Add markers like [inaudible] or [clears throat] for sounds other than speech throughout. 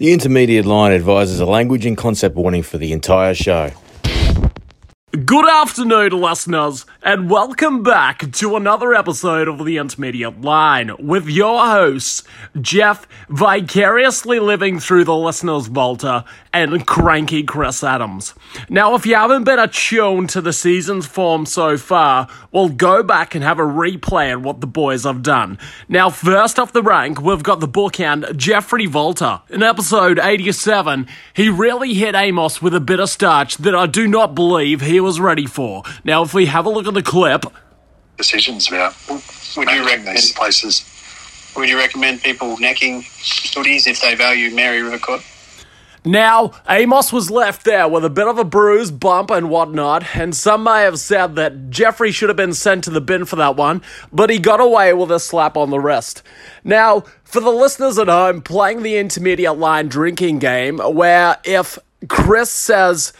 The intermediate line advises a language and concept warning for the entire show. Good afternoon, listeners, and welcome back to another episode of The Intermediate Line with your hosts, Jeff, vicariously living through the listener's Volta, and cranky Chris Adams. Now, if you haven't been attuned to the season's form so far, well, go back and have a replay at what the boys have done. Now, first off the rank, we've got the bookend, Jeffrey Volta. In episode 87, he really hit Amos with a bit of starch that I do not believe he was ready for. Now, if we have a look at the clip, decisions about Would you recommend these places. Would you recommend people necking footies if they value Mary River Cod? Now, Amos was left there with a bit of a bruise, bump, and whatnot, and some may have said that Jeffrey should have been sent to the bin for that one, but he got away with a slap on the wrist. Now, for the listeners at home, playing the intermediate line drinking game, where if Chris says,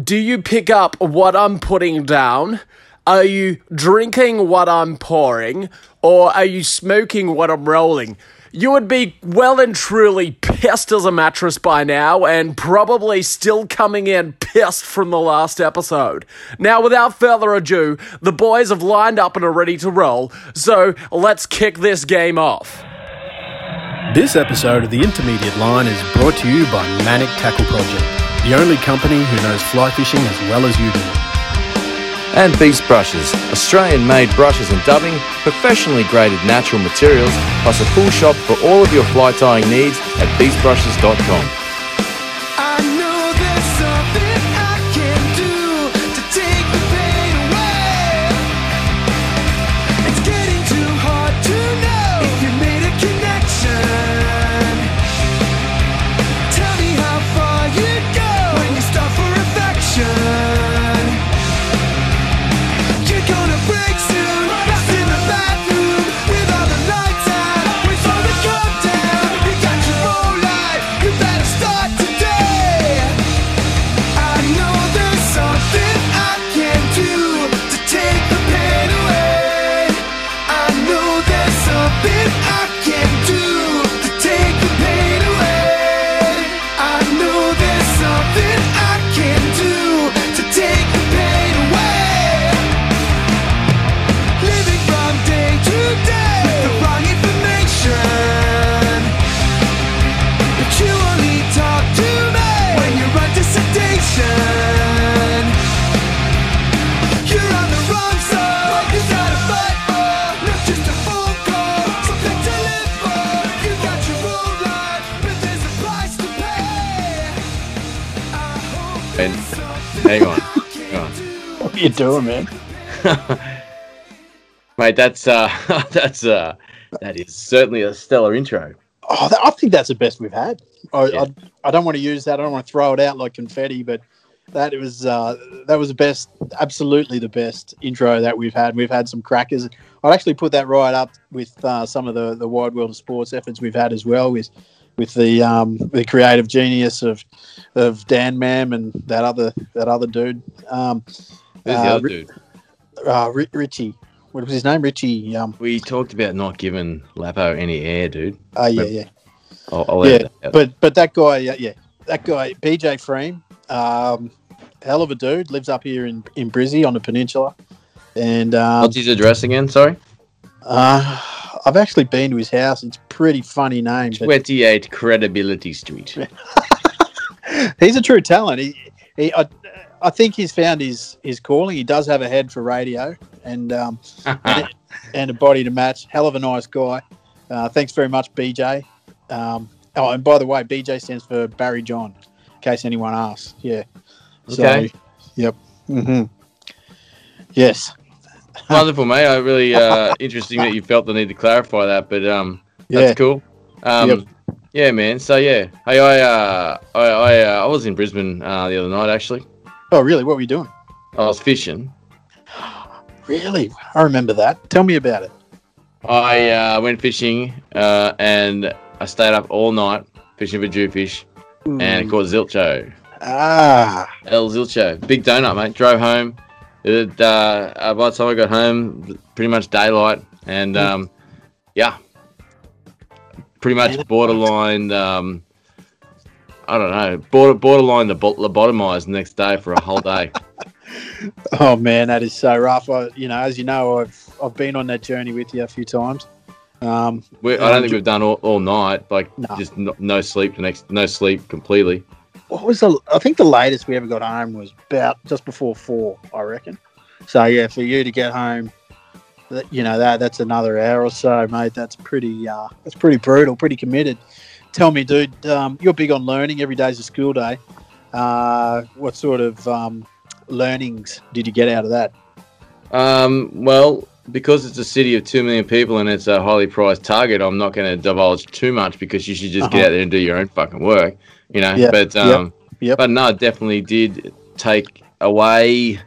Do you pick up what I'm putting down? Are you drinking what I'm pouring? Or are you smoking what I'm rolling? You would be well and truly pissed as a mattress by now, and probably still coming in pissed from the last episode. Now, without further ado, the boys have lined up and are ready to roll, so let's kick this game off. This episode of The Intermediate Line is brought to you by Manic Tackle Project, the only company who knows fly fishing as well as you do. And Beast Brushes, Australian made brushes and dubbing, professionally graded natural materials, plus a full shop for all of your fly tying needs at beastbrushes.com. hang on, hang on. What are you doing, man? [laughs] Mate, that's uh [laughs] that's uh that is certainly a stellar intro. Oh, that, I think that's the best we've had. I, Yeah. I, I don't want to use that. I don't want to throw it out like confetti, but that was uh, that was the best, absolutely the best intro that we've had. We've had some crackers. I'd actually put that right up with uh, some of the the wide world of sports efforts we've had as well with with the um, the creative genius of of Dan Mam and that other that other dude. Um, Who's the Uh, other dude? uh, Ri- Richie. What was his name? Richie. Um, We talked about not giving Lapo any air, dude. oh yeah, yeah. I'll, I'll yeah, edit that out. but but that guy, yeah, yeah, that guy, BJ Freem, um, hell of a dude, lives up here in in Brizzy on the peninsula, and um, What's his address again? Sorry, uh, I've actually been to his house. It's pretty funny name, but twenty-eight Credibility Street. [laughs] he's a true talent. He, he I, I think he's found his his calling. He does have a head for radio and um, [laughs] and, and a body to match. Hell of a nice guy. Uh, thanks very much, BJ. Um, oh, and by the way, BJ stands for Barry John, in case anyone asks. Yeah. Okay. So, yep. hmm Yes. Wonderful, mate. I really uh, interesting that you felt the need to clarify that, but um, that's Yeah. cool. Um, Yep. yeah, man. So yeah, hey, I uh, I I, uh, I was in Brisbane uh, the other night actually. Oh, really? What were you doing? I was fishing. [gasps] Really? I remember that. Tell me about it. I uh, went fishing uh, and I stayed up all night fishing for jewfish and caught zilcho. Ah. El Zilcho, big donut, mate. Drove home. It, uh, uh, by the time I got home, pretty much daylight, and um, yeah, pretty much borderline um, I don't know, border, borderline the lobotomized the next day for a whole day. [laughs] Oh man, that is so rough. I, you know, as you know, I've I've been on that journey with you a few times. Um, We, I don't think we've done all, all night, like No. just no, no sleep the next, no sleep completely. what was the? I think the latest we ever got home was about just before four, I reckon. So yeah, for you to get home, that you know that that's another hour or so, mate. That's pretty. Uh, that's pretty brutal. Pretty committed. Tell me, dude, um, you're big on learning. Every day's a school day. Uh, what sort of um, learnings did you get out of that? Um, well, because it's a city of two million people and it's a highly prized target, I'm not going to divulge too much because you should just get Uh-huh. out there and do your own fucking work, you know. Yeah, But yep, um, yep. but no, I definitely did take away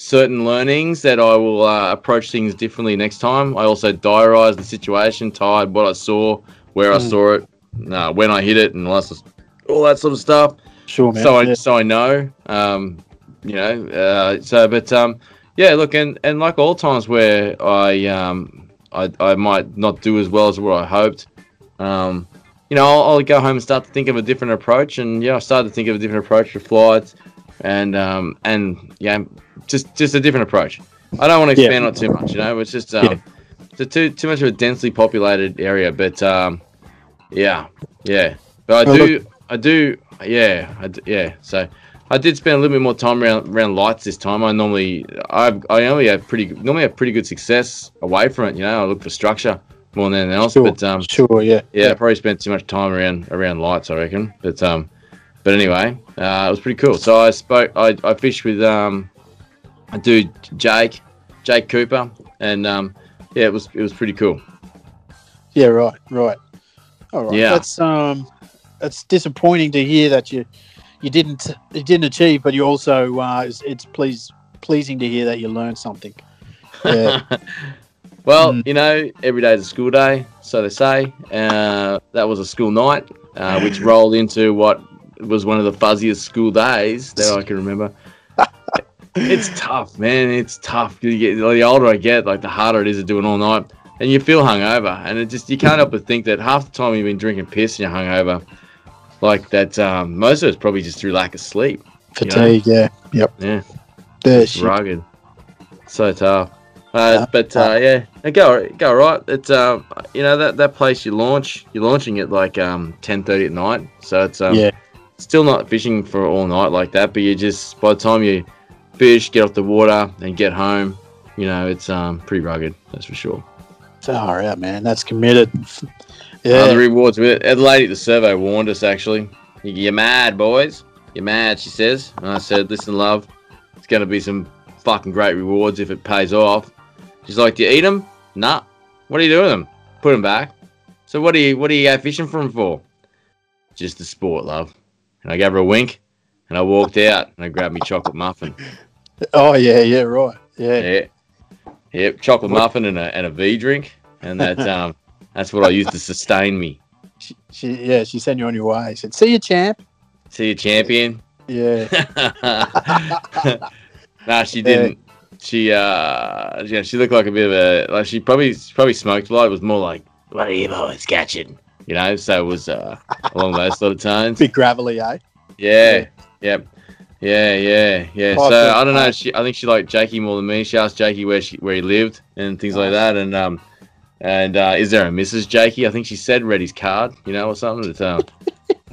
certain learnings that I will uh, approach things differently next time. I also diarized the situation, tied what I saw, where I Mm. saw it, uh, when I hit it, and all that, all that sort of stuff Sure, man. so I Yeah. so I know, um, you know. Uh, so, but um, yeah, look, and and like all times where I um, I, I might not do as well as what I hoped, um, you know, I'll, I'll go home and start to think of a different approach, and yeah, I started to think of a different approach for flights, and um, and yeah, just just a different approach. I don't want to Yeah. expand on it too much, you know. It's just um, Yeah. it's a too too much of a densely populated area, but um, yeah, yeah. But I do, I do, yeah, I d yeah. So I did spend a little bit more time around around lights this time. I normally, I I only have pretty normally have pretty good success away from it. You know, I look for structure more than anything else. Sure, But um, sure, yeah, yeah, I probably spent too much time around around lights. I reckon. But um, but anyway, uh, it was pretty cool. So I spoke, I, I fished with um, a dude Jake, Jake Cooper, and um, yeah, it was it was pretty cool. yeah, right, right. All right, Yeah. that's um, that's disappointing to hear that you you didn't you didn't achieve, but you also uh, it's, it's please pleasing to hear that you learned something. Yeah, [laughs] well, Mm. you know, every day is a school day, so they say. Uh, that was a school night, uh, which [laughs] rolled into what was one of the fuzziest school days that I can remember. [laughs] it's tough, man. It's tough. You get, the older I get, like the harder it is to do it all night, and you feel hungover, and it just you can't help but think that half the time you've been drinking piss and you're hungover, like that. Um, most of it's probably just through lack of sleep. fatigue. Yeah, yep. Yeah. There, It's rugged. So tough. Uh, but uh, yeah, go go right. It's um, you know that that place you launch, you're launching at like um ten thirty at night, so it's um, Yeah. Still not fishing for all night like that. But you just by the time you fish, get off the water, and get home, you know it's um pretty rugged. That's for sure. Far out, man. That's committed. Uh, Yeah, the rewards with it. The lady at the survey warned us actually. "You- You're mad, boys. You're mad, she says. And I said, listen, love, it's going to be some fucking great rewards if it pays off. She's like, do you eat them? Nah. What are you doing with them? Put them back. So what do you what do you go fishing for them for? Just the sport, love. And I gave her a wink, and I walked out, and I grabbed me chocolate muffin. Oh yeah, yeah, right. Yeah, Yeah. Yep, chocolate muffin and a, and a V drink, and that [laughs] um that's what I used to sustain me. she, she, yeah, she sent you on your way. She said, "See you, champ." See you, champion. Yeah, [laughs] [laughs] nah, she didn't. She uh, yeah, she looked like a bit of a like she probably she probably smoked a lot. It was more like, "What are you boys catching?" You know, so it was uh, along those sort of tones. big gravelly, eh? Yeah, yep, yeah, yeah, yeah. Oh, So. I don't know. She, I think she liked Jakey more than me. She asked Jakey where she where he lived and things like that. And um, and uh, is there a Mrs. Jakey? I think she said read his card, you know, or something. It's, um,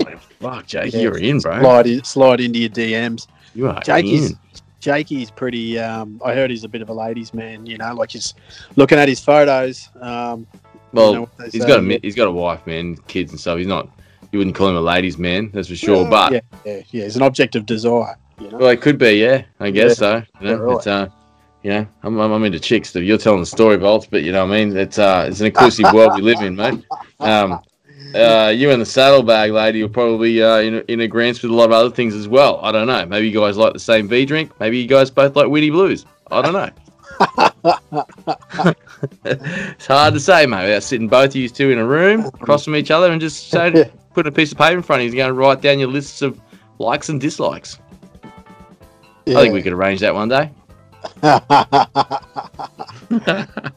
like, [laughs] fuck, Jakey, Yeah. you're in, bro. Slide, in, slide into your DMs. You are Jakey's in. Jakey's pretty. Um, I heard he's a bit of a ladies' man. You know, like he's looking at his photos. Um, Well, he's say, got a yeah. he's got a wife, man, kids and stuff. He's not. You wouldn't call him a ladies' man, that's for sure. yeah, but yeah, yeah, yeah, he's an object of desire. You know, well, it could be, yeah. I guess so. You know, Yeah, right. it's uh, you know, I'm, I'm, I'm into chicks. So you're telling the story, Bolts, but you know, what I mean, it's uh, it's an inclusive world we live in, mate. Um, [laughs] uh, you and the saddlebag lady are probably uh, in, in agreement with a lot of other things as well. I don't know. Maybe you guys like the same V drink. Maybe you guys both like Witty Blues. I don't know. [laughs] [laughs] it's hard to say, mate. Without sitting both of you two in a room across from each other and just saying, putting a piece of paper in front of you and going to write down your lists of likes and dislikes. I think we could arrange that one day. [laughs]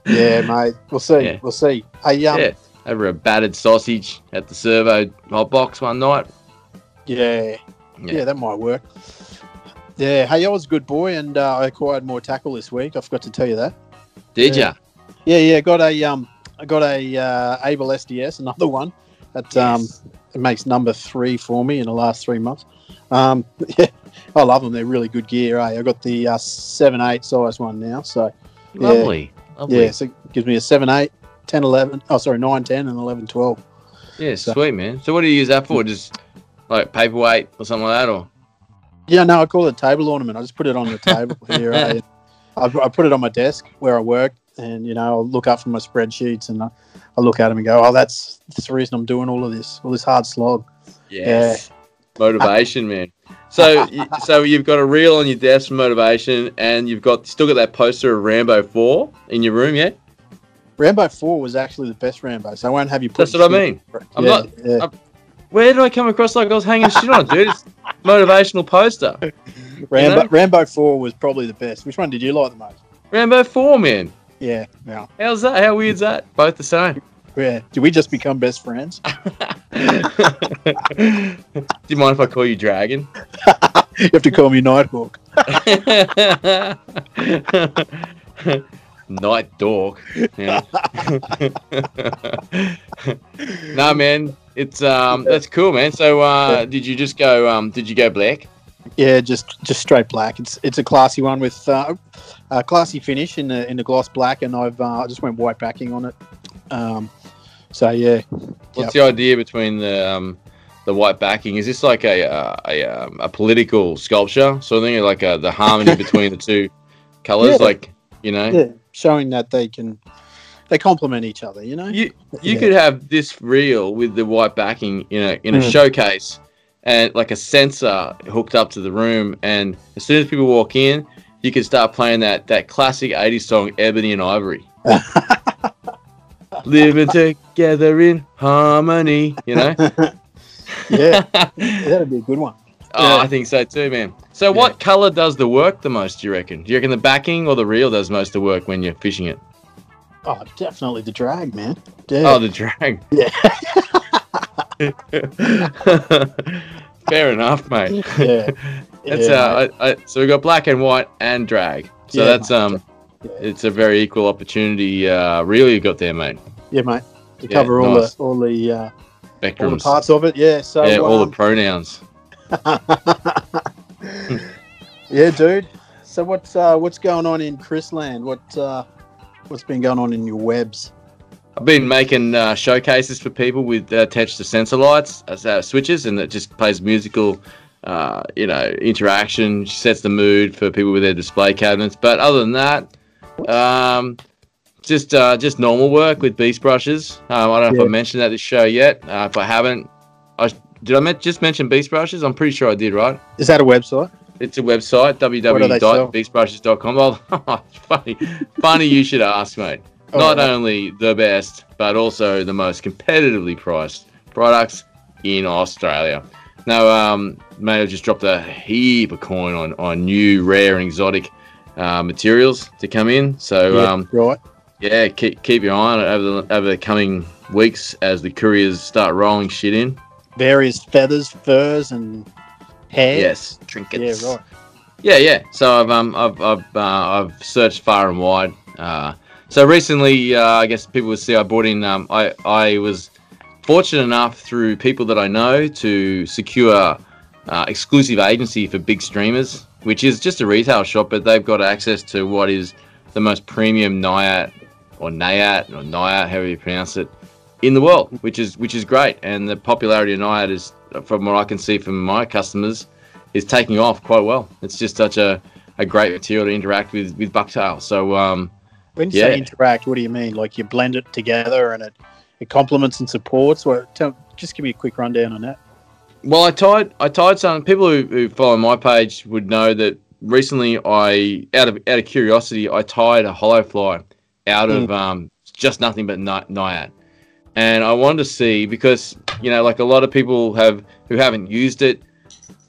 yeah, mate. We'll see. Yeah. We'll see. Hey, um, Yeah, over a battered sausage at the servo hot box one night. Yeah. Yeah. yeah, that might work. Yeah, hey, I was a good boy, and uh, I acquired more tackle this week. I forgot to tell you that. Did Yeah. ya? Yeah, yeah, got a um, I got a uh, Abel SDS, another one that um, it makes number three for me in the last three months. Um, [laughs] yeah, I love them. They're really good gear. Eh? I got the uh, seven eight size one now, so Yeah. Lovely. Lovely. yeah, so it gives me a 7 8, 10 11. Oh, sorry, 9 10 and 11 12. Yeah, So- sweet man. So what do you use that for? Just like paperweight or something like that, or Yeah, no, I call it a table ornament. I just put it on the table [laughs] here. eh? I, I put it on my desk where I work, and you know, I'll look up from my spreadsheets and I, I look at them and go, "Oh, that's that's the reason I'm doing all of this, all this hard slog." yes, motivation, man. So, [laughs] you, so you've got a reel on your desk for motivation, and you've got still got that poster of Rambo Four in your room, yeah? Rambo Four was actually the best Rambo, so I won't have you put. That's what I mean. I'm yeah, not- Yeah. I'm- Where did I come across like I was hanging shit on, dude? It's motivational poster. [laughs] Rambo know? Rambo Four was probably the best. Which one did you like the most? Rambo Four, man. Yeah, yeah, How's that? How weird's that? Both the same. yeah. Do we just become best friends? [laughs] Do you mind if I call you Dragon? [laughs] you have to call me Nighthawk. [laughs] Night Dork. Yeah. no man, it's um that's cool man. So uh did you just go um did you go black? Yeah, just just straight black. It's it's a classy one with uh, a classy finish in the in the gloss black, and I've uh, I just went white backing on it. Um, so yeah, What's the idea between the um the white backing? Is this like a uh, a um, a political sculpture sort of thing, like uh, the harmony [laughs] between the two colors, Yeah. like you know? yeah, showing that they can they complement each other. You know. You you Yeah. could have this reel with the white backing in a in a Mm. showcase and like a sensor hooked up to the room and as soon as people walk in you can start playing that that classic 80s song Ebony and Ivory. [laughs] Living together in harmony, you know? [laughs] yeah, that'd be a good one. [laughs] Oh, Yeah. I think so too, man. So what color does the work the most, do you reckon? Do you reckon the backing or the reel does most of the work when you're fishing it? Oh, definitely the drag, man. Yeah. Oh, the drag. Yeah. [laughs] Fair enough, mate. yeah. [laughs] That's yeah, uh, I, I, so we got black and white and drag. So Yeah, that's um, Yeah. it's a very equal opportunity. Uh, really, you got there, mate. yeah, mate. To cover all nice. the all the uh, all the parts of it. Yeah. So yeah, all the um, pronouns. [laughs] yeah, dude. So what's uh, what's going on in Chrisland? What uh, what's been going on in your webs? I've been making uh, showcases for people with uh, attached to sensor lights, as uh, switches, and it just plays musical, uh, you know, interaction. Sets the mood for people with their display cabinets. But other than that, um, just uh, just normal work with beast brushes. Um, I don't know Yeah. if I mentioned that this show yet. Uh, if I haven't, I did I men- just mention beast brushes? I'm pretty sure I did, right? Is that a website? It's a website, do they sell? www.beastbrushes.com. Oh, [laughs] [laughs] funny, funny you should ask, mate. Oh, Not right. only the best, but also the most competitively priced products in Australia. Now, um, mate, I've just dropped a heap of coin on, on new, rare, and exotic uh, materials to come in. So, Yeah, um, right. yeah, keep, keep your eye on it over the, over the coming weeks as the couriers start rolling shit in. Various feathers, furs, and hair. Yes, trinkets. Yeah, right. Yeah, yeah. So I've um I've I've uh, I've searched far and wide. Uh, so recently, uh, I guess people would see I bought in. Um, I I was fortunate enough through people that I know to secure uh, exclusive agency for big streamers, which is just a retail shop, but they've got access to what is the most premium Nayat or Nayat or Nayat, however you pronounce it, in the world, which is which is great. And the popularity of Nayat is, from what I can see from my customers, is taking off quite well. It's just such a, a great material to interact with with bucktail. So um, When you Yeah. say interact, what do you mean? Like you blend it together and it, it complements and supports? What? Tell, just give me a quick rundown on that. well, I tied I tied some people who, who follow my page would know that recently I out of out of curiosity I tied a hollow fly out of um, just nothing but ni- Nayat. And I wanted to see because you know, like a lot of people have who haven't used it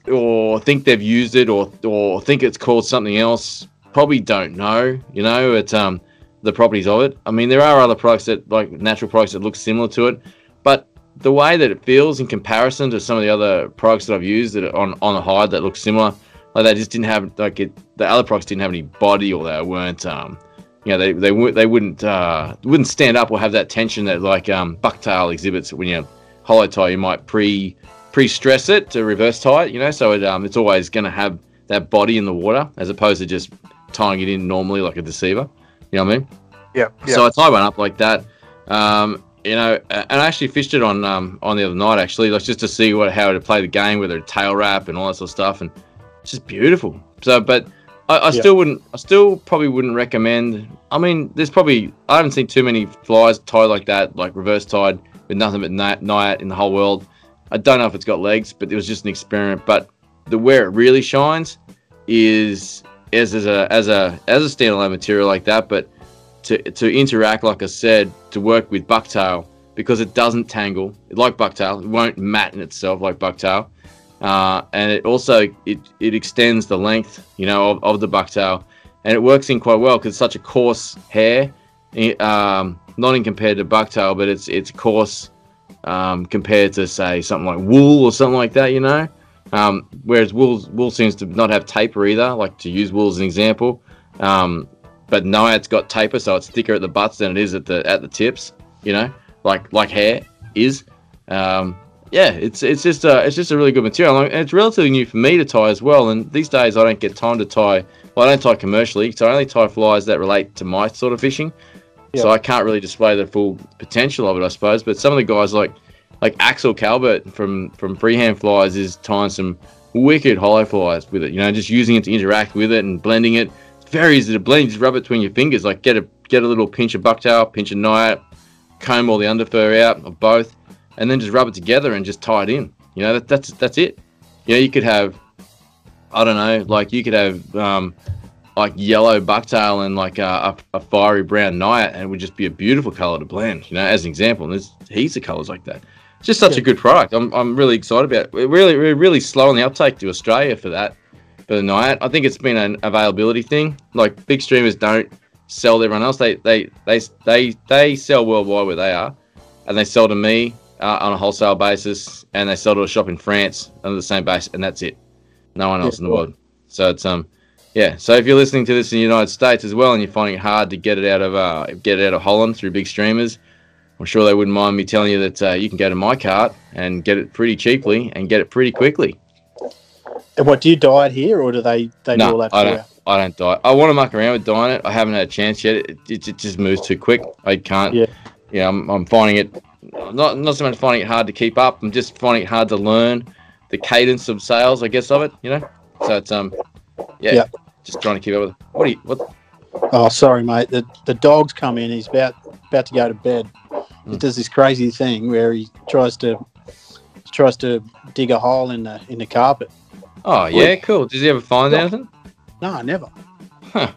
or think they've used it or or think it's called something else, probably don't know. You know, it's um the properties of it. I mean, there are other products that like natural products that look similar to it, but the way that it feels in comparison to some of the other products that I've used that are on on the hide that look similar, like they just didn't have like it. The other products didn't have any body or they weren't. Um, you know, they they they wouldn't uh, wouldn't stand up or have that tension that like um, bucktail exhibits when you hollow tie. You might pre pre stress it to reverse tie it. You know, so it um, it's always going to have that body in the water as opposed to just tying it in normally like a deceiver. You know what I mean? Yeah. So I tied one up like that. Um, you know, and I actually fished it on um, on the other night actually, like just to see what how to play the game, whether it tail wrap and all that sort of stuff, and it's just beautiful. So, but I, I Yeah. still wouldn't, I still probably wouldn't recommend. I mean, there's probably I haven't seen too many flies tied like that, like reverse tied with nothing but ni- Nayat in the whole world. I don't know if it's got legs, but it was just an experiment. But the where it really shines is as a as a as a standalone material like that, but to to interact, like I said, to work with bucktail because it doesn't tangle like bucktail. It won't mat in itself like bucktail, uh, and it also it it extends the length, you know, of, of the bucktail, and it works in quite well because it's such a coarse hair. Um, not in compared to bucktail, but it's it's coarse um, compared to say something like wool or something like that, you know. Um, whereas wool wool seems to not have taper either. Like to use wool as an example, um, but no, it's got taper, so it's thicker at the butts than it is at the at the tips. You know, like like hair is. Um, yeah, it's it's just a it's just a really good material, and it's relatively new for me to tie as well. And these days, I don't get time to tie. Well, I don't tie commercially, so I only tie flies that relate to my sort of fishing. So I can't really display the full potential of it, I suppose. But some of the guys like like Axel Calvert from from Freehand Flies is tying some wicked hollow flies with it. You know, just using it to interact with it and blending it. It's very easy to blend. Just rub it between your fingers. Like get a get a little pinch of bucktail, pinch of Nayat, comb all the underfur out of both, and then just rub it together and just tie it in. You know, that, that's that's it. You know, you could have, I don't know, like you could have um, like yellow bucktail and like a, a, fiery brown Nayat, and it would just be a beautiful color to blend. You know, as an example, and there's heaps of colors like that. Just such a good product. I'm, I'm really excited about it. We're really we're really slow on the uptake to Australia for that for the night. I think it's been an availability thing. Like big streamers don't sell to everyone else. They they they they they sell worldwide where they are, and they sell to me uh, on a wholesale basis, and they sell to a shop in France under the same base, and that's it. No one else in the cool. world. So it's um yeah. So if you're listening to this in the United States as well, and you're finding it hard to get it out of uh get it out of Holland through big streamers, I'm sure they wouldn't mind me telling you that uh, you can go to my cart and get it pretty cheaply and get it pretty quickly. And what do you dye it here, or do they they do all that I don't. I don't die. I want to muck around with dyeing it. I haven't had a chance yet. It, it, it just moves too quick. I can't. Yeah. Yeah, I'm, I'm finding it not not so much finding it hard to keep up. I'm just finding it hard to learn the cadence of sales. I guess of it. You know. So it's um. Yeah. Yeah. Just trying to keep up with. What do you? What? Oh, sorry, mate. The the dog's come in. He's about about to go to bed. He does this crazy thing where he tries to tries to dig a hole in the in the carpet. Oh yeah, cool. Does he ever find anything? No, never. Huh.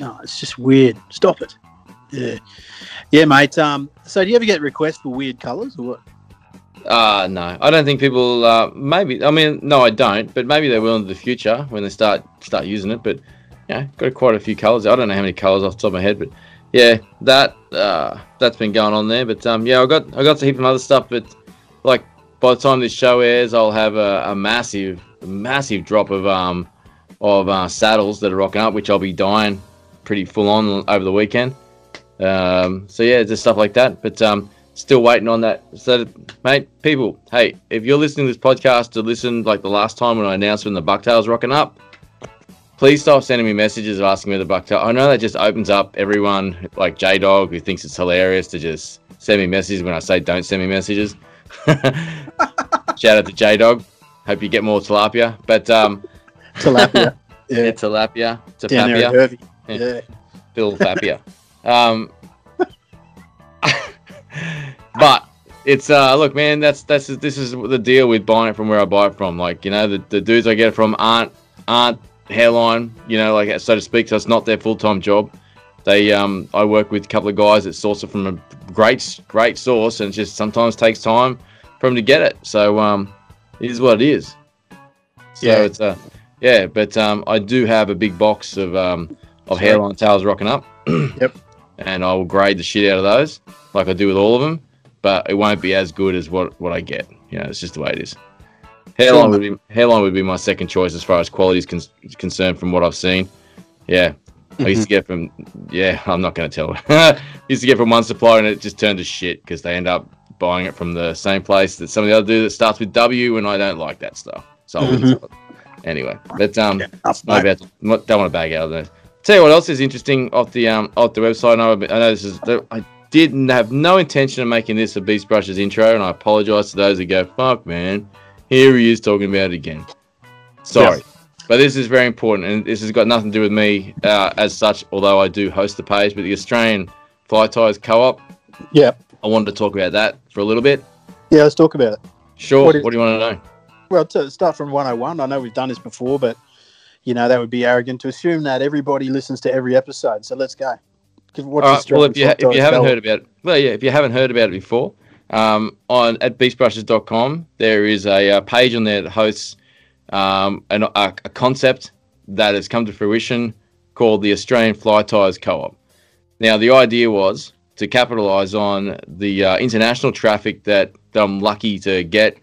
No, it's just weird. Stop it. Yeah, yeah, mate. Um, so do you ever get requests for weird colours or what? Uh no, I don't think people. Uh, maybe I mean, no, I don't. But maybe they will in the future when they start start using it. But yeah, got quite a few colours. I don't know how many colours off the top of my head, but yeah, that uh, that's been going on there. But um, yeah, I got I got to heap some other stuff. But like by the time this show airs, I'll have a, a massive massive drop of um of uh, saddles that are rocking up, which I'll be dying pretty full on over the weekend. Um, so yeah, just stuff like that. But um, still waiting on that. So, mate, people, hey, if you're listening to this podcast to listen like the last time when I announced when the bucktail's rocking up, please stop sending me messages of asking me the bucktail. I know that just opens up everyone like J Dog who thinks it's hilarious to just send me messages when I say don't send me messages. [laughs] Shout out to J Dog. Hope you get more tilapia. But um, [laughs] Tilapia. yeah, [laughs] yeah, tilapia, tilapia. Yeah. Yeah. Bill Fapia. um, but it's uh, look, man, that's that's this is the deal with buying it from where I buy it from. Like you know, the, the dudes I get it from aren't aren't Hareline, you know, like so to speak. So it's not their full time job. They um, I work with a couple of guys that source it from a great great source, and it just sometimes takes time for them to get it. So um, it is what it is. So Yeah. it's a, yeah, but um, I do have a big box of um, of Sorry. Hareline tails rocking up. [clears throat] Yep. And I will grade the shit out of those, like I do with all of them. but it won't be as good as what what I get. You know, it's just the way it is. Hareline would be Hareline would be my second choice as far as quality is con- concerned from what I've seen. Yeah, I used to get from yeah, [laughs] I'm not going to tell. [laughs] used to get from one supplier and it just turned to shit because they end up buying it from the same place that some of the other do that starts with W, and I don't like that stuff. So I it. anyway, but um, Enough, not mate. about don't want to bag out of there. Tell you what else is interesting off the um off the website. I know, I know this is I didn't have no intention of making this a Beast Brushes intro, and I apologise to those who go, "Fuck, man, here he is talking about it again." Sorry, but this is very important, and this has got nothing to do with me uh, as such. Although I do host the page, but the Australian Fly Ties Co-op, Yeah. I wanted to talk about that for a little bit. Yeah, let's talk about it. Sure. What What, is- do you want to know? Well, to start from 101, I know we've done this before, but you know that would be arrogant to assume that everybody listens to every episode. So let's go. What's All right, well, if you if you haven't heard about it, well, yeah, if you haven't heard about it before, um, on at beastbrushes.com there is a, uh page on there that hosts um, an, a, a concept that has come to fruition called the Australian Fly Tyers Co-op. Now, the idea was to capitalize on the uh, international traffic that I'm lucky to get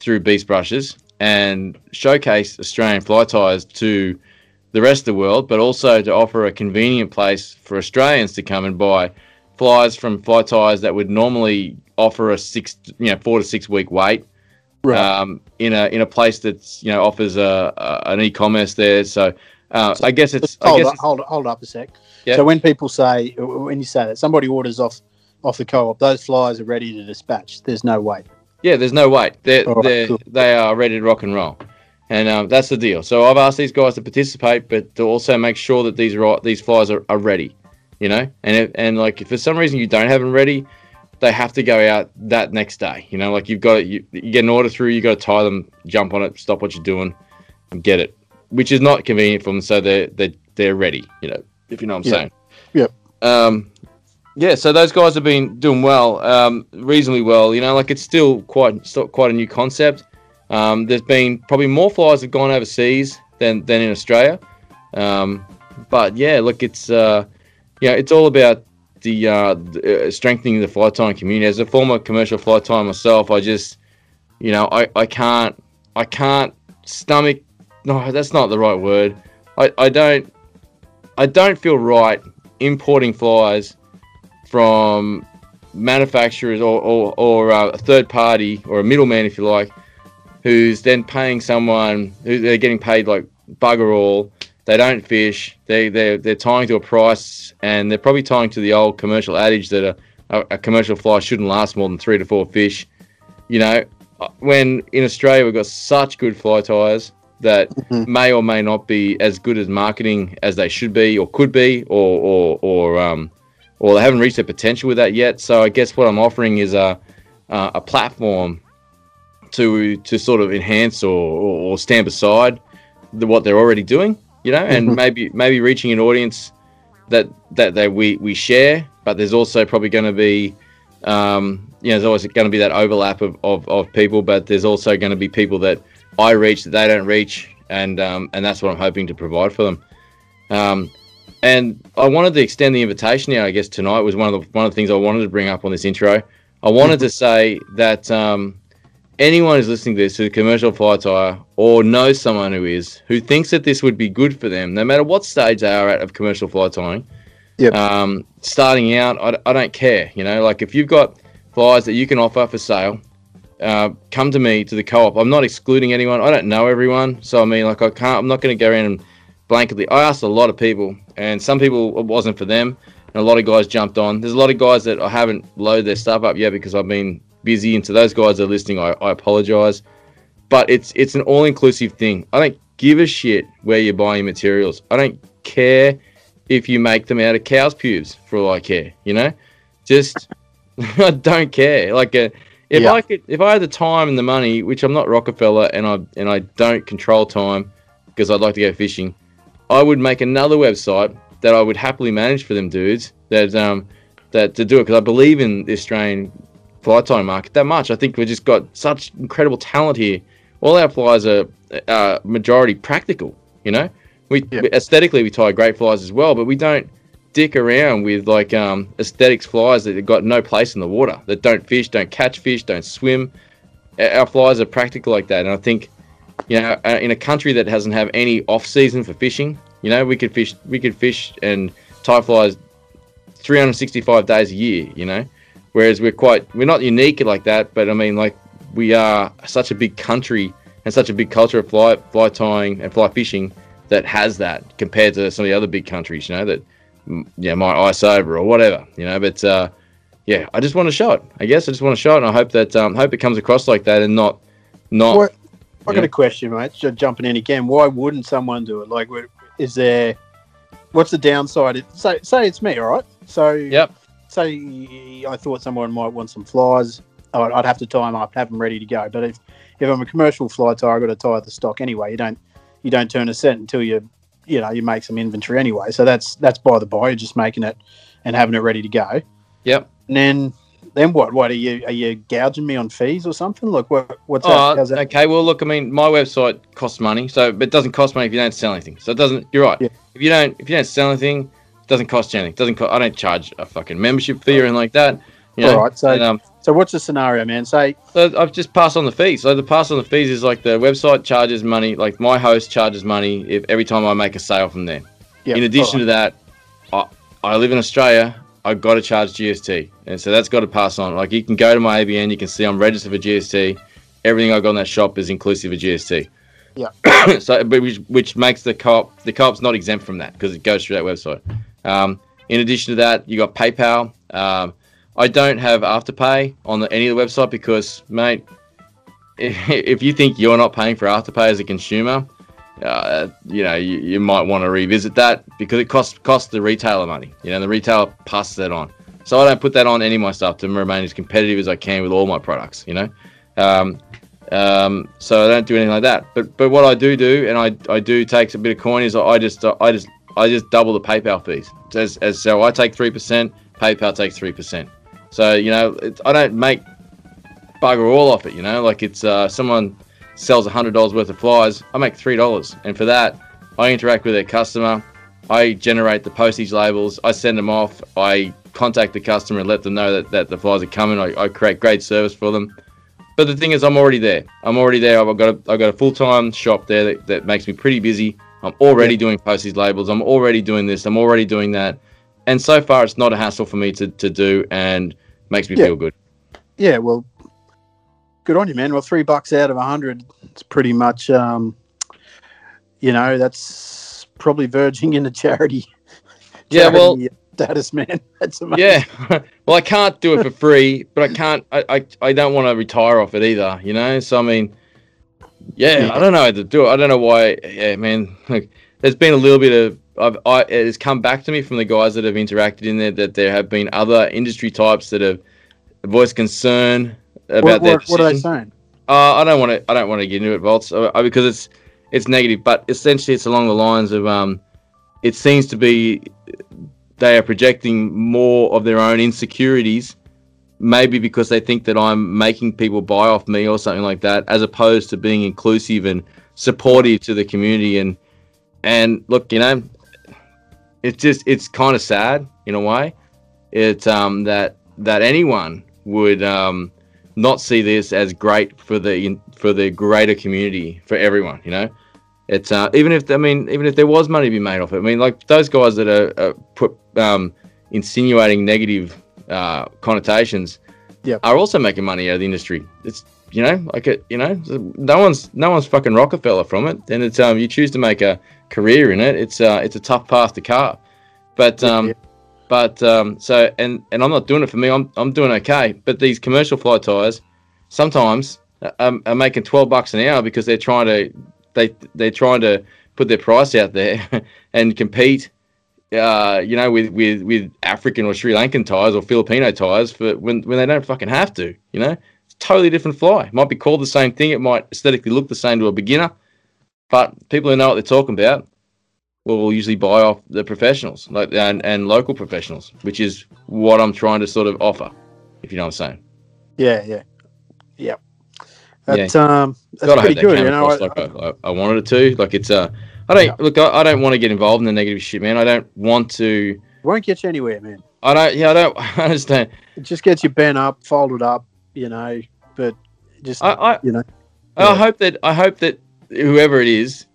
through Beast Brushes and showcase Australian fly tyers to the rest of the world, but also to offer a convenient place for Australians to come and buy flies from fly tyers that would normally offer a six, you know, four to six week wait. Right. Um, in a in a place that's you know offers a, a an e-commerce there. So uh, I guess it's I hold guess up, it's, hold hold up a sec. Yeah. So when people say when you say that somebody orders off off the co-op, those flies are ready to dispatch. There's no wait. Yeah, there's no wait. They're, right, they're, cool. they are ready to rock and roll. And um, that's the deal. So I've asked these guys to participate, but to also make sure that these ri- these flies are, are ready, you know. And if, and like if for some reason you don't have them ready, they have to go out that next day. You know, like you've got you, you get an order through, you got to tie them, jump on it, stop what you're doing, and get it, which is not convenient for them. So they're they are they're ready. You know, if you know what I'm Yeah. saying. Yep. Um, yeah, so those guys have been doing well, um, reasonably well. You know, like it's still quite still quite a new concept. Um, there's been probably more flies have gone overseas than than in Australia. Um, but yeah, look, it's uh, yeah, it's all about the, uh, uh, strengthening the fly tying community. As a former commercial fly tie myself, I just you know I, I can't I can't stomach. No, that's not the right word. I, I don't I don't feel right importing flies from manufacturers or, or, or uh, a third party or a middleman, if you like, who's then paying someone who they're getting paid like bugger all. They don't fish. They they they're tying to a price, and they're probably tying to the old commercial adage that a, a, a commercial fly shouldn't last more than three to four fish. You know, uh, when in Australia we've got such good fly ties that may or may not be as good as marketing as they should be or could be, or or or um, or they haven't reached their potential with that yet. So I guess what I'm offering is a uh, a platform to to sort of enhance or, or, or stand beside the, what they're already doing, you know, and [laughs] maybe maybe reaching an audience that that that we we share, but there's also probably going to be um, you know, there's always going to be that overlap of, of, of people, but there's also going to be people that I reach that they don't reach, and um, and that's what I'm hoping to provide for them. Um, and I wanted to extend the invitation out. I guess tonight was one of the one of the things I wanted to bring up on this intro. I wanted to say that um, anyone who's listening to this who's a commercial fly tyer or knows someone who is who thinks that this would be good for them, no matter what stage they are at of commercial fly tying. Yep. Um, starting out, I, I don't care. You know, like if you've got flies that you can offer for sale, uh, come to me to the co-op. I'm not excluding anyone. I don't know everyone, so I mean, like I can't. I'm not going to go around and blanketly. I asked a lot of people, and some people it wasn't for them, and a lot of guys jumped on. There's a lot of guys that I haven't loaded their stuff up yet because I've been busy. And to those guys that are listening, I, I apologize, but it's it's an all-inclusive thing. I don't give a shit where you're buying materials. I don't care if you make them out of cow's pubes for all I care. You know, just [laughs] I don't care. Like uh if Yeah. I could, if I had the time and the money, which I'm not Rockefeller, and I and I don't control time because I'd like to go fishing, I would make another website that I would happily manage for them dudes. That um that to do it because I believe in the Australian fly tying market that much. I think we've just got such incredible talent here. All our flies are uh, majority practical. You know, we Yeah. aesthetically we tie great flies as well, but we don't dick around with like um, aesthetics flies that have got no place in the water, that don't fish, don't catch fish, don't swim. Our our flies are practical like that, and I think you know, uh, in a country that doesn't have any off season for fishing, you know, we could fish, we could fish and tie flies 365 days a year, you know, whereas we're quite, we're not unique like that, but I mean, like we are such a big country and such a big culture of fly, fly tying and fly fishing that has that compared to some of the other big countries, you know, that, mm, yeah, might ice over or whatever, you know, but, uh, yeah, I just want to show it. I guess I just want to show it, and I hope that um, hope it comes across like that, and not not What, I got Yeah. a question, mate. Just jumping in again. Why wouldn't someone do it? Like, is there? What's the downside? It- Say, say it's me, all right. So, Yep. Say I thought someone might want some flies. I'd, I'd have to tie them up, have them ready to go. But if if I'm a commercial fly tie, I've got to tie the stock anyway. You don't you don't turn a set until you you know you make some inventory anyway. So that's that's by the by. You're just making it and having it ready to go. Yep. And then then what? What are you are you gouging me on fees or something? Like what? What's that? Oh, How's that? okay. Well, look, I mean, my website costs money, so but it doesn't cost money if you don't sell anything. So it doesn't. You're right. Yeah. If you don't, if you don't sell anything, doesn't cost you anything. Doesn't. Co- I don't charge a fucking membership fee or anything like that. You know. All right, so- And, um, So what's the scenario, man? Say so I've just passed on the fees. So the pass on the fees is like the website charges money, like my host charges money if every time I make a sale from there. yeah. In addition to that, I, I live in Australia. I've got to charge GST, and so that's got to pass on. Like you can go to my ABN, you can see I'm registered for GST. Everything I got in that shop is inclusive of GST. Yeah. [coughs] so, but which, which makes the co-op the co-op's not exempt from that because it goes through that website. Um, in addition to that, you got PayPal. Um, I don't have Afterpay on the, any of the website because, mate, [laughs] if you think you're not paying for Afterpay as a consumer, uh, you know, you, you might want to revisit that because it costs costs the retailer money. You know, the retailer passes that on. So I don't put that on any of my stuff to remain as competitive as I can with all my products. You know, um, um, so I don't do anything like that. But but what I do do, and I, I do take a bit of coin, is I just I just I just double the PayPal fees. As, as so I take three percent, PayPal takes three percent. So you know, I don't make bugger all off it. You know, like it's uh, someone sells hundred dollars worth of flies, I make three dollars, and for that, I interact with their customer. I generate the postage labels. I send them off. I contact the customer and let them know that, that the flies are coming. I, I create great service for them. But the thing is, I'm already there. I'm already there. I've got a, I've got a full time shop there that, that makes me pretty busy. I'm already doing postage labels. I'm already doing this. I'm already doing that. And so far, it's not a hassle for me to, to do and makes me Yeah. feel good. Yeah, well, good on you, man. Well, three bucks out of a hundred, it's pretty much, um, you know, that's probably verging into charity. [laughs] Yeah, well- status, man. [laughs] That's amazing. Yeah. [laughs] well, I can't do it for free, but I can't. I, I, I don't want to retire off it either. You know. So I mean, yeah, I don't know how to do it. I don't know why. Yeah, man. Like, there's been a little bit of. I've, I, it has come back to me from the guys that have interacted in there that there have been other industry types that have voiced concern about What, their what, what are they saying? Uh, I don't want to. I don't want to get into it, Volts, uh, uh, because it's it's negative. But essentially, it's along the lines of um, it seems to be they are projecting more of their own insecurities, maybe because they think that I'm making people buy off me or something like that, as opposed to being inclusive and supportive to the community. And and look, you know, it's just it's kind of sad in a way. It's um that that anyone would um not see this as great for the for the greater community for everyone. You know, it's uh, even if I mean even if there was money to be made off it. I mean, like those guys that are, are put um, insinuating negative uh, connotations Yep. are also making money out of the industry. It's you know like it you know no one's no one's fucking Rockefeller from it. And it's um you choose to make a career in it. It's uh it's a tough path to carve. But um Yeah. but um, so and and I'm not doing it for me. I'm I'm doing okay. But these commercial fly tyers, sometimes are, are making twelve bucks an hour because they're trying to they they're trying to put their price out there [laughs] and compete. Uh, you know, with, with, with African or Sri Lankan tyers or Filipino tyers for when, when they don't fucking have to. You know, it's a totally different fly. It might be called the same thing. It might aesthetically look the same to a beginner, but people who know what they're talking about will will usually buy off the professionals, like and, and local professionals, which is what I'm trying to sort of offer, if you know what I'm saying. Yeah, yeah, yeah. That's um, that's God, I pretty hope that good. came You know, across I- like I, I, I wanted it to. Like it's uh, I don't look. I, I don't want to get involved in the negative shit, man. I don't want to won't get you anywhere, man. I don't. Yeah, I don't [laughs] I understand. It just gets you bent up, folded up, you know. But just I, I, you know, I Yeah. hope that I hope that whoever it is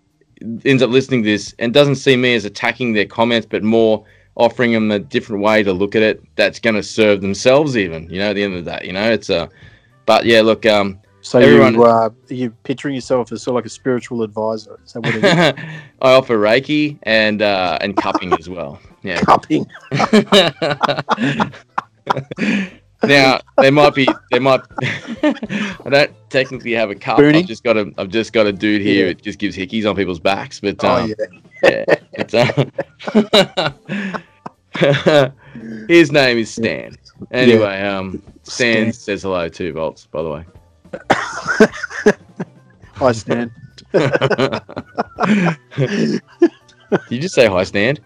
ends up listening to this and doesn't see me as attacking their comments, but more offering them a different way to look at it that's going to serve themselves. Even you know, at the end of the day, you know, it's a. But yeah, look, um, so Everyone- you uh, you picturing yourself as sort of like a spiritual advisor. Is that what it is? [laughs] I offer Reiki and uh, and cupping as well. Yeah. [laughs] Cupping. [laughs] now they might be they might I don't technically have a cup. Boonie? I've just got a I've just got a dude here. Yeah. It just gives hickeys on people's backs. But Oh um, yeah. yeah, it's, uh, his name is Stan. Anyway, um, Stan Stan. says hello too, Volts. By the way. I stand. [laughs] you just say hi, Stan.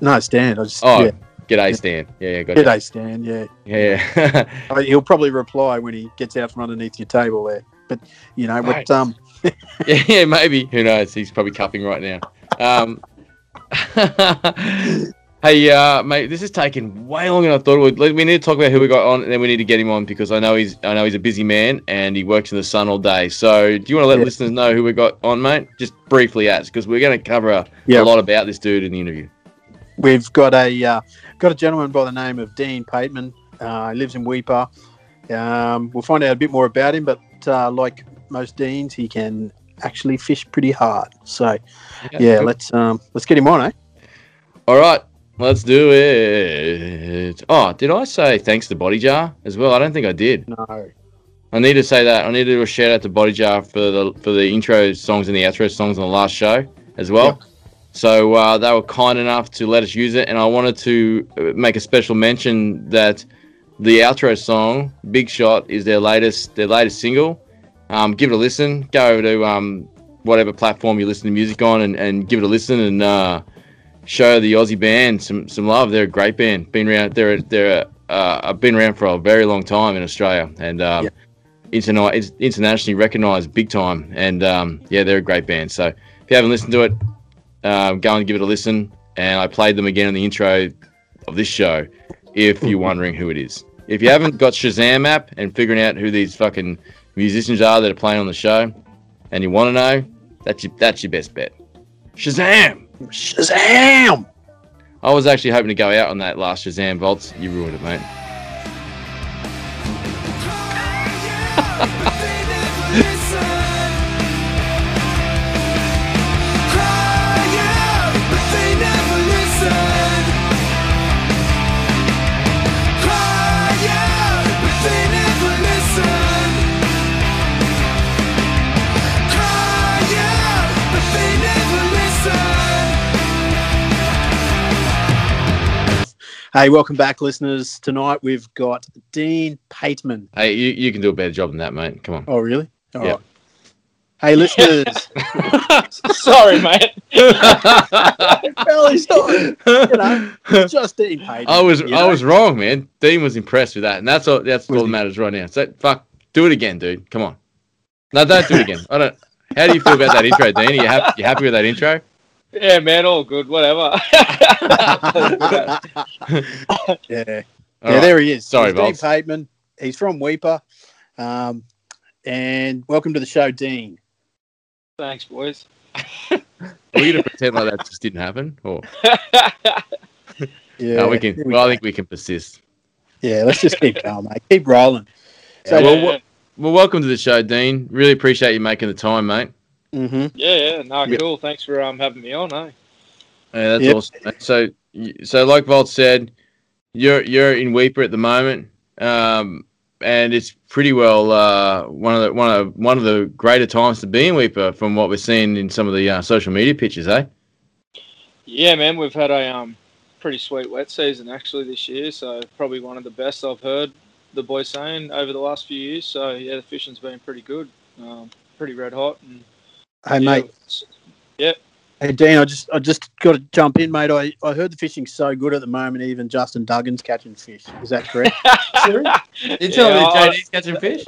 No, stand. I just Oh, yeah. g'day, Stan. Yeah, yeah, got G'day, Stan. Yeah. Yeah, [laughs] Uh, He'll probably reply when he gets out from underneath your table there. But you know, but um, [laughs] yeah, yeah, maybe. Who knows? He's probably cupping right now. Um, hey, uh, mate, this is taking way longer than I thought it would. We need to talk about who we got on, and then we need to get him on because I know he's I know he's a busy man and he works in the sun all day. So, do you want to let Yeah. listeners know who we got on, mate? Just briefly, as because we're going to cover a, Yeah. a lot about this dude in the interview. we've got a uh, got a gentleman by the name of Dean Pateman. Uh, he lives in Weipa. Um, we'll find out a bit more about him, but uh, like most deans, he can actually fish pretty hard. So yeah, cool. let's um, let's get him on, eh? All right, let's do it. Oh, did I say thanks to Bodyjar as well? I don't think I did. No. I need to say that. I need to do a shout out to Bodyjar for the for the intro songs and the outro songs on the last show as well. Yep. So uh, they were kind enough to let us use it, and I wanted to uh, make a special mention that the outro song "Big Shot" is their latest their latest single. Um, give it a listen. Go over to um, whatever platform you listen to music on, and, and give it a listen and uh, show the Aussie band some some love. They're a great band. Been around. They're they're uh, I've been around for a very long time in Australia, and um, Yeah. interna- internationally recognised big time. And um, yeah, they're a great band. So if you haven't listened to it, um, go and give it a listen. And I played them again in the intro of this show. If you're wondering who it is, if you haven't got Shazam app and figuring out who these fucking musicians are that are playing on the show, and you want to know, that's your that's your best bet. Shazam! Shazam! I was actually hoping to go out on that last Shazam Volts. You ruined it, mate. Hey, welcome back, listeners. Tonight we've got Dean Pateman. Hey, you, you can do a better job than that, mate. Come on. Oh, really? All Yeah. right. Hey, listeners. [laughs] Sorry, mate. [laughs] well, he's not, you know, just Dean Pateman. I was you I was wrong, man. Dean was impressed with that, and that's all that's Was all that matters right now. So fuck, do it again, dude. Come on. No, don't do it again. I don't. How do you feel about that intro, Dean? Are you happy? You happy with that intro? Yeah, man, all good. Whatever. [laughs] yeah. All yeah, right. there he is. Sorry, He's Dean Volts. Pateman. He's from Weipa. Um, and welcome to the show, Dean. Thanks, boys. Are we gonna pretend like that just didn't happen, or Yeah, no, we can? here Well, I think we can persist. yeah, let's just keep going, mate. Keep rolling. So, Yeah, well, Well, welcome to the show, Dean. Really appreciate you making the time, mate. Mhm. yeah, yeah, no, Yeah. cool. Thanks for um having me on, eh? Yeah, that's Yep. awesome. So, so like Volt said, you're you're in Weipa at the moment, um, and it's pretty well uh, one of the one of one of the greater times to be in Weipa from what we're seeing in some of the uh, social media pictures, eh? Yeah, man, we've had a um pretty sweet wet season actually this year, so probably one of the best I've heard the boys saying over the last few years. So yeah, the fishing's been pretty good, um, pretty red hot. And, Hey, yeah, mate. it's- Hey, Dean, I just I just got to jump in, mate. I, I heard the fishing's so good at the moment, even Justin Duggan's catching fish. Is that correct? [laughs] You tell me that JD's catching fish?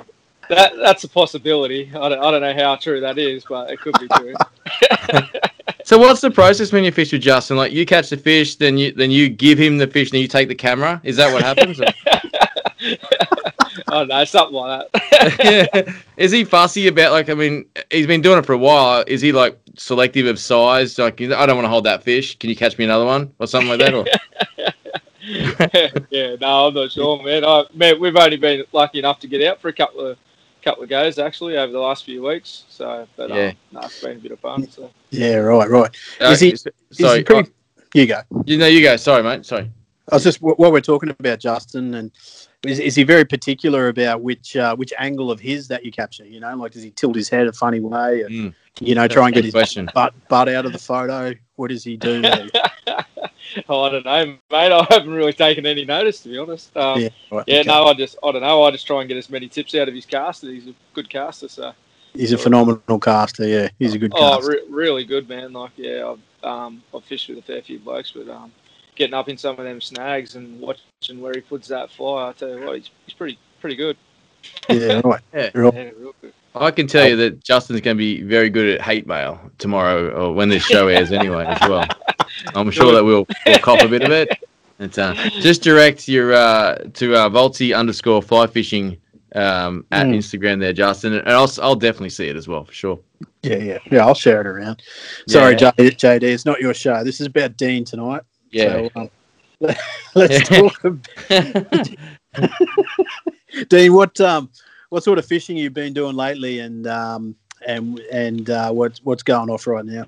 That that's a possibility. I don't, I don't know how true that is, but it could be true. [laughs] So what's the process when you fish with Justin? Like you catch the fish, then you then you give him the fish, and you take the camera. Is that what happens? [laughs] [laughs] oh no, something like that. [laughs] is he fussy about like? I mean, he's been doing it for a while. Is he like selective of size? Like, I don't want to hold that fish. Can you catch me another one or something like that? Or [laughs] yeah, no, I'm not sure, man. I, man, we've only been lucky enough to get out for a couple of couple of goes actually over the last few weeks. So, but Yeah. um, no, it's been a bit of fun. So. Yeah, right, right. Uh, Is he- s- Is he pretty- you go. you know, you go. Sorry, mate. Sorry. I was just what we're talking about, Justin, and is, is he very particular about which uh, which angle of his that you capture? You know, like does he tilt his head a funny way, and, Mm. you know, try and get his question. butt butt out of the photo? What does he do? [laughs] oh, I don't know, mate. I haven't really taken any notice to be honest. Um, yeah, yeah, okay. no, I just I don't know. I just try and get as many tips out of his caster. He's a good caster, so he's a phenomenal caster. Yeah, he's a good oh, re- really good man. Like yeah, I've um I've fished with a fair few blokes, but um getting up in some of them snags and watching where he puts that fly, I tell you what, he's, he's pretty pretty good. yeah, right. [laughs] Yeah. Yeah, real good. I can tell you that Justin's going to be very good at hate mail tomorrow, or when this show airs, anyway, as well. I'm sure that we'll, we'll cop a bit of it. It's, uh, just direct your uh, to uh, Volty underscore fly fishing um, at Mm. Instagram there, Justin, and I'll I'll definitely see it as well for sure. Yeah, yeah, yeah. I'll share it around. Sorry, Yeah. J- JD, it's not your show. This is about Dean tonight. Yeah. So, um, [laughs] let's talk. About, [laughs] Dean, what um, what sort of fishing you've been doing lately, and um, and and uh, what's what's going off right now?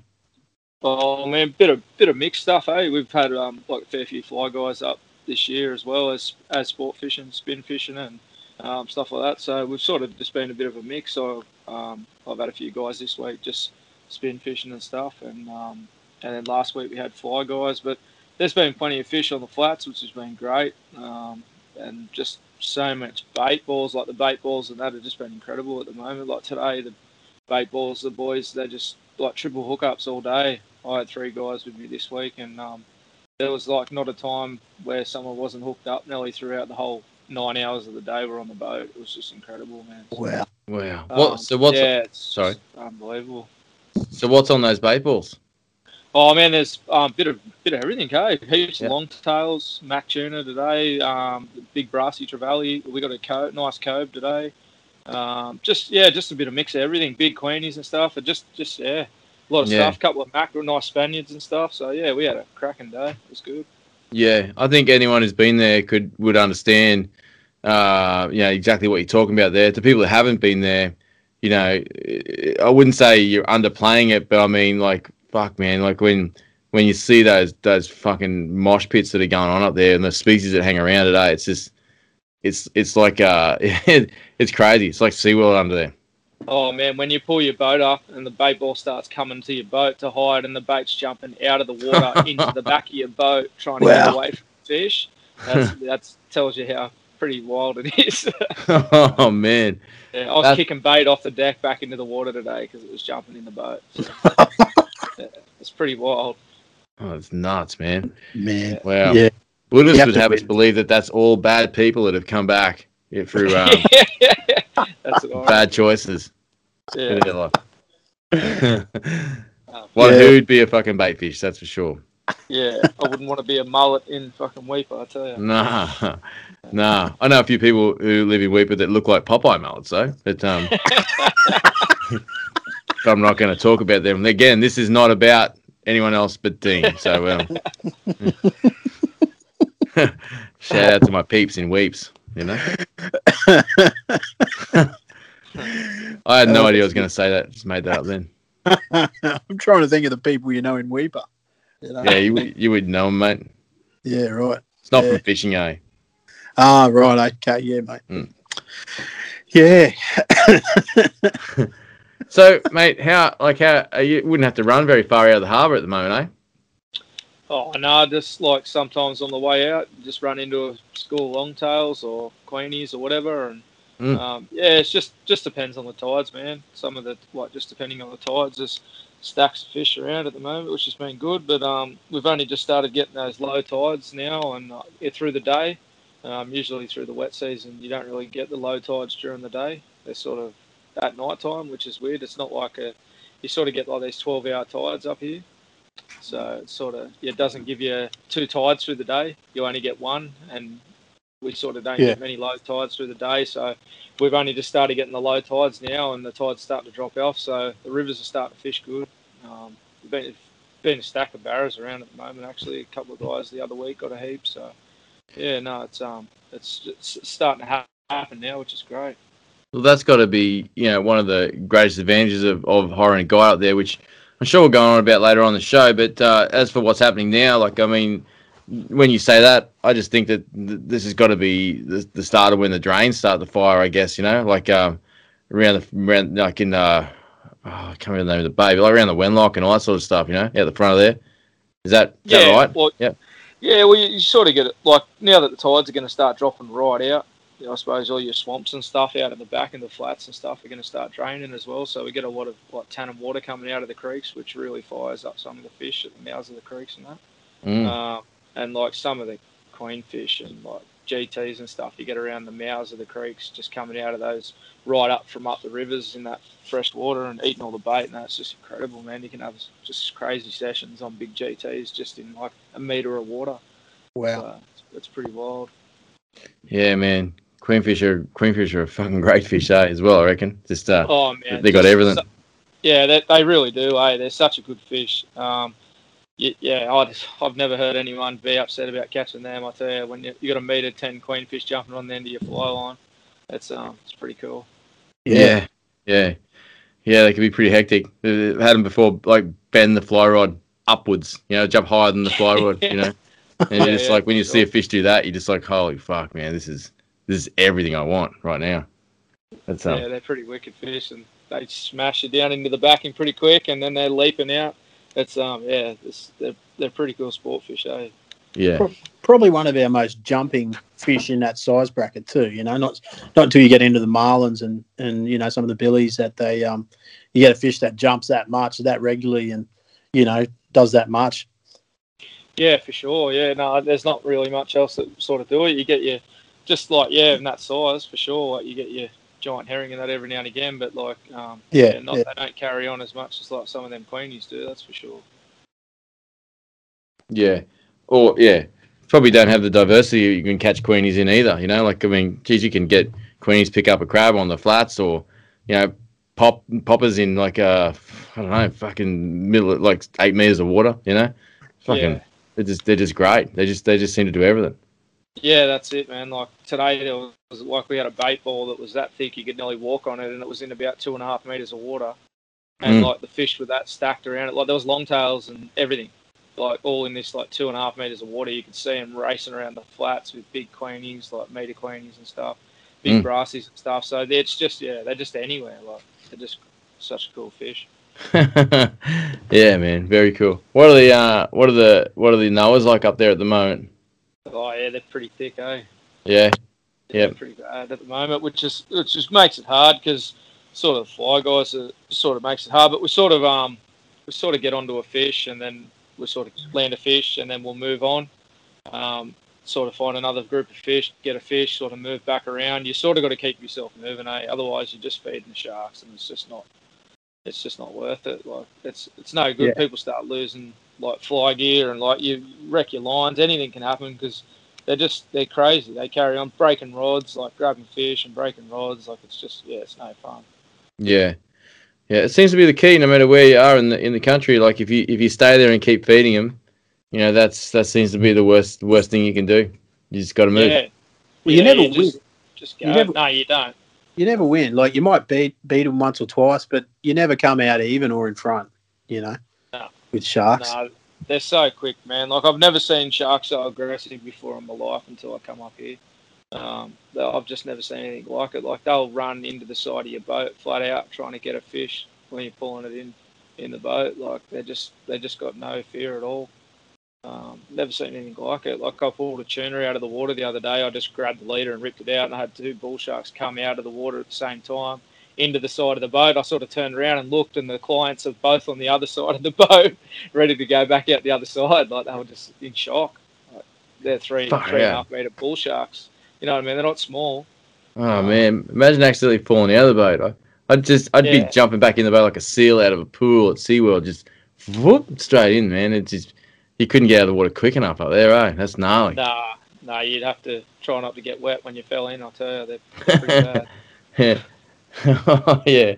Oh man, bit of bit of mixed stuff, eh? We've had um like a fair few fly guys up this year as well as as sport fishing, spin fishing, and um, stuff like that. So we've sort of just been a bit of a mix. So um, I've had a few guys this week just spin fishing and stuff, and um, and then last week we had fly guys. But there's been plenty of fish on the flats, which has been great, um, and just so much bait balls. Like the bait balls and that have just been incredible at the moment. Like today, the bait balls, the boys they're just like triple hookups all day. I had three guys with me this week, and um, there was like not a time where someone wasn't hooked up nearly throughout the whole nine hours of the day we're on the boat. It was just incredible, man. Wow. Wow. Um, What? So what's yeah, it's sorry. unbelievable. so what's on those bait balls? Oh man, there's a um, bit of bit of everything. Hey, heaps of long tails, mac tuna today. Um, big brassy trevally. We got a co- nice cove today. Um, just yeah, just a bit of mix of everything. Big queenies and stuff. And just just yeah, a lot of Yeah. stuff. couple of mackerel, nice Spaniards and stuff. So yeah, we had a cracking day. It was good. Yeah, I think anyone who's been there could would understand, uh, you know, exactly what you're talking about there. To people that haven't been there, you know, I wouldn't say you're underplaying it, but I mean, like, fuck, man, like when when you see those those fucking mosh pits that are going on up there and the species that hang around today, it's just, it's it's like uh, [laughs] it's crazy. It's like SeaWorld under there. Oh man, when you pull your boat up and the bait ball starts coming to your boat to hide, and the bait's jumping out of the water [laughs] into the back of your boat trying to get away from fish, that's [laughs] that's tells you how pretty wild it is. oh man, yeah, I was That's- kicking bait off the deck back into the water today because it was jumping in the boat. So, yeah, [laughs] it's pretty wild. oh, it's nuts, man. Man. Wow. Yeah. Buddhists You have would to have us believe that that's all bad people that have come back yeah, through um, [laughs] that's [laughs] what I bad choices. yeah. Yeah, like- One Yeah. who'd be a fucking bait fish, that's for sure. yeah, I wouldn't want to be a mullet in fucking Weipa, I tell you. Nah, nah. I know a few people who live in Weipa that look like Popeye mullets, though. But um, but I'm not going to talk about them. Again, this is not about anyone else but Dean. So um, [laughs] shout out to my peeps in Weeps. You know, [laughs] I had no idea I was going to say that. Just made that up then. [laughs] I'm trying to think of the people you know in Weipa. You know? Yeah, you you would know 'em, mate. Yeah, right. It's not Yeah. from fishing, eh? Ah, right. Okay. Yeah, mate. Mm. Yeah. So, mate, how like how you wouldn't have to run very far out of the harbour at the moment, eh? Oh no, just like sometimes on the way out, just run into a school of longtails or queenies or whatever, and Mm. um, yeah, it's just just depends on the tides, man. Some of the like just depending on the tides, there's stacks of fish around at the moment, which has been good. But um, we've only just started getting those low tides now, and uh, through the day. Um, usually through the wet season, you don't really get the low tides during the day. They're sort of at night time, which is weird. It's not like a you sort of get like these 12 hour tides up here. So it sort of yeah, it doesn't give you two tides through the day. You only get one, and we sort of don't Yeah. get many low tides through the day. So we've only just started getting the low tides now, and the tides starting to drop off. So the rivers are starting to fish good. Um, there's been been a stack of barras around at the moment. Actually, a couple of guys the other week got a heap. So yeah, no, it's um, it's, it's starting to happen now, which is great. Well, that's got to be, you know, one of the greatest advantages of, of hiring a guy out there, which I'm sure we'll go on about later on the show. But uh, as for what's happening now, like, I mean, when you say that, I just think that th- this has got to be the, the start of when the drains start to fire, I guess, you know, like um, around the, around, like in, uh, oh, I can't remember the name of the bay, but like around the Wenlock and all that sort of stuff, you know, out the front of there. Is that, is that right? Well, Yep. Yeah, well, you, you sort of get it like now that the tides are going to start dropping right out. You know, I suppose all your swamps and stuff out in the back and the flats and stuff are going to start draining as well. So we get a lot of like tannin water coming out of the creeks, which really fires up some of the fish at the mouths of the creeks and that. Mm. Um, and like some of the queen fish and like GTs and stuff, you get around the mouths of the creeks, just coming out of those right up from up the rivers in that fresh water and eating all the bait. And that's just incredible, man. You can have just crazy sessions on big GTs just in like a meter of water. Wow. So it's, it's pretty wild. Yeah, man. Queenfish are, queenfish are a fucking great fish, eh, as well, I reckon. Just, uh, Oh man, they got everything. yeah, they, they really do. Eh? They're such a good fish. Um, yeah, I just, I've never heard anyone be upset about catching them. I tell you, when you, you got a meter ten queenfish jumping on the end of your fly line, it's um, it's pretty cool. Yeah, yeah, yeah. They can be pretty hectic. I've had them before, like bend the fly rod upwards. You know, jump higher than the fly rod. You know, [laughs] and Yeah, just yeah, like when you for see a fish do that, you're just like, holy fuck, man, this is this is everything I want right now. That's um, Yeah, they're pretty wicked fish, and they smash you down into the backing pretty quick, and then they're leaping out. It's um, yeah, it's, they're they're pretty cool sport fish, eh? yeah, Probably one of our most jumping fish in that size bracket too. You know, not not until you get into the marlins and and you know some of the billies that they um you get a fish that jumps that much that regularly and you know does that much. Yeah, for sure. Yeah, no, there's not really much else that sort of do it. You get your, just like yeah, in that size for sure. Like you get your giant herring in that every now and again, but like um, Yeah, not yeah. they don't carry on as much as like some of them queenies do. That's for sure. yeah, or yeah, probably don't have the diversity you can catch queenies in either. You know, like I mean, geez, you can get queenies pick up a crab on the flats, or you know, pop poppers in like a I don't know, fucking middle of, like eight meters of water. You know, fucking. Yeah. They're just they're just great. They just they just seem to do everything. Yeah, that's it, man. Like today, there was like we had a bait ball that was that thick you could nearly walk on it, and it was in about two and a half meters of water, and Mm. like the fish were that stacked around it. Like there was longtails and everything, like all in this like two and a half meters of water. You could see them racing around the flats with big queenies, like meter queenies and stuff, big Mm. brassies and stuff. So it's just yeah, they're just anywhere. Like they're just such cool fish. [laughs] yeah, man, very cool. What are the uh, what are the what are the Noahs like up there at the moment? Oh yeah, they're pretty thick, eh? Yeah, Yeah, pretty bad at the moment, which is which just makes it hard because sort of fly guys are, sort of makes it hard. But we sort of um we sort of get onto a fish and then we sort of land a fish and then we'll move on. Um, sort of find another group of fish, get a fish, sort of move back around. You sort of got to keep yourself moving, eh? Otherwise, you're just feeding the sharks, and it's just not it's just not worth it. Like it's it's no good. Yeah. People start losing like fly gear and like you wreck your lines. Anything can happen because they're just they're crazy. They carry on breaking rods, like grabbing fish and breaking rods. Like it's just yeah, it's no fun. yeah, yeah. It seems to be the key, no matter where you are in the in the country. Like if you if you stay there and keep feeding them, you know that's that seems to be the worst worst thing you can do. You just got to move. Yeah, Well, you Yeah, never just, win. Just go. You never- no, you don't. You never win. Like you might beat beat them once or twice, but you never come out even or in front. You know, No. With sharks. No, they're so quick, man. Like I've never seen sharks so aggressive before in my life until I come up here. Um, I've just never seen anything like it. Like they'll run into the side of your boat flat out trying to get a fish when you're pulling it in in the boat. Like they just they just got no fear at all. Um, never seen anything like it. Like I pulled a tuna out of the water the other day. I just grabbed the leader and ripped it out, and I had two bull sharks come out of the water at the same time into the side of the boat. I sort of turned around and looked, and the clients are both on the other side of the [laughs] boat, ready to go back out the other side. Like they were just in shock. Like, they're three Fuck, three and a yeah. half meter bull sharks. You know what I mean? They're not small. Oh man, imagine accidentally falling out of the boat. I, I'd just I'd Yeah. be jumping back in the boat like a seal out of a pool at SeaWorld, just whoop, straight in, man. It's just you couldn't get out of the water quick enough up there, eh? That's gnarly. Nah, nah, you'd have to try not to get wet when you fell in. I'll tell you, they're [laughs] pretty bad. yeah. [laughs] yeah,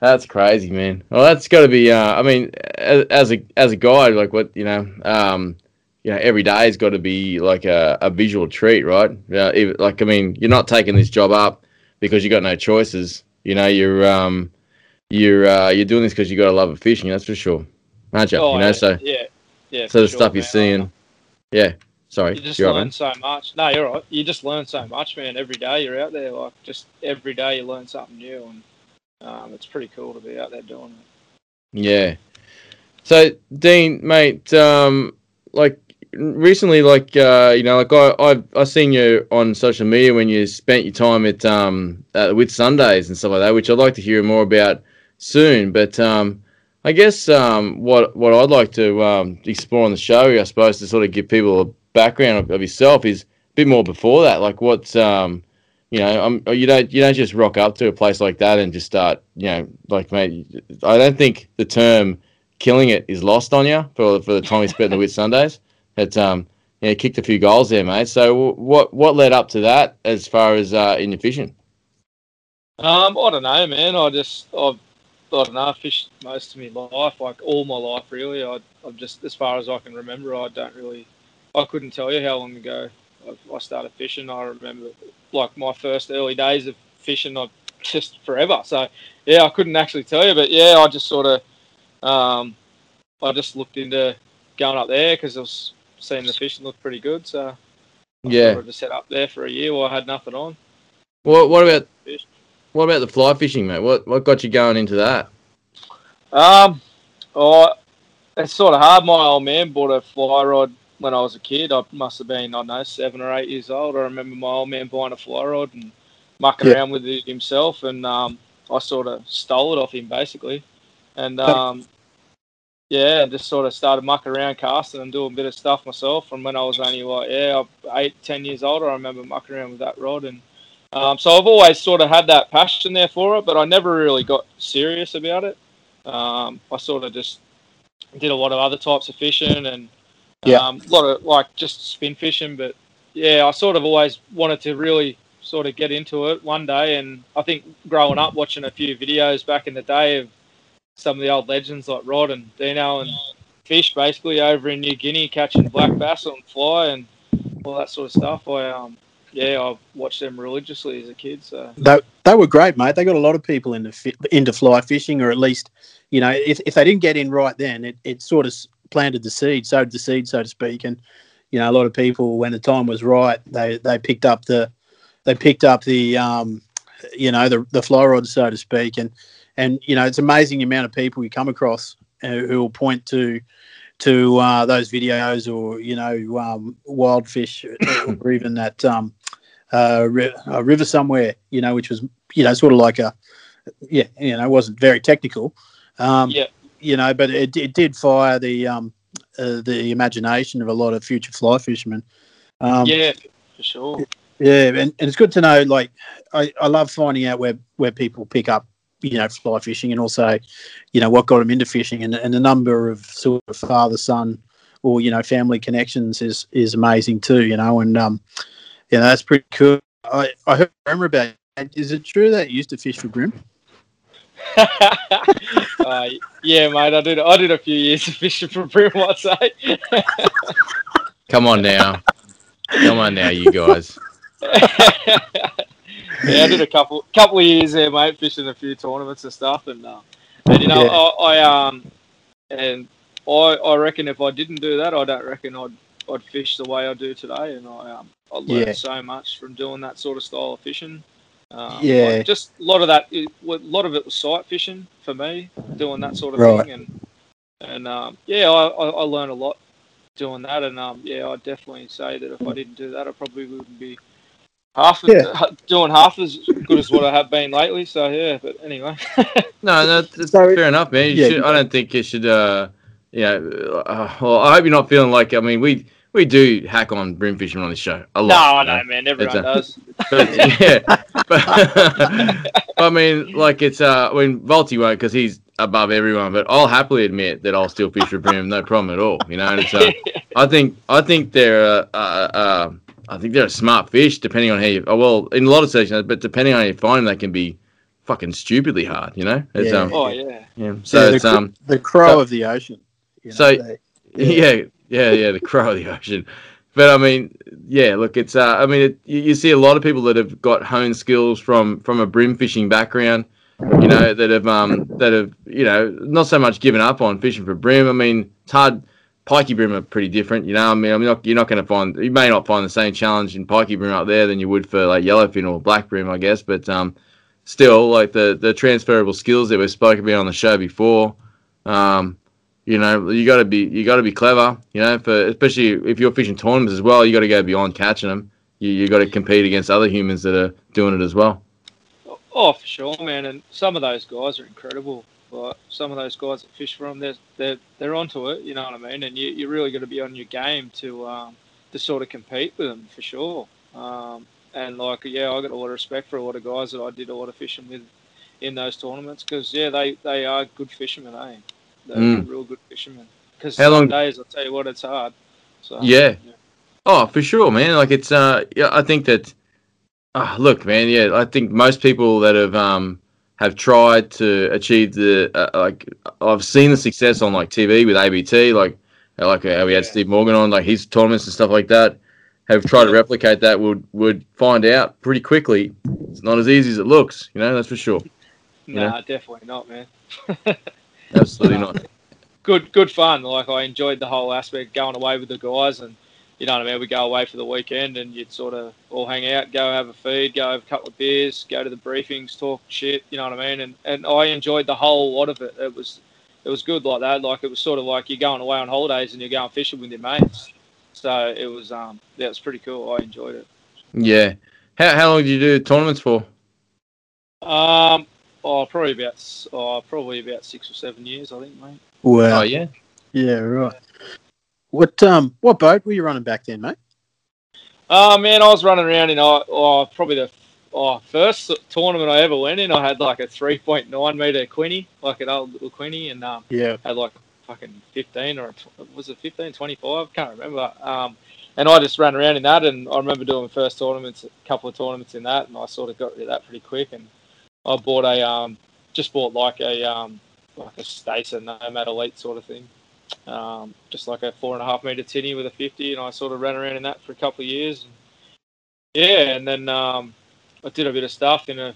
that's crazy, man. Well, that's got to be. Uh, I mean, as, as a as a guide, like what you know, um, you know, every day has got to be like a, a visual treat, right? Yeah, even, like I mean, you're not taking this job up because you got no choices. You know, you're um, you're uh, you're doing this because you got a love of fishing. That's for sure, aren't you? Oh, you know, yeah, so yeah, yeah. so the sure, stuff you're seeing. Yeah, sorry, You just learn so much. No, you're right. You just learn so much, man. Every day you're out there, like just every day you learn something new, and um, it's pretty cool to be out there doing it. Yeah. So Dean, mate, um, like recently, like uh, you know, like I I've I seen you on social media when you spent your time at um uh, Whitsundays and stuff like that, which I'd like to hear more about soon. But um, I guess um, what what I'd like to um, explore on the show, I suppose, to sort of give people a background of, yourself is a bit more before that, like what's um. You know, um, you don't you don't just rock up to a place like that and just start. You know, like mate, I don't think the term killing it is lost on you for for the time you spent in the Whitsundays. It's um yeah, kicked a few goals there, mate. So what what led up to that as far as uh, in your fishing? Um, I don't know, man. I just I've I don't know. I fished most of my life, like all my life, really. I I've just as far as I can remember, I don't really. I couldn't tell you how long ago I, I started fishing. I remember like my first early days of fishing. I just forever. So yeah, I couldn't actually tell you, but yeah, I just sort of um, I just looked into going up there because I was seeing the fishing looked pretty good. So I Yeah. sort of just set up there for a year while I had nothing on. What what about Fish. what about the fly fishing, mate? What what got you going into that? Um, oh, it's sort of hard. My old man bought a fly rod when I was a kid. I must have been, I don't know, seven or eight years old. I remember my old man buying a fly rod and mucking Yeah. around with it himself, and um, I sort of stole it off him basically, and um, yeah, just sort of started mucking around casting and doing a bit of stuff myself. From when I was only like yeah, eight, ten years old, I remember mucking around with that rod and. Um, so I've always sort of had that passion there for it, but I never really got serious about it. Um, I sort of just did a lot of other types of fishing and Yeah. um, a lot of like just spin fishing. But yeah, I sort of always wanted to really sort of get into it one day. And I think growing up, watching a few videos back in the day of some of the old legends like Rod and Dino and Fish, basically over in New Guinea catching black bass on fly and all that sort of stuff. I um, yeah, I watched them religiously as a kid. So They, they were great, mate. They got a lot of people into fi- into fly fishing, or at least, you know, if, if they didn't get in right then, it, it sort of planted the seed, sowed the seed, so to speak. And you know, a lot of people, when the time was right, they they picked up the they picked up the um, you know, the the fly rods, so to speak. And and you know, it's amazing the amount of people you come across uh, who will point to to uh, those videos or you know um, wild fish or [coughs] even that um, uh, ri- a river somewhere you know which was you know sort of like a yeah you know it wasn't very technical um, Yeah. You know but it, it did fire the um, uh, the imagination of a lot of future fly fishermen um, yeah, for sure. yeah, and, and it's good to know. Like, I, I love finding out where, where people pick up, you know, fly fishing, and also, you know, what got them into fishing, and, and the number of sort of father son or you know family connections is is amazing too. You know, and um, you know that's pretty cool. I I heard remember about. Is it true that you used to fish for bream? [laughs] uh, yeah, mate, I did. I did a few years of fishing for bream. I'd say. Come on now, come on now, you guys. [laughs] yeah, I did a couple couple of years there, mate, fishing a few tournaments and stuff, and uh, and you know, Yeah. I, I um, and I I reckon if I didn't do that, I don't reckon I'd I'd fish the way I do today, and I um, I learned Yeah. so much from doing that sort of style of fishing. Um, Yeah. like, just a lot of that. it- A lot of it was sight fishing for me, doing that sort of Right. thing, and and um, yeah, I, I, I learned a lot doing that, and um, yeah, I'd definitely say that if I didn't do that, I probably wouldn't be half Yeah. [laughs] doing half as good as what I have been lately. So yeah, but anyway, [laughs] No, no, that's So- fair enough, man. You Yeah. should, I don't think you should. Uh, you know, uh, well, I hope you're not feeling like. I mean, we we do hack on bream fishing on this show a lot. no. I you know, man, everyone a- does. [laughs] But, yeah, [laughs] but, I mean, like it's uh, I mean, Volty won't because he's above everyone, but I'll happily admit that I'll still fish for bream, no problem at all. You know, and it's, uh, I think I think they're uh, uh, uh, I think they're a smart fish, depending on how you. Oh, well, in a lot of sections, but depending on how you find them, they can be fucking stupidly hard. You know, it's, Yeah. um, Oh yeah. yeah. So Yeah, it's the, um, the crow so- of the ocean. you know, so- they- [laughs] yeah, yeah, yeah, yeah, the crow of the ocean. But I mean, yeah, look, it's uh, I mean, it, you, see a lot of people that have got honed skills from from a bream fishing background, you know, that have um that have you know not so much given up on fishing for bream. I mean, it's hard. Pikey bream are pretty different, you know. I mean, I'm not you're not going to find you may not find the same challenge in pikey bream up there than you would for like yellowfin or black bream, I guess. But um, still, like the the transferable skills that we've spoken about on the show before, um, you know, you got to be you got to be clever. You know, for especially if you're fishing tournaments as well, you got to go beyond catching them. You you got to compete against other humans that are doing it as well. Oh, for sure, man. And some of those guys are incredible. Like some of those guys that fish for them, they're they're they're onto it. You know what I mean? And you you really got to be on your game to um to sort of compete with them for sure. Um, and like yeah, I got a lot of respect for a lot of guys that I did a lot of fishing with in those tournaments because yeah, they they are good fishermen, eh? They're Mm. real good fishermen. Because How long- days I'll tell you what, it's hard. So Yeah. Oh, for sure, man. Like it's uh, yeah, I think that. Uh, look, man. Yeah, I think most people that have um have tried to achieve the uh, like I've seen the success on like TV with ABT, like like uh, we had Yeah. Steve Morgan on, like his tournaments and stuff like that. Have tried to replicate that would would find out pretty quickly. It's not as easy as it looks, you know. That's for sure. [laughs] Nah, Yeah. definitely not, man. [laughs] Absolutely not. good good fun. Like I enjoyed the whole aspect going away with the guys and you know what I mean, we go away for the weekend and you'd sort of all hang out, go have a feed, go have a couple of beers, go to the briefings, talk shit, you know what I mean? And and I enjoyed the whole lot of it. It was it was good like that. Like it was sort of like you're going away on holidays and you're going fishing with your mates. So it was um yeah, it was pretty cool. I enjoyed it. Yeah. How how long did you do tournaments for? Um oh probably about oh probably about six or seven years I think, mate. Wow. Oh yeah. Yeah, right. What um what boat were you running back then, mate? Oh man, I was running around in uh, oh, probably the oh, first tournament I ever went in. I had like a 3.9 meter quinny, like an old little quinny, and um, Yeah. had like fucking 15 or tw- was it 15, 25? Can't remember. Um, and I just ran around in that, and I remember doing first tournaments, a couple of tournaments in that, and I sort of got rid of that pretty quick. And I bought a um, just bought like a um, like a Stacer Nomad Elite sort of thing. Um, just like a four and a half meter tinny with a 50, and I sort of ran around in that for a couple of years. And yeah, and then um, I did a bit of stuff in a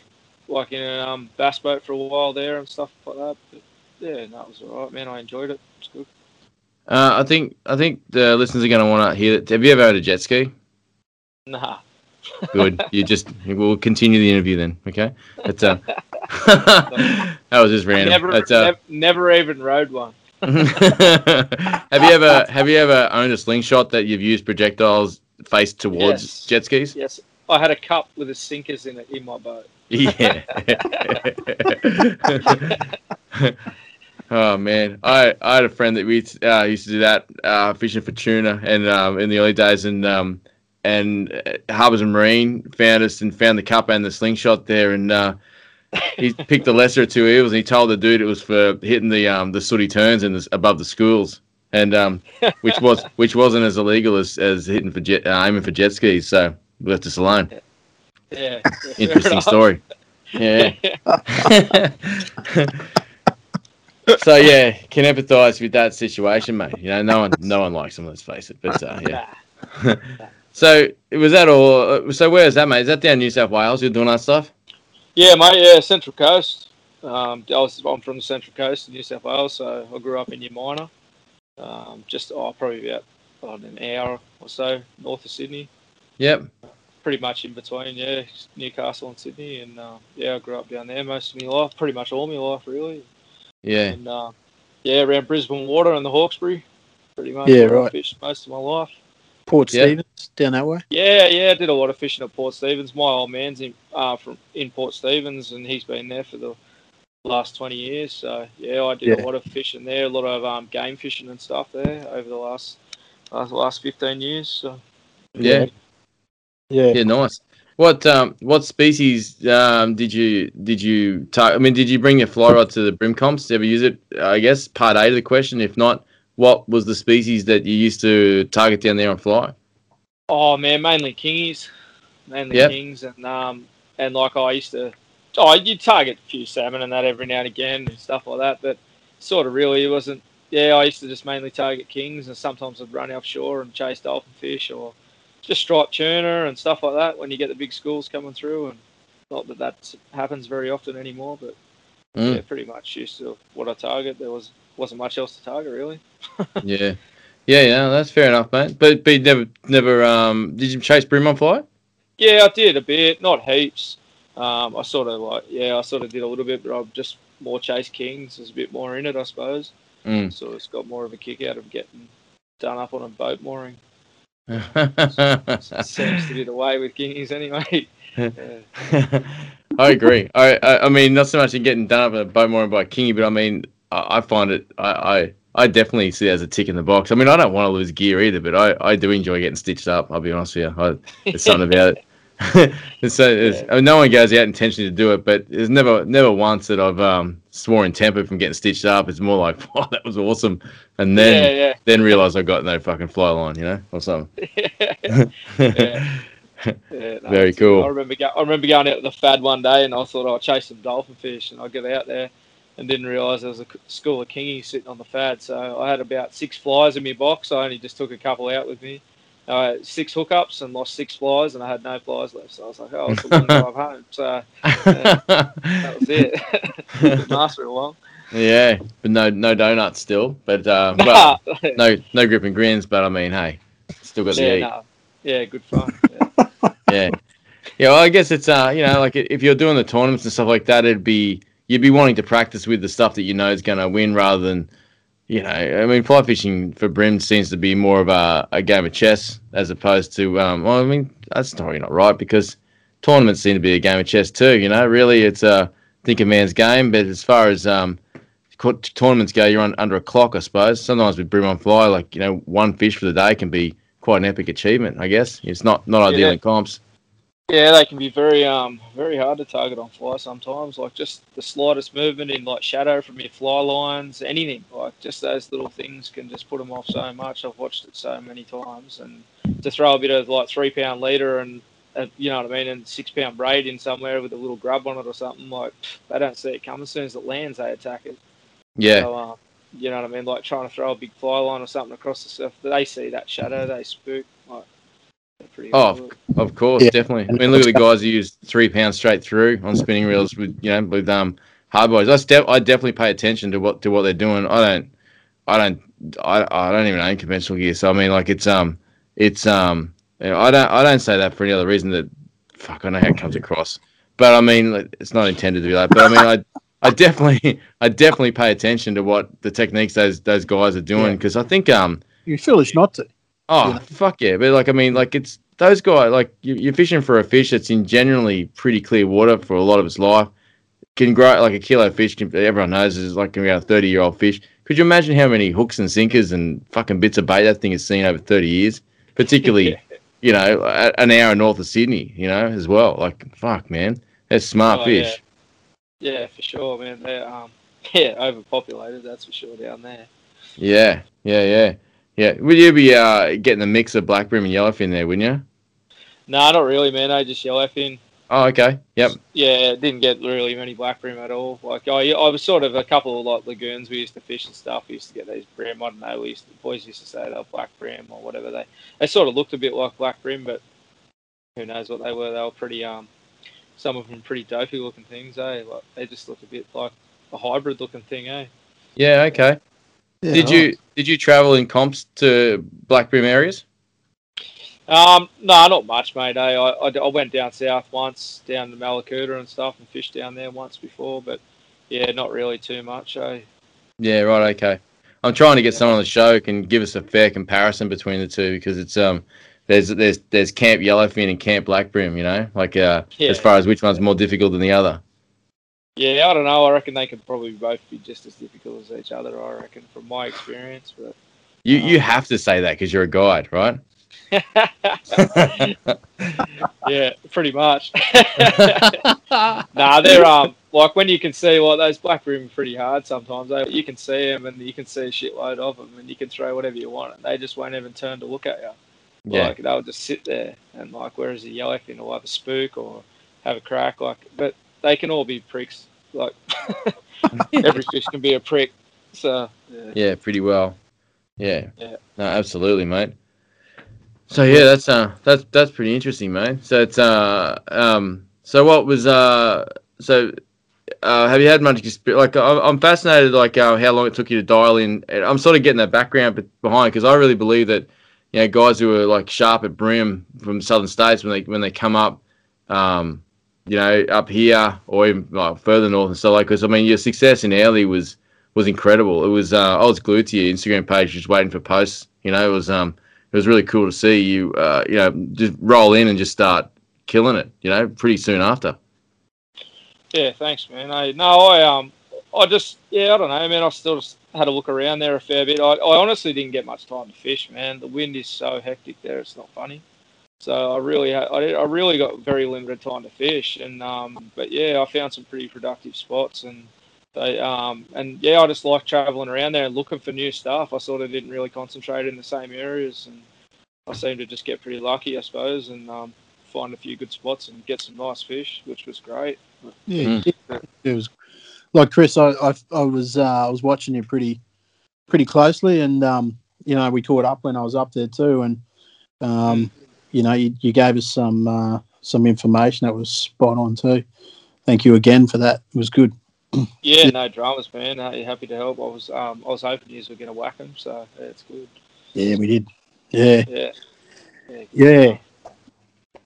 like in a um, bass boat for a while there and stuff like that. But yeah, that was alright, man. I enjoyed it. It's good. Uh, I think I think the listeners are going to want to hear that. Have you ever had a jet ski? Nah. Good. you just we'll continue the interview then. Okay. It's uh, [laughs] that was just random. Never, That's, uh, nev- never even rode one. [laughs] have you ever have you ever owned a slingshot that you've used projectiles faced towards Yes. jet skis? Yes, I had a cup with the sinkers in it in my boat. Yeah. [laughs] oh man, I I had a friend that we uh, used to do that uh, fishing for tuna, and um, in the early days, and um, and uh, Harbours and Marine found us and found the cup and the slingshot there, and uh, he [laughs] picked the lesser of two evils, and he told the dude it was for hitting the um, the sooty terns and the, above the schools. And um, which was [laughs] which wasn't as illegal as, as hitting for jet, uh, aiming for jet skis, so we left us alone. Yeah. yeah, Interesting story. Yeah. [laughs] so yeah, can empathise with that situation, mate. You know, no one, no one likes them. Let's face it. But uh, yeah. So was that all? uh, So where is that, mate? Is that down New South Wales? You're doing that stuff? Yeah, mate. Yeah, Central Coast. Um, I was, I'm from the Central Coast of New South Wales, so I grew up in Umina. Um, just oh, probably about I an hour or so north of Sydney. Yep. Pretty much in between, yeah, Newcastle and Sydney, and uh, yeah, I grew up down there most of my life, pretty much all my life, really. Yeah. And uh, yeah, around Brisbane Water and the Hawkesbury, pretty much. Yeah, I right. Fished most of my life. Port Yeah. Stephens down that way. Yeah, yeah, I did a lot of fishing at Port Stephens. My old man's in uh, from in Port Stephens, and he's been there for the last twenty years. So yeah, I did Yeah. a lot of fishing there, a lot of um, game fishing and stuff there over the last uh, the last fifteen years. So Yeah. Yeah. Yeah. Nice. What um what species um did you did you tar- I mean did you bring your fly rod to the bream comps? Did you ever use it? I guess part A of the question. If not, what was the species that you used to target down there on fly? Oh man, mainly kingies, mainly Yep. kings, and um, and like I used to, oh, you target a few salmon and that every now and again and stuff like that, but sort of really it wasn't. Yeah, I used to just mainly target kings, and sometimes I'd run offshore and chase dolphin fish or just striped tuna and stuff like that when you get the big schools coming through. And not that that happens very often anymore, but Mm. yeah, pretty much used to what I target. There was wasn't much else to target really. [laughs] yeah, yeah, yeah. That's fair enough, mate. But but you never never um did you chase bream on fly? Yeah, I did a bit, not heaps. Um, I sort of like, yeah, I sort of did a little bit, but I just more chase kings. There's a bit more in it, I suppose. Mm. So it's got more of a kick out of getting done up on a boat mooring. [laughs] Seems to be the way with kingies anyway. [laughs] I agree. I, I I mean not so much in getting done up on a boat mooring by kingy, but I mean I, I find it I, I I definitely see it as a tick in the box. I mean I don't want to lose gear either, but I, I do enjoy getting stitched up. I'll be honest with you. I, there's something [laughs] about it. it's, [laughs] so, it's, I mean, no one goes out intentionally to do it, but there's never never once that I've um, sworn temper from getting stitched up. It's more like, [laughs] wow, that was awesome, and then yeah, then realize I got no fucking fly line, you know, or something. yeah. yeah. Yeah, no, Very cool. I remember go- I remember going out with the fad one day, and I thought I'd chase some dolphin fish, and I get out there, and didn't realise there was a school of kingies sitting on the fad. So I had about six flies in my box. I only just took a couple out with me. I had six hookups and lost six flies, and I had no flies left. So I was like, oh, it's a long [laughs] drive home. So that was it. [laughs] Didn't last very long. yeah, but no no donuts still. But uh, [laughs] well, no no grip and grins. But I mean, hey, still got the yeah, eat. no. yeah, good fun. Yeah. yeah, yeah. Well, I guess it's uh, you know, like if you're doing the tournaments and stuff like that, it'd be you'd be wanting to practice with the stuff that you know is going to win rather than, you know, I mean, fly fishing for bream seems to be more of a, a game of chess as opposed to, um, well, I mean, that's probably not right because tournaments seem to be a game of chess too. You know, really, it's a think a man's game, but as far as um. Tournaments go, you're on, under a clock, I suppose. Sometimes with bream on fly, like you know, one fish for the day can be quite an epic achievement. I guess it's not not ideal in comps. Yeah, they can be very um very hard to target on fly sometimes. Like just the slightest movement in like shadow from your fly lines, anything like just those little things can just put them off so much. I've watched it so many times, and to throw a bit of like three pound leader and uh, you know what I mean, and six pound braid in somewhere with a little grub on it or something like they don't see it come. As soon as it lands, they attack it. Yeah, So, um, you know what I mean? Like trying to throw a big fly line or something across the surf, they see that shadow, they spook. Like they're pretty. Oh, good. Of course, Yeah. definitely. I mean, look at the guys who use three pounds straight through on spinning reels with you know with um hard boys. I, de- I definitely pay attention to what to what they're doing. I don't, I don't, I, I don't even own conventional gear. So I mean, like it's um, it's um, you know, I don't I don't say that for any other reason that fuck I know how it comes across. But I mean, it's not intended to be that. But I mean, I. I definitely, [laughs] I definitely pay attention to what the techniques those those guys are doing Yeah. because I think um, You're foolish not to. Oh you know? fuck yeah! But like I mean, like it's those guys. Like you, you're fishing for a fish that's in generally pretty clear water for a lot of its life. Can grow like a kilo fish. Can, everyone knows is like around a thirty year old fish. Could you imagine how many hooks and sinkers and fucking bits of bait that thing has seen over thirty years? Particularly, [laughs] you know, an hour north of Sydney. You know, as well. Like fuck, man, that's smart Oh, fish. Yeah, for sure, man. They're um, [laughs] yeah, overpopulated. That's for sure down there. Yeah, yeah, yeah, yeah. Would you be uh getting the mix of black bream and yellowfin there? Wouldn't you? No, not really, man. I just yellowfin. Oh, okay. Yep. Yeah, didn't get really many black bream at all. Like I, I was sort of a couple of like lagoons we used to fish and stuff. We used to get these bream. I don't know. We used to, boys used to say they were black bream or whatever. They they sort of looked a bit like black bream, but who knows what they were? They were pretty um, some of them pretty dopey looking things. Eh, like they just looked a bit like a hybrid looking thing. Eh. Yeah. Okay. Yeah, did you did you travel in comps to black bream areas? Um, no, not much, mate. Eh? I, I, I went down south once, down to Mallacoota and stuff, and fished down there once before, but yeah, not really too much. Eh? Yeah, right. Okay. I'm trying to get someone on the show who can give us a fair comparison between the two because it's um there's there's there's Camp Yellowfin and Camp Black Bream, you know, like uh Yeah. as far as which one's more difficult than the other. Yeah, I don't know. I reckon they could probably both be just as difficult as each other. I reckon, from my experience. But You you Um, have to say that because you're a guide, right? [laughs] [laughs] yeah, pretty much. [laughs] nah, they're um like when you can see well those black bream are pretty hard sometimes. They, you can see them and you can see a shitload of them and you can throw whatever you want and they just won't even turn to look at you. Yeah. Like they'll just sit there and like whereas a yellowfin will have a spook or have a crack like but they can all be pricks. Like [laughs] every fish can be a prick. So yeah. Yeah, pretty well. Yeah. Yeah. No, absolutely, mate. So yeah, that's uh that's that's pretty interesting, mate. So it's uh um so what was uh so uh have you had much experience? Like I- I'm fascinated, like uh, how long it took you to dial in. I'm sort of getting that background behind because I really believe that you know guys who are like sharp at bream from southern states when they when they come up, um, you know, up here or even like further north and stuff like. Because I mean, your success in Airlie was was incredible. It was uh, I was glued to your Instagram page, just waiting for posts. You know, it was um it was really cool to see you uh you know just roll in and just start killing it. You know, pretty soon after. Yeah, thanks, man. I no, I um, I just yeah, I don't know, man. I still just had a look around there a fair bit. I, I honestly didn't get much time to fish, man. The wind is so hectic there; it's not funny. So I really, I, did- I really got very limited time to fish, and um, but yeah, I found some pretty productive spots, and they um, and yeah, I just like traveling around there and looking for new stuff. I sort of didn't really concentrate in the same areas, and I seemed to just get pretty lucky, I suppose, and um, find a few good spots and get some nice fish, which was great. Yeah, it was like Chris. I I, I was uh, I was watching you pretty pretty closely, and um, you know we caught up when I was up there too, and um, you know you, you gave us some uh, some information that was spot on too. Thank you again for that. It was good. [clears throat] Yeah, no dramas, man. Uh, happy to help. I was um, I was hoping you were going to whack him, so yeah, it's good. Yeah, we did. Yeah, Yeah. Yeah.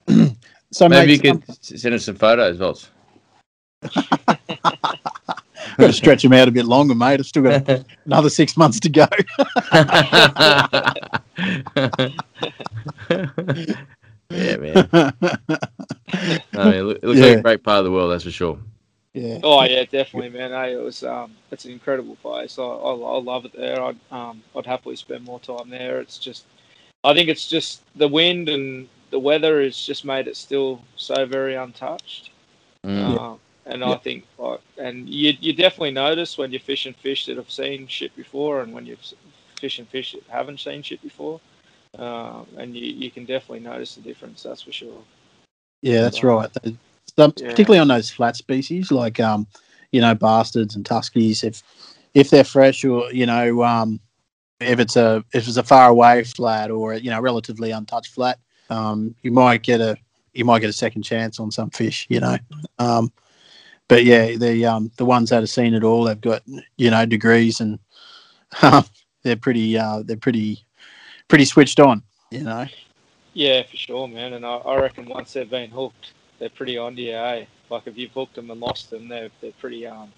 yeah. [clears throat] so Maybe mate, you could s- send us some photos, Volts. [laughs] got to stretch them out a bit longer, mate. I've still got [laughs] another six months to go. yeah, man. I mean, it looks like a great part of the world, that's for sure. yeah, Oh yeah, definitely, man. Hey, it was um, it's an incredible place. I, I, I love it there. I'd um, I'd happily spend more time there. It's just, I think it's just the wind and the weather has just made it still so very untouched. Mm. Um, and Yeah. I think, like, and you you definitely notice when you're fishing fish that have seen shit before, and when you're fishing fish that haven't seen shit before, um, and you, you can definitely notice the difference. That's for sure. yeah, that's right. Some, Yeah. Particularly on those flat species like um, you know, bastards and tuskies. If if they're fresh or you know, um, if it's a if it's a far away flat or you know, relatively untouched flat, um, you might get a you might get a second chance on some fish. You know, um, but yeah, the um, the ones that have seen it all, they've got you know degrees and [laughs] they're pretty uh, they're pretty pretty switched on. You know. Yeah, for sure, man. And I, I reckon once they've been hooked, they're pretty on to you, eh? Like if you've hooked them and lost them, they're they're pretty um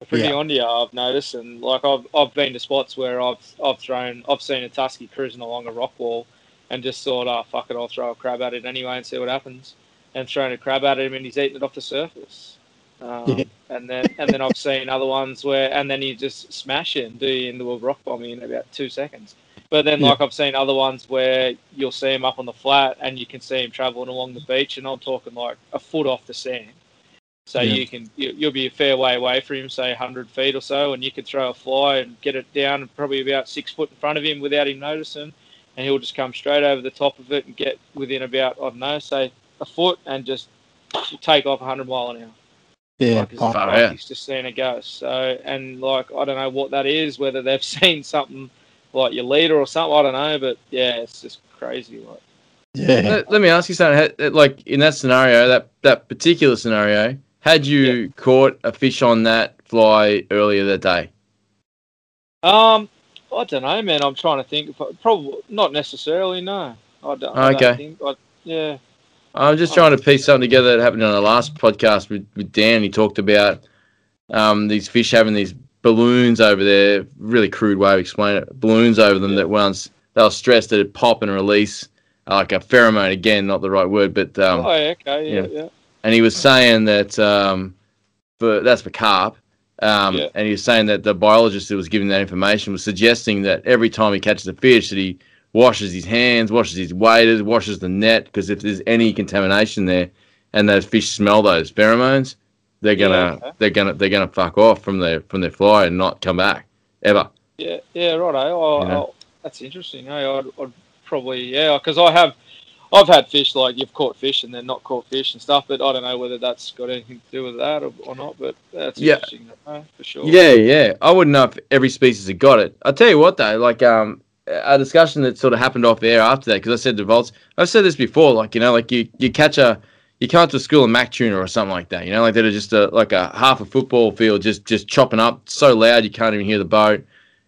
they're pretty Yeah. on to you. I've noticed, and like I've I've been to spots where I've I've thrown I've seen a tusky cruising along a rock wall, and just thought, oh fuck it, I'll throw a crab at it anyway and see what happens, and thrown a crab at him and he's eating it off the surface. Um. [laughs] And then and then I've seen other ones where and then you just smash it and do you into a rock bomb in about two seconds. But then, Yeah. like I've seen other ones where you'll see him up on the flat and you can see him traveling along the beach, and I'm talking like a foot off the sand. So Yeah. you can you, you'll be a fair way away from him, say 100 feet or so, and you can throw a fly and get it down probably about six foot in front of him without him noticing, and he'll just come straight over the top of it and get within about I don't know, say a foot, and just take off 100 mile an hour. Yeah. Like, Oh, Far like out. he's just seen a ghost. So, and like, I don't know what that is, whether they've [laughs] seen something like your leader or something, I don't know, but yeah, it's just crazy. Like, yeah. Let, let me ask you something. Like in that scenario, that that particular scenario, had you caught a fish on that fly earlier that day? um, I don't know, man. I'm trying to think. Probably not necessarily. No, I don't. I Okay. don't think. I, yeah, I'm just trying to piece something together that happened on the last podcast with, with Dan. He talked about um, these fish having these balloons over there. Really crude way of explaining it. Balloons over them Yeah. that once they were stressed, it'd pop and release like a pheromone. Again, not the right word, but um, oh, yeah, okay, yeah, yeah. yeah. and he was saying that um, for that's for carp. Um, Yeah. And he was saying that the biologist who was giving that information was suggesting that every time he catches a fish, that he washes his hands, washes his waders, washes the net because if there's any contamination there, and those fish smell those pheromones, they're gonna okay. they're gonna they're gonna fuck off from their from their fly and not come back ever. Yeah, yeah, right. Oh, You know? oh, that's interesting. Hey, I'd, I'd probably yeah, because I have, I've had fish like you've caught fish and then not caught fish and stuff, but I don't know whether that's got anything to do with that or, or not. But that's Yeah. interesting know for sure. Yeah, yeah. I wouldn't know if every species had got it. I'll tell you what though, like um a discussion that sort of happened off air after that, because I said to Volts, I've said this before, like, you know, like you, you catch a you come to school a mack tuna or something like that, you know, like that are just a like a half a football field just just chopping up so loud you can't even hear the boat.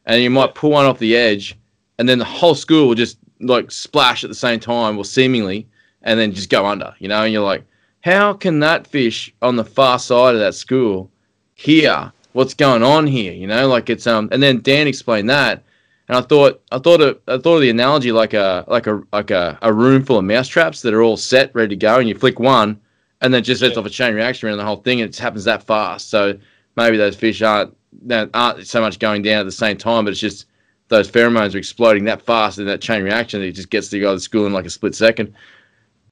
And you might pull one off the edge and then the whole school will just like splash at the same time or seemingly and then just go under, you know, and you're like, how can that fish on the far side of that school hear what's going on here? You know, like it's um. And then Dan explained that, and I thought I thought of, I thought of the analogy like a like a like a, a room full of mouse traps that are all set ready to go, and you flick one, and then just sets Yeah. off a chain reaction around the whole thing, and it happens that fast. So maybe those fish aren't that aren't so much going down at the same time, but it's just those pheromones are exploding that fast in that chain reaction that it just gets to go to school in like a split second.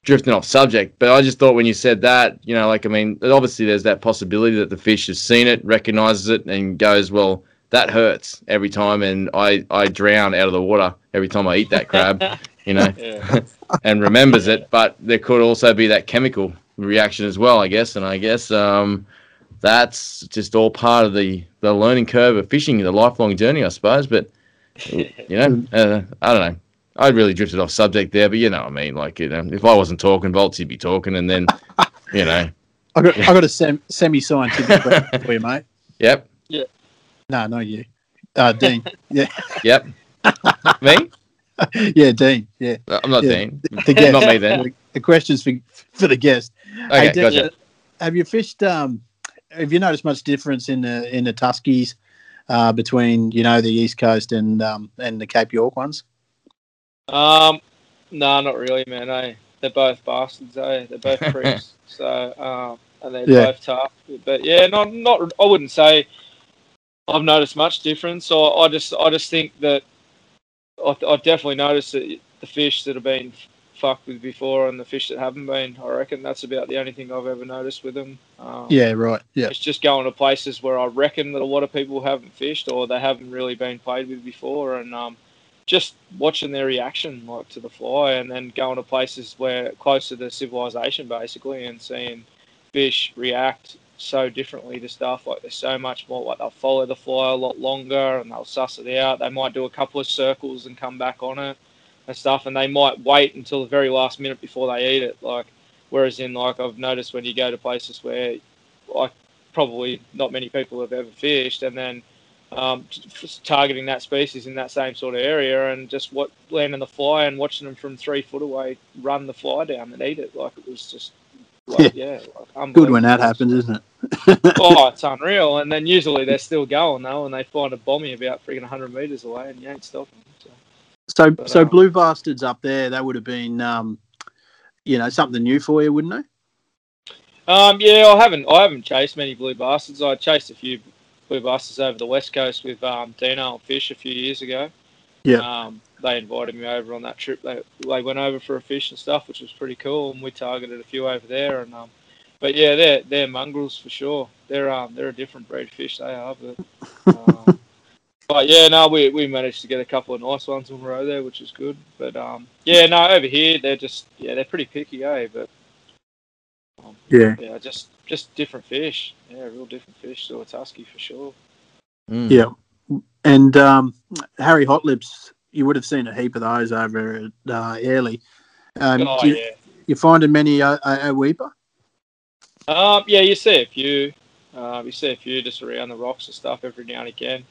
Drifting off subject, but I just thought when you said that, you know, like I mean, obviously there's that possibility that the fish has seen it, recognizes it, and goes, "Well, that hurts every time," and I I drown out of the water every time I eat that crab, [laughs] you know, Yeah. [laughs] and remembers it. But there could also be that chemical reaction as well, I guess, and I guess um, that's just all part of the the learning curve of fishing, the lifelong journey, I suppose. But you know, [laughs] uh, I don't know. I really drifted off subject there, but you know what I mean. Like, you know, if I wasn't talking, Volts, he'd be talking, and then, you know, I got, I got a sem- semi-scientific question for you, mate. yep, No, not you. Uh, Dean. [laughs] Yeah, yep. me? [laughs] yeah, Dean. Yeah, I'm not Yeah. Dean. the guest. Not me then. The, [laughs] the questions for for the guest. Okay, Hey, Dean, gotcha. uh, Have you fished? Um, have you noticed much difference in the in the Tuskies uh, between you know the East Coast and um, and the Cape York ones? Um, no, not really, man. Eh? They're both bastards. Eh? They're both freaks. so, um, and they're Yeah. both tough. But yeah, not not. I wouldn't say I've noticed much difference. So I just I just think that I, I definitely noticed that the fish that have been fucked with before and the fish that haven't been. I reckon that's about the only thing I've ever noticed with them. Um, Yeah, right. Yeah, It's just going to places where I reckon that a lot of people haven't fished or they haven't really been played with before, and um, just watching their reaction like to the fly, and then going to places where closer to the civilization basically, and seeing fish react so differently to stuff. Like there's so much more. Like they'll follow the fly a lot longer, and they'll suss it out. They might do a couple of circles and come back on it and stuff, and they might wait until the very last minute before they eat it. Like whereas in like I've noticed when you go to places where like probably not many people have ever fished, and then um, targeting that species in that same sort of area, and just what landing the fly and watching them from three foot away run the fly down and eat it, like it was just like, [laughs] yeah, good when that happens, isn't it? oh, [laughs] it's unreal. And then usually they're still going though, and they find a bommy about freaking 100 meters away, and you ain't stopping. So. So, But, so um, blue bastards up there, that would have been, um, you know, something new for you, wouldn't it? Um, yeah, I haven't I haven't chased many blue bastards. I chased a few blue bastards over the west coast with um, Dino and Fish a few years ago. Yeah. Um, they invited me over on that trip. They they went over for a fish and stuff, which was pretty cool, and we targeted a few over there. And um, but yeah, they're they're mongrels for sure. They're um they're a different breed of fish. They are, but. Um, [laughs] But yeah, no, we, we managed to get a couple of nice ones on the row there, which is good. But um, yeah, no, over here they're just yeah they're pretty picky, eh? But um, Yeah. yeah, just just different fish. Yeah, real different fish So it's tusky for sure. Mm. Yeah. And um, Harry Hotlips, you would have seen a heap of those over at uh, Airlie. Um, oh you, yeah. you finding many uh, a, a Weipa? Um, yeah, you see a few. Um, you see a few just around the rocks and stuff every now and again.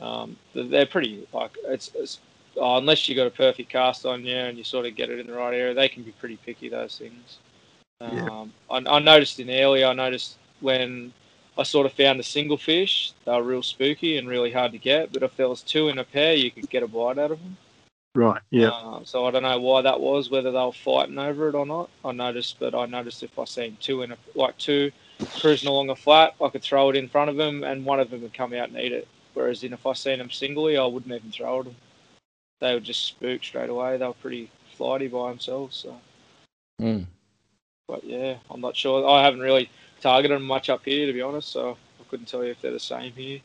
Um, they're, pretty like it's, it's oh, unless you got a perfect cast on you and you sort of get it in the right area, they can be pretty picky. Those things. Yeah. Um, I, I noticed in early. I noticed when I sort of found a single fish, they were real spooky and really hard to get. But if there was two in a pair, you could get a bite out of them. Right. Yeah. Um, so I don't know why that was, whether they were fighting over it or not. I noticed, but I noticed if I seen two in a like two cruising along a flat, I could throw it in front of them, and one of them would come out and eat it. Whereas in if I seen them singly, I wouldn't even throw it. 'em. they would just spook straight away. They were pretty flighty by themselves. So, Mm. but yeah, I'm not sure. I haven't really targeted them much up here to be honest. So I couldn't tell you if they're the same here.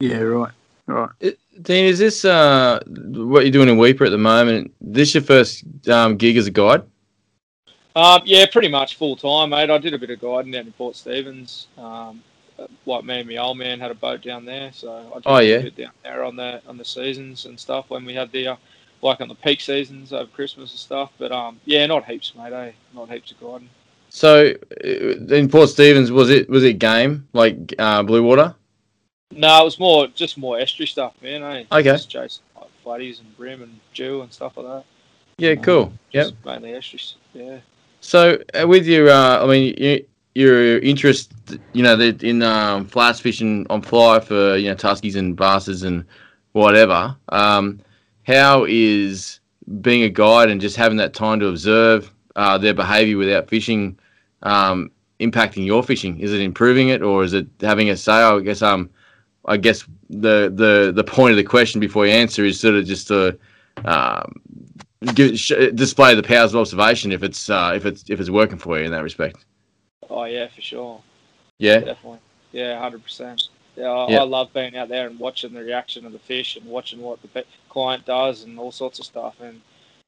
Yeah, right. Right. It- Dean, is this uh, what you're doing in Weipa at the moment? This your first um, gig as a guide? Um, yeah, pretty much full time, mate. I did a bit of guiding down in Port Stephens. Um, uh, like me and my old man had a boat down there, so I did Oh, a yeah. bit down there on the on the seasons and stuff when we had the uh, like on the peak seasons over Christmas and stuff. But um, yeah, not heaps, mate. Eh? Not heaps of guiding. So uh, in Port Stephens, was it was it game like uh, Blue Water? No, it was more just more estuary stuff, man. Eh? Okay. Just chasing like flatties and bream and dew and stuff like that. Yeah, cool. Yep. Just mainly estuary. Yeah. So uh, with your, uh, I mean, you, your interest, you know, in um, flats fishing on fly for you know tuskies and basses and whatever. Um, how is being a guide and just having that time to observe uh, their behaviour without fishing um, impacting your fishing? Is it improving it, or is it having a say? I guess um, I guess the the the point of the question before you answer is sort of just to um, give, sh- display the powers of observation if it's uh, if it's if it's working for you in that respect. Oh yeah, for sure. Yeah, Definitely. Yeah, hundred percent. Yeah, I, Yeah. I love being out there and watching the reaction of the fish and watching what the client does and all sorts of stuff. And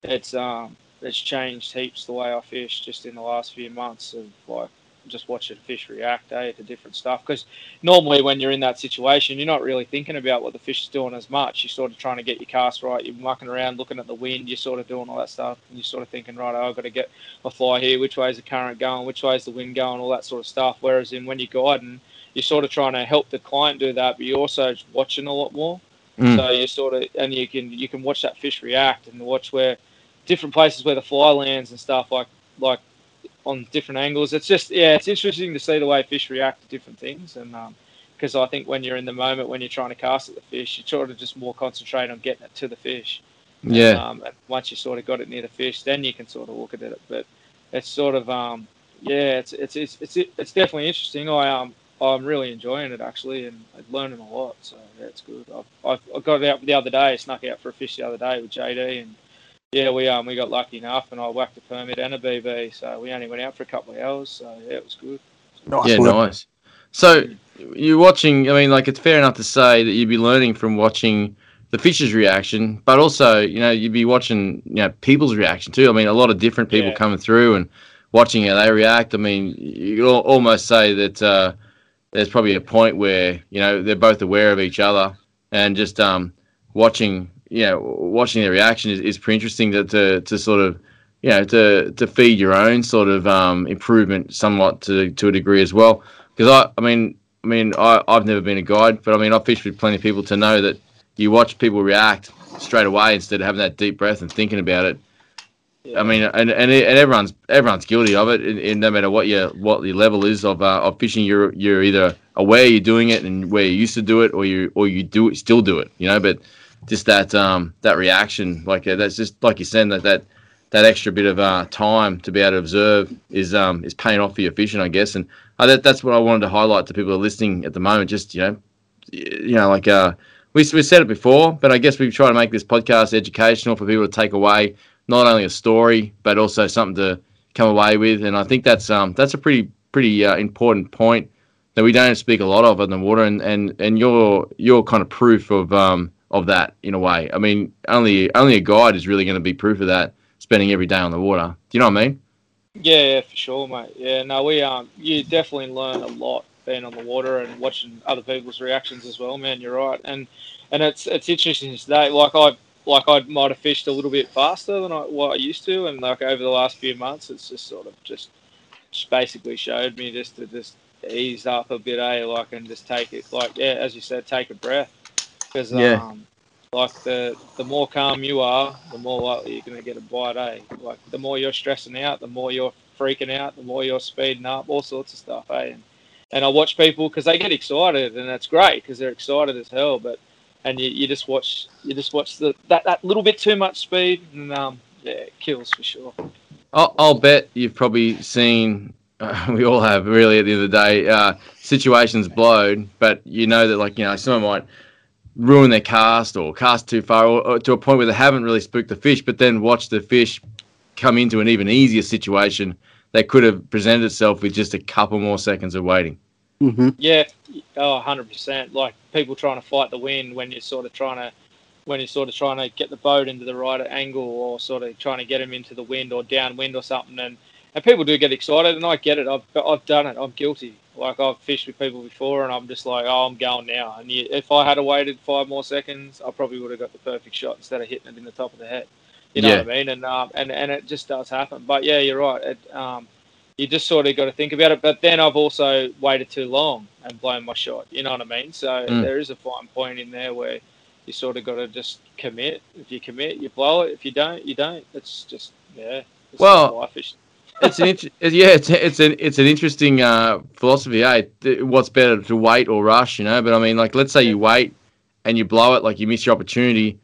it's um it's changed heaps the way I fish just in the last few months of like just watching fish react eh, to different stuff. Because normally when you're in that situation, you're not really thinking about what the fish is doing as much. You're sort of trying to get your cast right. You're mucking around, looking at the wind. You're sort of doing all that stuff, and you're sort of thinking, right, I've got to get my fly here. Which way is the current going? Which way is the wind going? All that sort of stuff. Whereas in when you're guiding, you're sort of trying to help the client do that, but you're also watching a lot more. Mm. So you sort of and you can you can watch that fish react and watch where different places where the fly lands and stuff like like on different angles. It's just yeah, it's interesting to see the way fish react to different things and. Um, because I think when you're in the moment, when you're trying to cast at the fish, you sort of just more concentrate on getting it to the fish. yeah, Um, and once you sort of got it near the fish, then you can sort of look at it. But it's sort of um, yeah, it's it's it's it's, it's definitely interesting. I um I'm really enjoying it actually, and I'm learning a lot. So yeah, good. I've, I've, I got out the other day, snuck out for a fish the other day with JD, and yeah, we um we got lucky enough, and I whacked a permit and a BB, so we only went out for a couple of hours. So yeah, it was good. Nice yeah, work. nice. So you're watching. I mean, like it's fair enough to say that you'd be learning from watching the fish's reaction, but also you know you'd be watching you know people's reaction too. I mean, a lot of different people Yeah. coming through and watching how they react. I mean, you could almost say that uh, there's probably a point where you know they're both aware of each other and just um, watching you know watching their reaction is, is pretty interesting to, to to sort of you know to to feed your own sort of um, improvement somewhat to to a degree as well. Because I I mean I mean I I've never been a guide, but I mean I've fished with plenty of people to know that you watch people react straight away instead of having that deep breath and thinking about it. Yeah. I mean, and, and and everyone's everyone's guilty of it. In, in no matter what your what your level is of uh, of fishing, you're you're either aware you're doing it and where you used to do it, or you or you do it still do it. You know, but just that um that reaction, like uh, that's just like you said that that that extra bit of uh, time to be able to observe is um is paying off for your fishing, I guess. And uh, that that's what I wanted to highlight to people who are listening at the moment. Just you know, you know, like uh, we we said it before, but I guess we try to make this podcast educational for people to take away not only a story but also something to come away with. And I think that's um that's a pretty pretty uh, important point that we don't speak a lot of in the water, and and and you're you're kind of proof of um of that in a way. I mean, only only a guide is really going to be proof of that. Spending every day on the water. Do you know what I mean? Yeah, yeah, for sure, mate. Yeah, no, we um, you definitely learn a lot being on the water and watching other people's reactions as well, man. You're right, and and it's it's interesting today. Like I like I might have fished a little bit faster than I what I used to, and like over the last few months, it's just sort of just just basically showed me just to just ease up a bit, eh? Like and just take it, like yeah, as you said, take a breath, because Yeah. um, like the the more calm you are, the more likely you're going to get a bite, eh? Like the more you're stressing out, the more you're freaking out, the more you're speeding up, all sorts of stuff, eh? And, and I watch people because they get excited, and that's great because they're excited as hell. But and you, you just watch you just watch the that, that little bit too much speed, and um, yeah, it kills for sure. I'll, I'll bet you've probably seen. Uh, [laughs] we all have, really. At the end of the day, uh, situations blowed, but you know that, like you know, someone might ruin their cast or cast too far, or, or to a point where they haven't really spooked the fish, but then watch the fish come into an even easier situation that could have presented itself with just a couple more seconds of waiting. hmm Yeah, oh, 100%. Like people trying to fight the wind when you're sort of trying to, when you're sort of trying to get the boat into the right angle or sort of trying to get them into the wind or downwind or something. And, and people do get excited, and I get it. I've, I've done it. I'm guilty. Like I've fished with people before, and I'm just like, oh, I'm going now. And you, if I had waited five more seconds, I probably would have got the perfect shot instead of hitting it in the top of the head. You know Yeah. what I mean? And um, and and it just does happen. But yeah, you're right. It, um, you just sort of got to think about it. But then I've also waited too long and blown my shot. You know what I mean? So Mm. there is a fine point in there where you sort of got to just commit. If you commit, you blow it. If you don't, you don't. It's just yeah. It's Well, just. It's an int- yeah, it's it's an it's an interesting uh, philosophy. Eh? Th- What's better to wait or rush? You know, but I mean, like, let's say you wait and you blow it, like you miss your opportunity.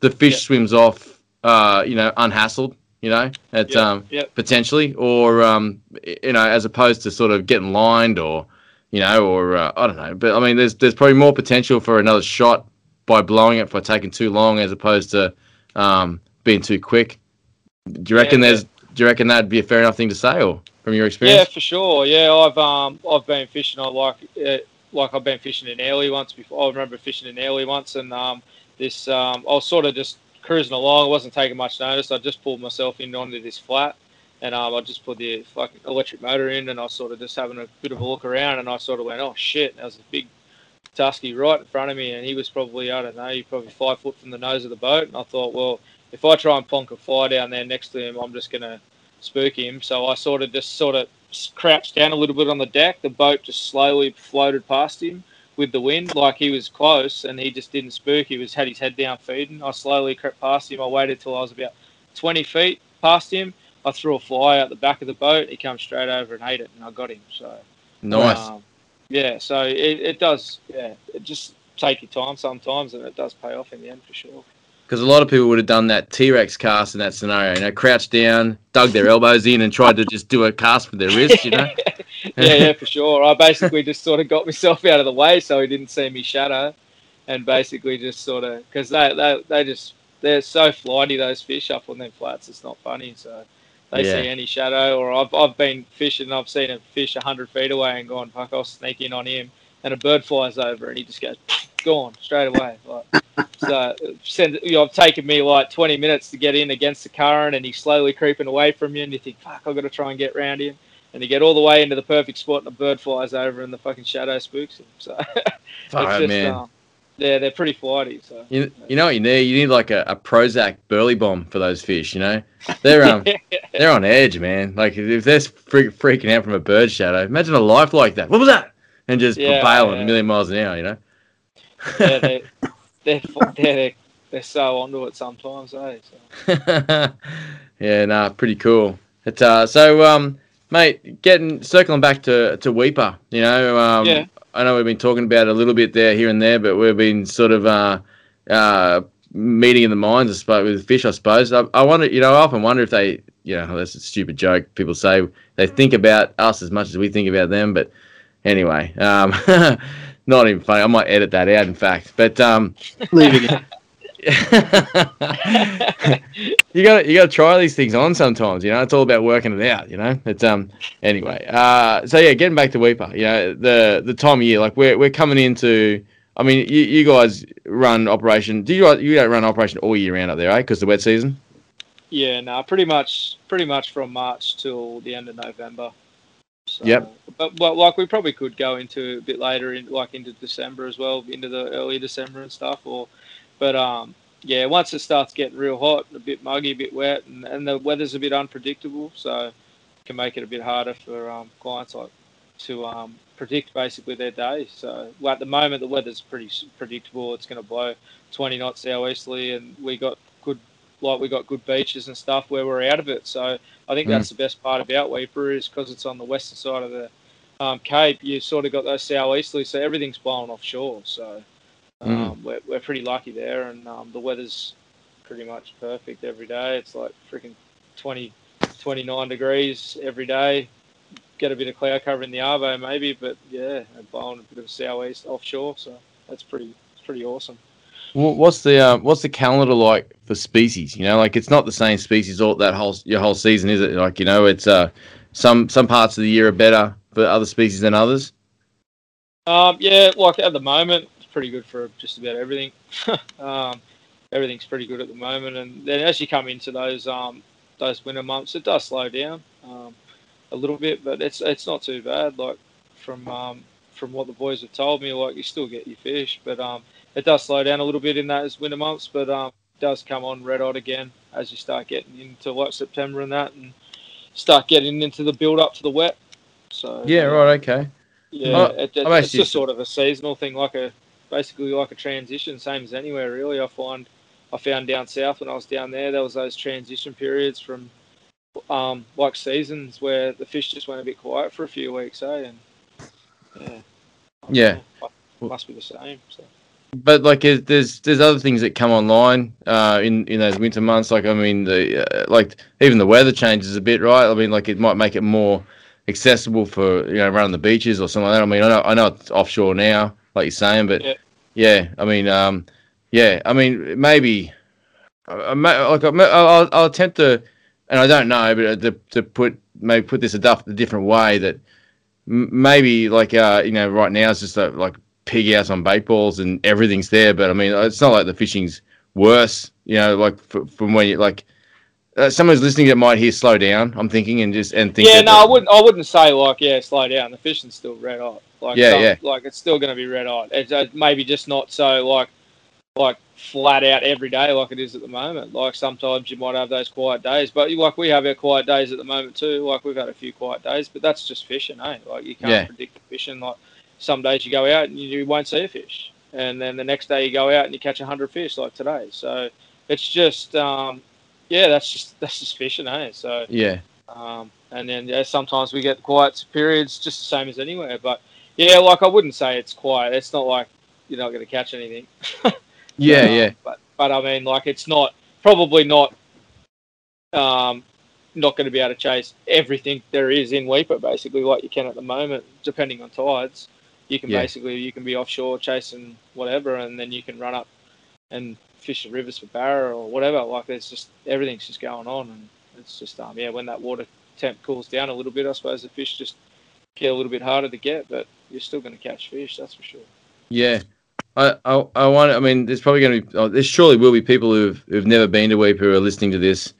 The fish Yeah. swims off, uh, you know, unhassled. You know, at Yeah, um, yeah. potentially, or um, you know, as opposed to sort of getting lined, or you know, or uh, I don't know. But I mean, there's there's probably more potential for another shot by blowing it for taking too long, as opposed to um, being too quick. Do you reckon Yeah, there's? Do you reckon that'd be a fair enough thing to say, or from your experience? Yeah, for sure. Yeah, I've um I've been fishing. I like uh, like I've been fishing in Airlie once before. I remember fishing in Airlie once, and um this um I was sort of just cruising along. I wasn't taking much notice. I just pulled myself in onto this flat, and um I just put the fucking electric motor in, and I was sort of just having a bit of a look around, and I sort of went, oh shit, there was a big tusky right in front of me, and he was probably I don't know, he probably five foot from the nose of the boat, and I thought, well, if I try and plonk a fly down there next to him, I'm just gonna spook him. So I sort of just sort of crouched down a little bit on the deck. The boat just slowly floated past him with the wind, like he was close, and he just didn't spook. He was had his head down feeding. I slowly crept past him. I waited till I was about 20 feet past him. I threw a fly out the back of the boat. He came straight over and ate it, and I got him. So Nice. um, yeah, so it, it does. Yeah, it just take your time sometimes, and it does pay off in the end for sure. Because a lot of people would have done that T Rex cast in that scenario. You know, crouched down, dug their elbows in, and tried to just do a cast with their wrist. You know. [laughs] yeah, yeah, for sure. I basically just sort of got myself out of the way so he didn't see me shadow, and basically just sort of because they, they they just they're so flighty those fish up on them flats. It's not funny. So they Yeah. see any shadow, or I've I've been fishing. I've seen a fish hundred feet away and gone, fuck, I'll sneak in on him, and a bird flies over and he just goes gone straight away. Like, so send, you know, it's taken me like 20 minutes to get in against the current, and he's slowly creeping away from you, and you think, fuck, I've got to try and get round him. And you get all the way into the perfect spot, and a bird flies over, and the fucking shadow spooks him. So [laughs] it's just, man. um, yeah, they're pretty flighty. So You, you know what you need? You need like a, a Prozac burley bomb for those fish. You know, they're um [laughs] they're on edge, man. Like if they're freak, freaking out from a bird shadow, imagine a life like that. What was that? And just Yeah, bailing yeah. a million miles an hour. You know. yeah, they, [laughs] they're, they're, they're, so onto it sometimes, eh? So. [laughs] yeah, nah, pretty cool. It's uh, so um, mate, getting circling back to to Weipa. You know, um, Yeah. I know we've been talking about it a little bit there, here and there, but we've been sort of uh, uh, meeting in the minds, I suppose, with fish. I suppose. I, I wonder, you know, I often wonder if they, you know, that's a stupid joke. People say they think about us as much as we think about them, but anyway, um, [laughs] not even funny. I might edit that out, in fact, but um. [laughs] Leaving it. [laughs] you got you got to try these things on sometimes. You know, it's all about working it out. You know, it's um anyway. Uh, so yeah, getting back to Weipa. You know, the the time of year, like we're we're coming into. I mean, you, you guys run operation. Do you you don't run operation all year round up there, eh? Because the wet season. Yeah, no, pretty much, pretty much from March till the end of November. So, Yep. But, but like we probably could go into a bit later, in like into December as well, into the early December and stuff. Or, but um, yeah, once it starts getting real hot, a bit muggy, a bit wet, and, and the weather's a bit unpredictable, so it can make it a bit harder for um, clients like to um, predict basically their day. So well, at the moment, the weather's pretty predictable. It's going to blow 20 knots southeasterly, and we got good like we got good beaches and stuff where we're out of it. So I think Mm. that's the best part about Weipa is because it's on the western side of the um, Cape. You sort of got those southeasterly, so everything's blowing offshore. So um, we're we're pretty lucky there, and um, the weather's pretty much perfect every day. It's like freaking 20, 29 degrees every day. Get a bit of cloud cover in the Arvo maybe, but yeah, blowing a bit of southeast offshore. So that's pretty it's pretty awesome. Wha- What's the uh, what's the calendar like for species? You know, like it's not the same species all that whole your whole season, is it? Like you know, it's uh some some parts of the year are better for other species than others. Um, yeah, like at the moment, it's pretty good for just about everything. [laughs] um, everything's pretty good at the moment, and then as you come into those um, those winter months, it does slow down um, a little bit, but it's it's not too bad. Like from um, from what the boys have told me, like you still get your fish, but um, it does slow down a little bit in those winter months, but it does come on red hot again as you start getting into like September and that, and start getting into the build up to the wet. So Yeah, right. Okay. yeah, it, it- it's just sort of a seasonal thing, like a basically like a transition, same as anywhere really. I find I found down south when I was down there, there was those transition periods from um, like seasons where the fish just went a bit quiet for a few weeks, eh? And yeah, Yeah. it must be the same. So. But like, there's there's other things that come online uh, in in those winter months. Like, I mean, the uh, like even the weather changes a bit, right? I mean, like it might make it more accessible for you know running the beaches or something like that. I mean, I know I know it's offshore now, like you're saying, but Yeah. yeah, I mean, um, yeah, I mean, maybe I, like I'll, I'll attempt to, and I don't know, but to, to put maybe put this a, duff, a different way that maybe like uh, you know right now it's just a, like pig outs on bait balls and everything's there. But I mean, it's not like the fishing's worse. You know, like f- from when you like uh, someone's listening that might hear slow down. I'm thinking and just and think. Yeah, no, I wouldn't. I wouldn't say like, yeah, slow down. The fishing's still red hot. Like, Yeah, some- yeah. Like it's still going to be red hot. It's uh, maybe just not so like, like flat out every day like it is at the moment. Like sometimes you might have those quiet days, but like we have our quiet days at the moment too. Like we've had a few quiet days, but that's just fishing, eh? Like you can't Yeah. predict the fishing. Like some days you go out and you won't see a fish, and then the next day you go out and you catch a hundred fish, like today. So it's just, um, yeah, that's just that's just fishing, eh? So. yeah, Um, and then yeah, sometimes we get quiet periods, just the same as anywhere. But yeah, like I wouldn't say it's quiet. It's not like you're not going to catch anything. [laughs] yeah, Um, yeah, But but I mean, like it's not probably not um, not going to be able to chase everything there is in Weipa, basically, like you can at the moment, depending on tides. You can Yeah. basically you can be offshore chasing whatever, and then you can run up and fish the rivers for barra or whatever. Like there's just everything's just going on, and it's just um yeah when that water temp cools down a little bit, I suppose the fish just get a little bit harder to get, but you're still going to catch fish, that's for sure. yeah. I, I, I want. I mean, there's probably going to be. Oh, there surely will be people who've who've never been to Weep who are listening to this,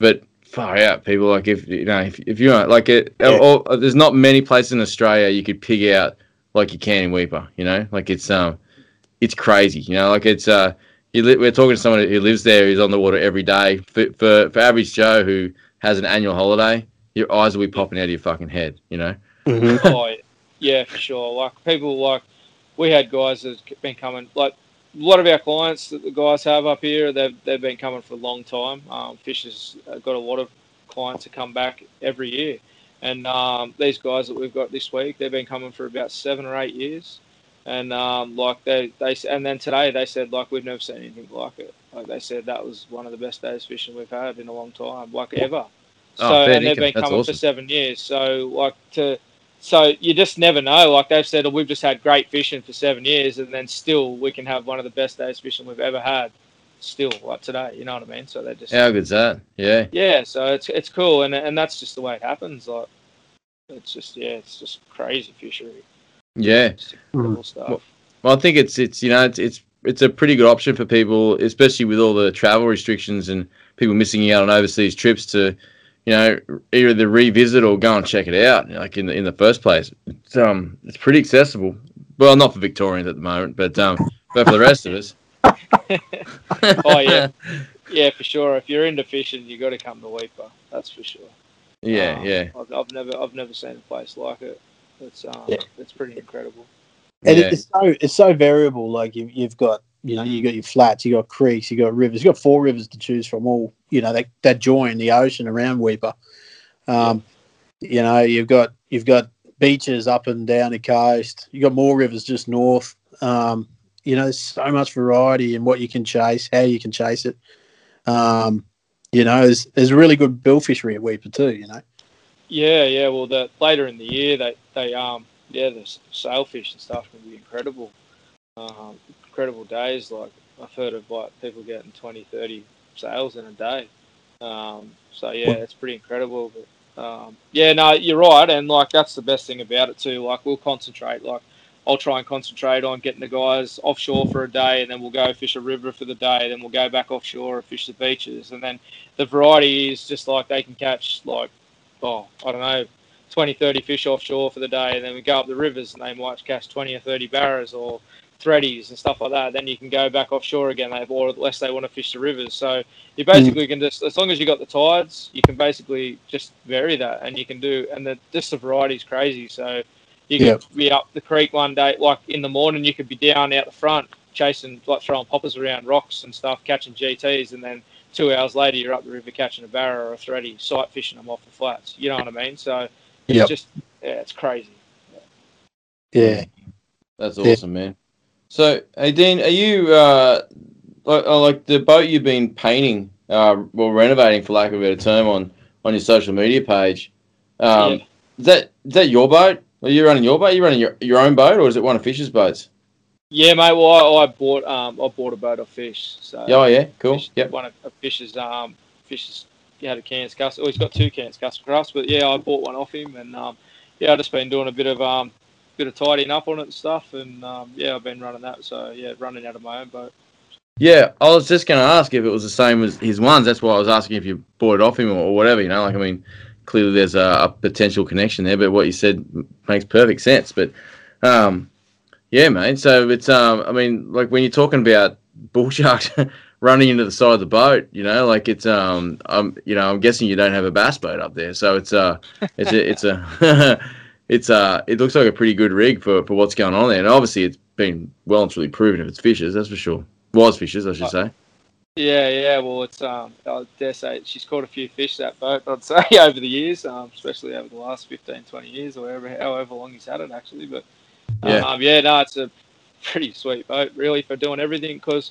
but far out people like if you know if, if you are like it, Yeah. or, or- there's not many places in Australia you could pig out like you can in Weipa. You know, like it's um, it's crazy. You know, like it's uh, you li- we're talking to someone who lives there who's on the water every day. For for for average Joe who has an annual holiday, your eyes will be popping out of your fucking head. You know. [laughs] oh yeah, yeah, for sure. Like people like we had guys that've been coming. Like a lot of our clients that the guys have up here, they've they've been coming for a long time. Um, Fish has uh, got a lot of clients that come back every year, and um, these guys that we've got this week, they've been coming for about seven or eight years. And um, like they, they and then today they said like we've never seen anything like it. Like they said that was one of the best days fishing we've had in a long time, like ever. So Oh, fair and they've been That's coming awesome. for seven years. So like to so you just never know. Like they've said, oh, we've just had great fishing for seven years, and then still we can have one of the best days fishing we've ever had. Still, like today, you know what I mean? So they just How good's that? Yeah. yeah. So it's it's cool, and and that's just the way it happens. Like it's just yeah, it's just crazy fishery. Yeah. It's. Well- Well, I think it's it's you know it's it's it's a pretty good option for people, especially with all the travel restrictions and people missing out on overseas trips to, you know, either revisit or go and check it out. Like in the in the first place, it's um it's pretty accessible. Well, not for Victorians at the moment, but um but for the rest of us. [laughs] oh yeah, [laughs] yeah for sure. If you're into fishing, you got to come to Weipa. That's for sure. Yeah, Um, yeah, I've, I've never I've never seen a place like it. It's um Yeah. it's pretty incredible. And yeah. it's so it's so variable. Like you, you've got you know you got your flats, you got creeks, you got rivers. You got four rivers to choose from. All you know that that join the ocean around Weipa. Um, You know you've got you've got beaches up and down the coast. You got more rivers just north. Um, you know there's so much variety in what you can chase, how you can chase it. Um, you know there's there's really good bill fishery at Weipa too. You know. Yeah, yeah. Well, the later in the year, they they um yeah the sailfish and stuff can be incredible. Um, incredible days like I've heard of like people getting 20, 30 sails in a day. Um, so yeah, it's pretty incredible. But um, yeah, no, you're right, and like that's the best thing about it too. Like we'll concentrate. Like I'll try and concentrate on getting the guys offshore for a day, and then we'll go fish a river for the day. Then we'll go back offshore and fish the beaches, and then the variety is just like they can catch like oh I don't know 20, 30 fish offshore for the day, and then we go up the rivers and they might catch 20 or 30 barras or threadies and stuff like that. Then you can go back offshore again, they've, or unless they want to fish the rivers. So you hmm. basically can just, as long as you got the tides, you can basically just vary that, and you can do, and the just the variety is crazy. So you could Yep. be up the creek one day, like in the morning, you could be down out the front chasing, like throwing poppers around rocks and stuff, catching GTs, and then two hours later you're up the river catching a barra or a thready, sight fishing them off the flats. You know what I mean? So it's Yep. just yeah, it's crazy. Yeah. That's Yeah. awesome, man. So, hey Dean, are you uh, like, uh, like the boat you've been painting, uh, well, renovating for lack of a better term, on on your social media page? Um, Yeah. Is that is that your boat? Are you running your boat? Are you running your, your own boat, or is it one of Fish's boats? Yeah, mate. Well, I, I bought um I bought a boat of fish. So Oh yeah, cool. Fish, Yep. One of, of Fish's um Fish's he had a Cairns custom. Oh, he's got two Cairns custom crafts, but yeah, I bought one off him, and um yeah, I've just been doing a bit of um bit of tidying up on it and stuff, and um yeah, I've been running that. So yeah, running out of my own boat. Yeah, I was just going to ask if it was the same as his ones. That's why I was asking if you bought it off him or, or whatever. You know, like I mean, clearly there's a, a potential connection there, but what you said makes perfect sense. But um, yeah, mate. So it's um, I mean, like when you're talking about bull sharks [laughs] running into the side of the boat, you know, like it's um, I'm you know, I'm guessing you don't have a bass boat up there, so it's uh, it's a, it's a, [laughs] it's uh, it looks like a pretty good rig for for what's going on there, and obviously it's been well and truly proven if it's Fish's, that's for sure. Was Fish's, I should say. Yeah, yeah. Well, it's um, I dare say she's caught a few fish that boat. I'd say [laughs] over the years, um, especially over the last 15, 20 years, or whatever, however long he's had it actually. But Yeah. um, yeah, no, it's a pretty sweet boat, really, for doing everything because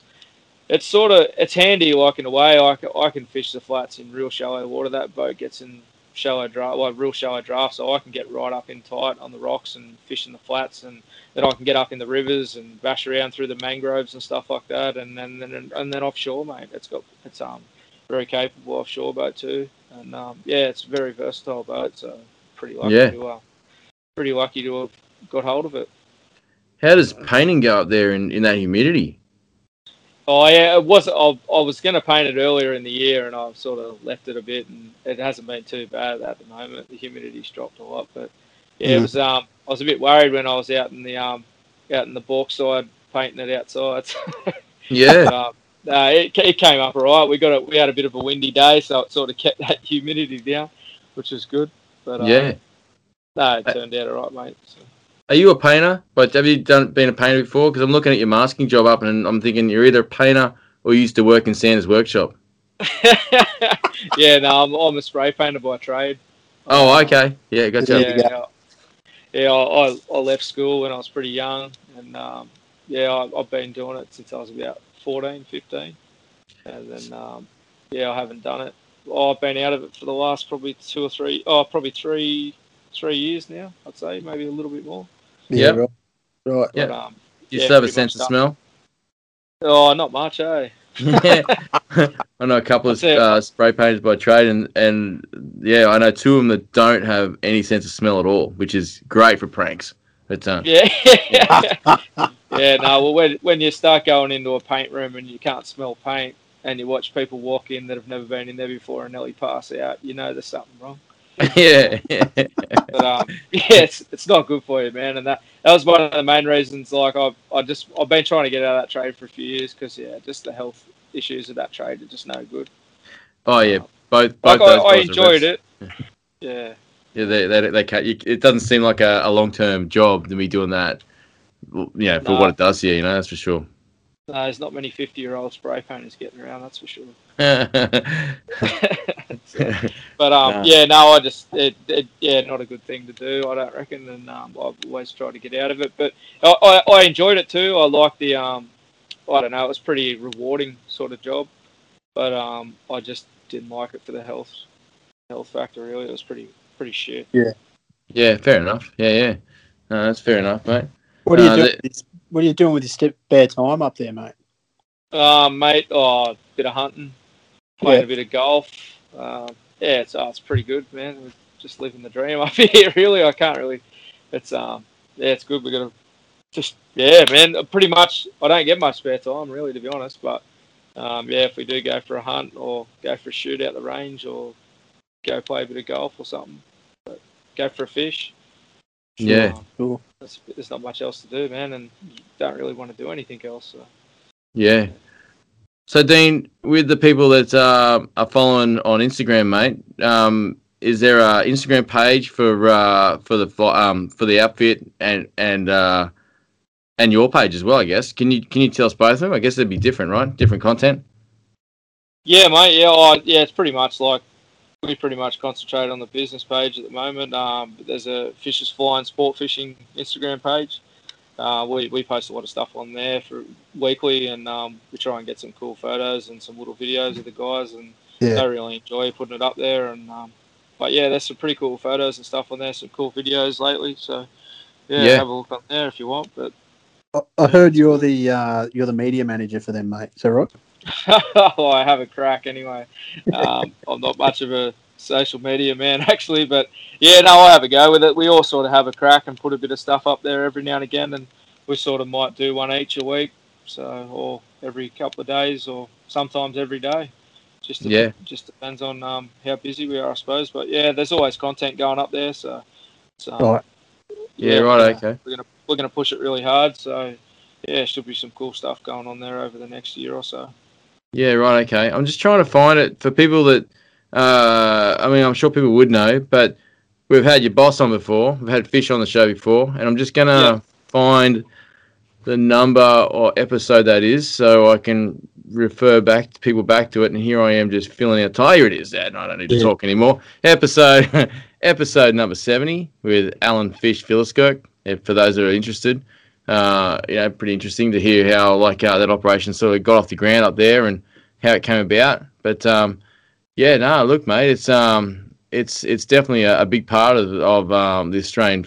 it's sort of it's handy. Like in a way, I can, I can fish the flats in real shallow water. That boat gets in shallow draft, well, real shallow draft, so I can get right up in tight on the rocks and fish in the flats, and then I can get up in the rivers and bash around through the mangroves and stuff like that, and then and, and then offshore, mate. It's got it's um very capable offshore boat too, and um yeah, it's a very versatile boat. So pretty lucky Yeah. to uh, pretty lucky to have got hold of it. How does painting go up there in, in that humidity? Oh yeah, it was. I, I was going to paint it earlier in the year, and I've sort of left it a bit, and it hasn't been too bad at the moment. The humidity's dropped a lot, but yeah, it Mm. was. Um, I was a bit worried when I was out in the um, out in the side painting it outside. [laughs] Yeah. But, um, no, it, it came up all right. We got a, we had a bit of a windy day, so it sort of kept [laughs] that humidity down, which was good. But um, yeah. no, it turned out all right, mate. So. Are you a painter? But have you done been a painter before? Because I'm looking at your masking job up, and I'm thinking you're either a painter or you used to work in Santa's workshop. [laughs] yeah, no, I'm, I'm a spray painter by trade. Oh, okay. Yeah, gotcha. Yeah, you yeah, yeah. I, I, I left school when I was pretty young, and um, yeah, I, I've been doing it since I was about 14, 15, and then um, yeah, I haven't done it. Oh, I've been out of it for the last probably two or three, oh, probably three, three years now. I'd say maybe a little bit more. Yeah. Yep. Right. Right. Yeah. But, um, You yeah, still have a sense of done. smell? Oh, not much, eh? Yeah. [laughs] [laughs] I know a couple of That's it. uh, spray painters by trade, and, and yeah, I know two of them that don't have any sense of smell at all, which is great for pranks. But uh, Yeah. [laughs] yeah, no, well, when, when you start going into a paint room and you can't smell paint and you watch people walk in that have never been in there before and nearly pass out, you know there's something wrong. [laughs] yeah, But um, yeah, it's, it's not good for you, man. And that, that was one of the main reasons. Like I, I just I've been trying to get out of that trade for a few years because yeah, just the health issues of that trade are just no good. oh yeah, both both Like I, those I are enjoyed it. Yeah. Yeah, they they, they can't. You, it doesn't seem like a, a long term job to be doing that. Yeah, for No. what it does here, you know, that's for sure. No, there's not many 50 year old spray painters getting around, that's for sure. [laughs] [laughs] [laughs] But um, No. yeah, no, I just it, it, yeah, not a good thing to do. I don't reckon, and um, I've always tried to get out of it. But I, I, I enjoyed it too. I liked the um, I don't know, it was pretty rewarding sort of job. But um, I just didn't like it for the health health factor. Really, it was pretty pretty shit. yeah, Yeah, fair enough. Yeah, yeah. No, that's fair enough, mate. What are you Uh, doing? the- with what are you doing with your spare time up there, mate? Um, mate, oh, a bit of hunting, playing Yeah. a bit of golf. Um, yeah, it's oh, it's pretty good, man. We're just living the dream [laughs] up here. Really, I can't really. It's um, yeah, it's good. We're gonna just yeah, man. Pretty much, I don't get much spare time really, to be honest. But um, yeah, if we do go for a hunt or go for a shoot out the range or go play a bit of golf or something, but go for a fish. Yeah. um, Cool. there's, there's not much else to do, man, and you don't really want to do anything else. So. Yeah. So Dean, with the people that uh, are following on Instagram, mate, um, is there a Instagram page for uh, for the um, for the outfit and and uh, and your page as well? I guess. Can you can you tell us both of them? I guess it'd be different, right? Different content. Yeah, mate. Yeah, yeah. It's pretty much like we pretty much concentrate on the business page at the moment. Um, there's a Fish's Fly and Sportfishing Instagram page. Uh, we, we post a lot of stuff on there for weekly, and um, we try and get some cool photos and some little videos of the guys, and Yeah. they really enjoy putting it up there. And um, but yeah, there's some pretty cool photos and stuff on there. Some cool videos lately. So yeah, Yeah. have a look on there if you want. But I, I heard you're the uh, you're the media manager for them, mate. Is that right? well, [laughs] I have a crack anyway. Um, I'm not much of a social media man [laughs] actually, but yeah, no, I have a go with it. We all sort of have a crack and put a bit of stuff up there every now and again, and we sort of might do one each a week, so or every couple of days, or sometimes every day. Just dep- Yeah. just depends on um, how busy we are, I suppose. But yeah, there's always content going up there, so. so Right. Yeah, right, we're okay. We're gonna we're gonna push it really hard, so yeah, should be some cool stuff going on there over the next year or so. Yeah, right. Okay. I'm just trying to find it for people that. Uh, I mean, I'm sure people would know, but we've had your boss on before. We've had Fish on the show before, and I'm just gonna Yeah. find the number or episode that is, so I can refer back to people back to it. And here I am, just filling out. Oh, here it is. That I don't need to Yeah. talk anymore. Episode, [laughs] episode number seventy with Alan Fish Philiskirk. For those that are interested, uh, yeah, pretty interesting to hear how like uh, that operation sort of got off the ground up there and how it came about. But um, yeah, no, look, mate, it's um, it's it's definitely a, a big part of of um, the Australian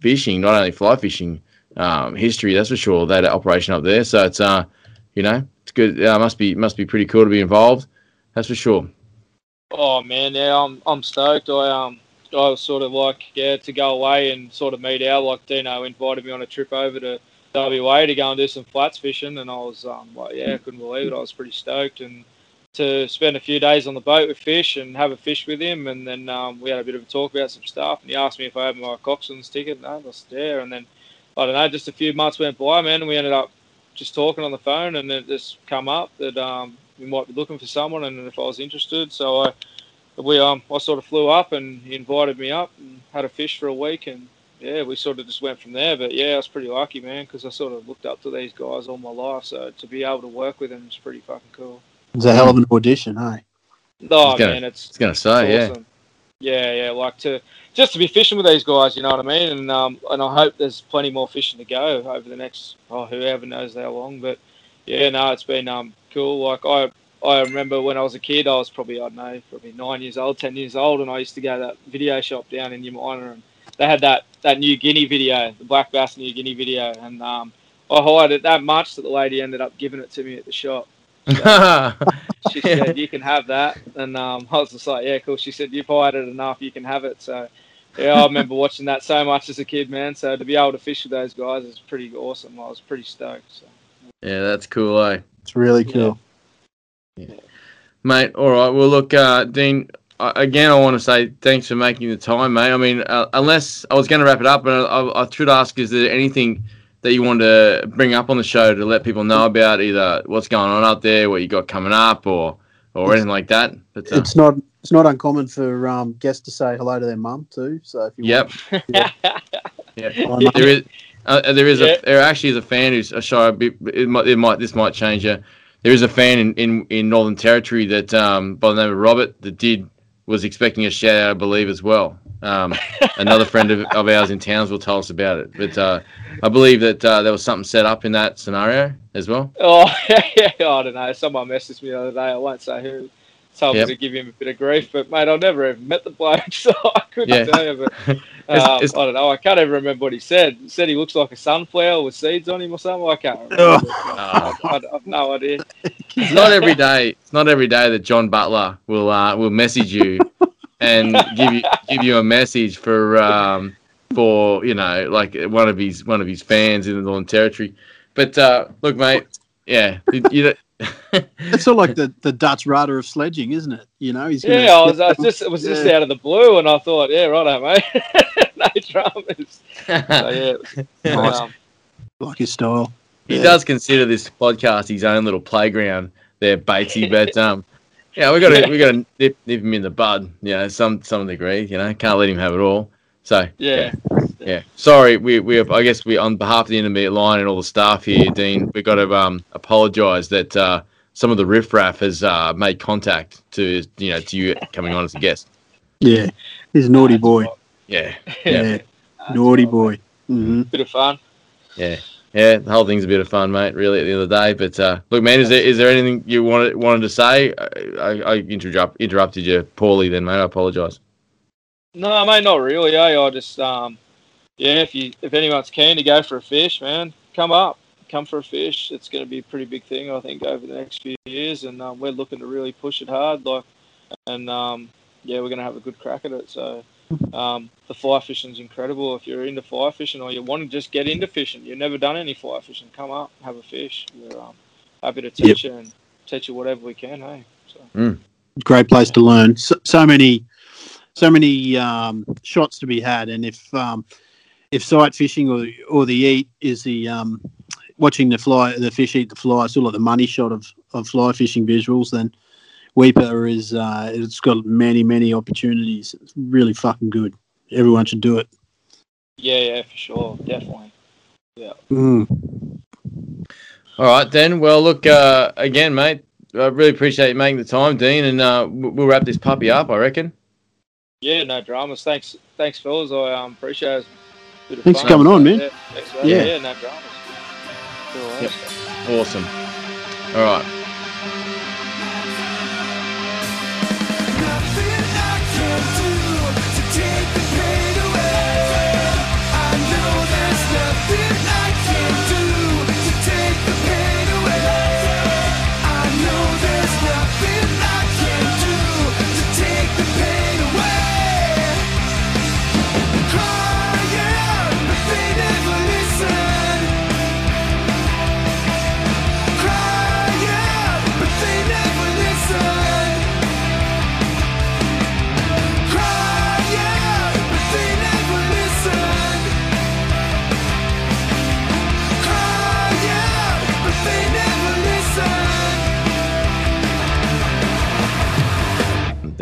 fishing, not only fly fishing um, history, that's for sure. That operation up there, so it's uh, you know, it's good. Uh, must be must be pretty cool to be involved. That's for sure. Oh man, yeah, I'm I'm stoked. I um I was sort of like yeah to go away and sort of meet out. Like Dino invited me on a trip over to WA to go and do some flats fishing, and I was um like yeah, I couldn't believe it. I was pretty stoked and to spend a few days on the boat with Fish and have a fish with him, and then um, we had a bit of a talk about some stuff. And he asked me if I had my Coxswain's ticket. No, I said yeah, and then I don't know, just a few months went by, man, and we ended up just talking on the phone, and then it just come up that um, we might be looking for someone, and if I was interested, so I we um I sort of flew up, and he invited me up and had a fish for a week, and yeah, we sort of just went from there. But yeah, I was pretty lucky, man, because I sort of looked up to these guys all my life, so to be able to work with them is pretty fucking cool. It's a hell of an audition, hey? Oh It's gonna- man, it's I was gonna say, yeah. awesome. Yeah, yeah, like to just to be fishing with these guys, you know what I mean? And um, and I hope there's plenty more fishing to go over the next oh whoever knows how long. But yeah, no, it's been um cool. Like I I remember when I was a kid, I was probably I don't know probably nine years old, ten years old, and I used to go to that video shop down in New Minor, and they had that that New Guinea video, the black bass New Guinea video, and um I hired it that much that the lady ended up giving it to me at the shop [laughs] she said you can have that and um, i was just like yeah cool she said you've hired it enough you can have it so yeah i remember watching that so much as a kid man so to be able to fish with those guys is pretty awesome i was pretty stoked so. yeah, that's cool, eh? It's really cool. Yeah. Mate, all right. Well, look, uh, Dean. Again, I want to say thanks for making the time, mate. I mean, uh, unless I was going to wrap it up, and I, I should ask: Is there anything that you want to bring up on the show to let people know about, either what's going on up there, what you got coming up, or or anything like that? But uh, It's not it's not uncommon for um, guests to say hello to their mum too. So if you yep, want, [laughs] yeah. my mum- There is, uh, there is Yeah. a there actually is a fan who's uh, sorry, a bit- it might, it might this might change you. There is a fan in, in, in Northern Territory that um, by the name of Robert that did was expecting a shout out, I believe, as well. Um, another friend of, of ours in Townsville told us about it, but uh, I believe that uh, there was something set up in that scenario as well. oh [laughs] yeah, yeah i don't know someone messaged me the other day i won't say who told Yep. me to give him a bit of grief. But mate, I've never even met the bloke, [laughs] so I couldn't Yeah. tell you. But [laughs] It's- um, it's- I don't know. I can't even remember what he said. He said he looks like a sunflower with seeds on him or something. I can't remember. Oh. I, I, I've no idea. It's not every day. It's not every day that John Butler will uh, will message you and give you give you a message for um, for you know like one of his one of his fans in the Northern Territory. But uh, look, mate, yeah, you, you [laughs] It's sort of like the, the Dutch rudder of sledging, isn't it? You know, he's gonna Yeah, I was, I was just it was just Yeah. out of the blue, and I thought, yeah, right, mate. [laughs] no dramas. So, yeah, [laughs] Nice. um, like his style. he Yeah. does consider this podcast his own little playground there, Batesy. But um, yeah, we got to we got to nip, nip him in the bud. You know, some some degree. You know, can't let him have it all. So yeah. Yeah, sorry. We we have, I guess we on behalf of the intermediate line and all the staff here, Dean, we've got to um apologise that uh, some of the riffraff has uh, made contact to you know to you coming on as a guest. Yeah, he's a naughty boy. Yeah, Yeah, yeah, naughty boy. hmm Bit of fun. yeah, yeah. The whole thing's a bit of fun, mate. Really, at the end of the day. But uh, look, man, is there is there anything you wanted wanted to say? I, I, interrupt, interrupted you poorly, then, mate. I apologise. No, mate, not really. Eh? I just, um, yeah, if you if anyone's keen to go for a fish, man, come up, come for a fish. It's going to be a pretty big thing, I think, over the next few years, and um, we're looking to really push it hard. Like, and um, yeah, we're going to have a good crack at it. So. Um, the fly fishing's incredible. If you're into fly fishing or you want to just get into fishing, you've never done any fly fishing, come up, have a fish. We're um, happy to teach you and teach you whatever we can. Hey, so. Great place to learn. So, so many, so many um, shots to be had, and if um, if sight fishing or or the eat is the um, watching the fly, the fish eat the fly, sort of like the money shot of, of fly fishing visuals, then Weipa is uh, it's got many many opportunities. It's really fucking good. Everyone should do it. Yeah, yeah, for sure, definitely. Mm. All right, then. Well, look uh, again, mate. I really appreciate you making the time, Dean, and uh, we'll we'll wrap this puppy up. I reckon. Yeah, no dramas. Thanks, thanks, fellas. I um, appreciate it. Thanks for coming on, man. Yeah. Yeah. yeah, no dramas. Cool, eh? Yep. Awesome. All right.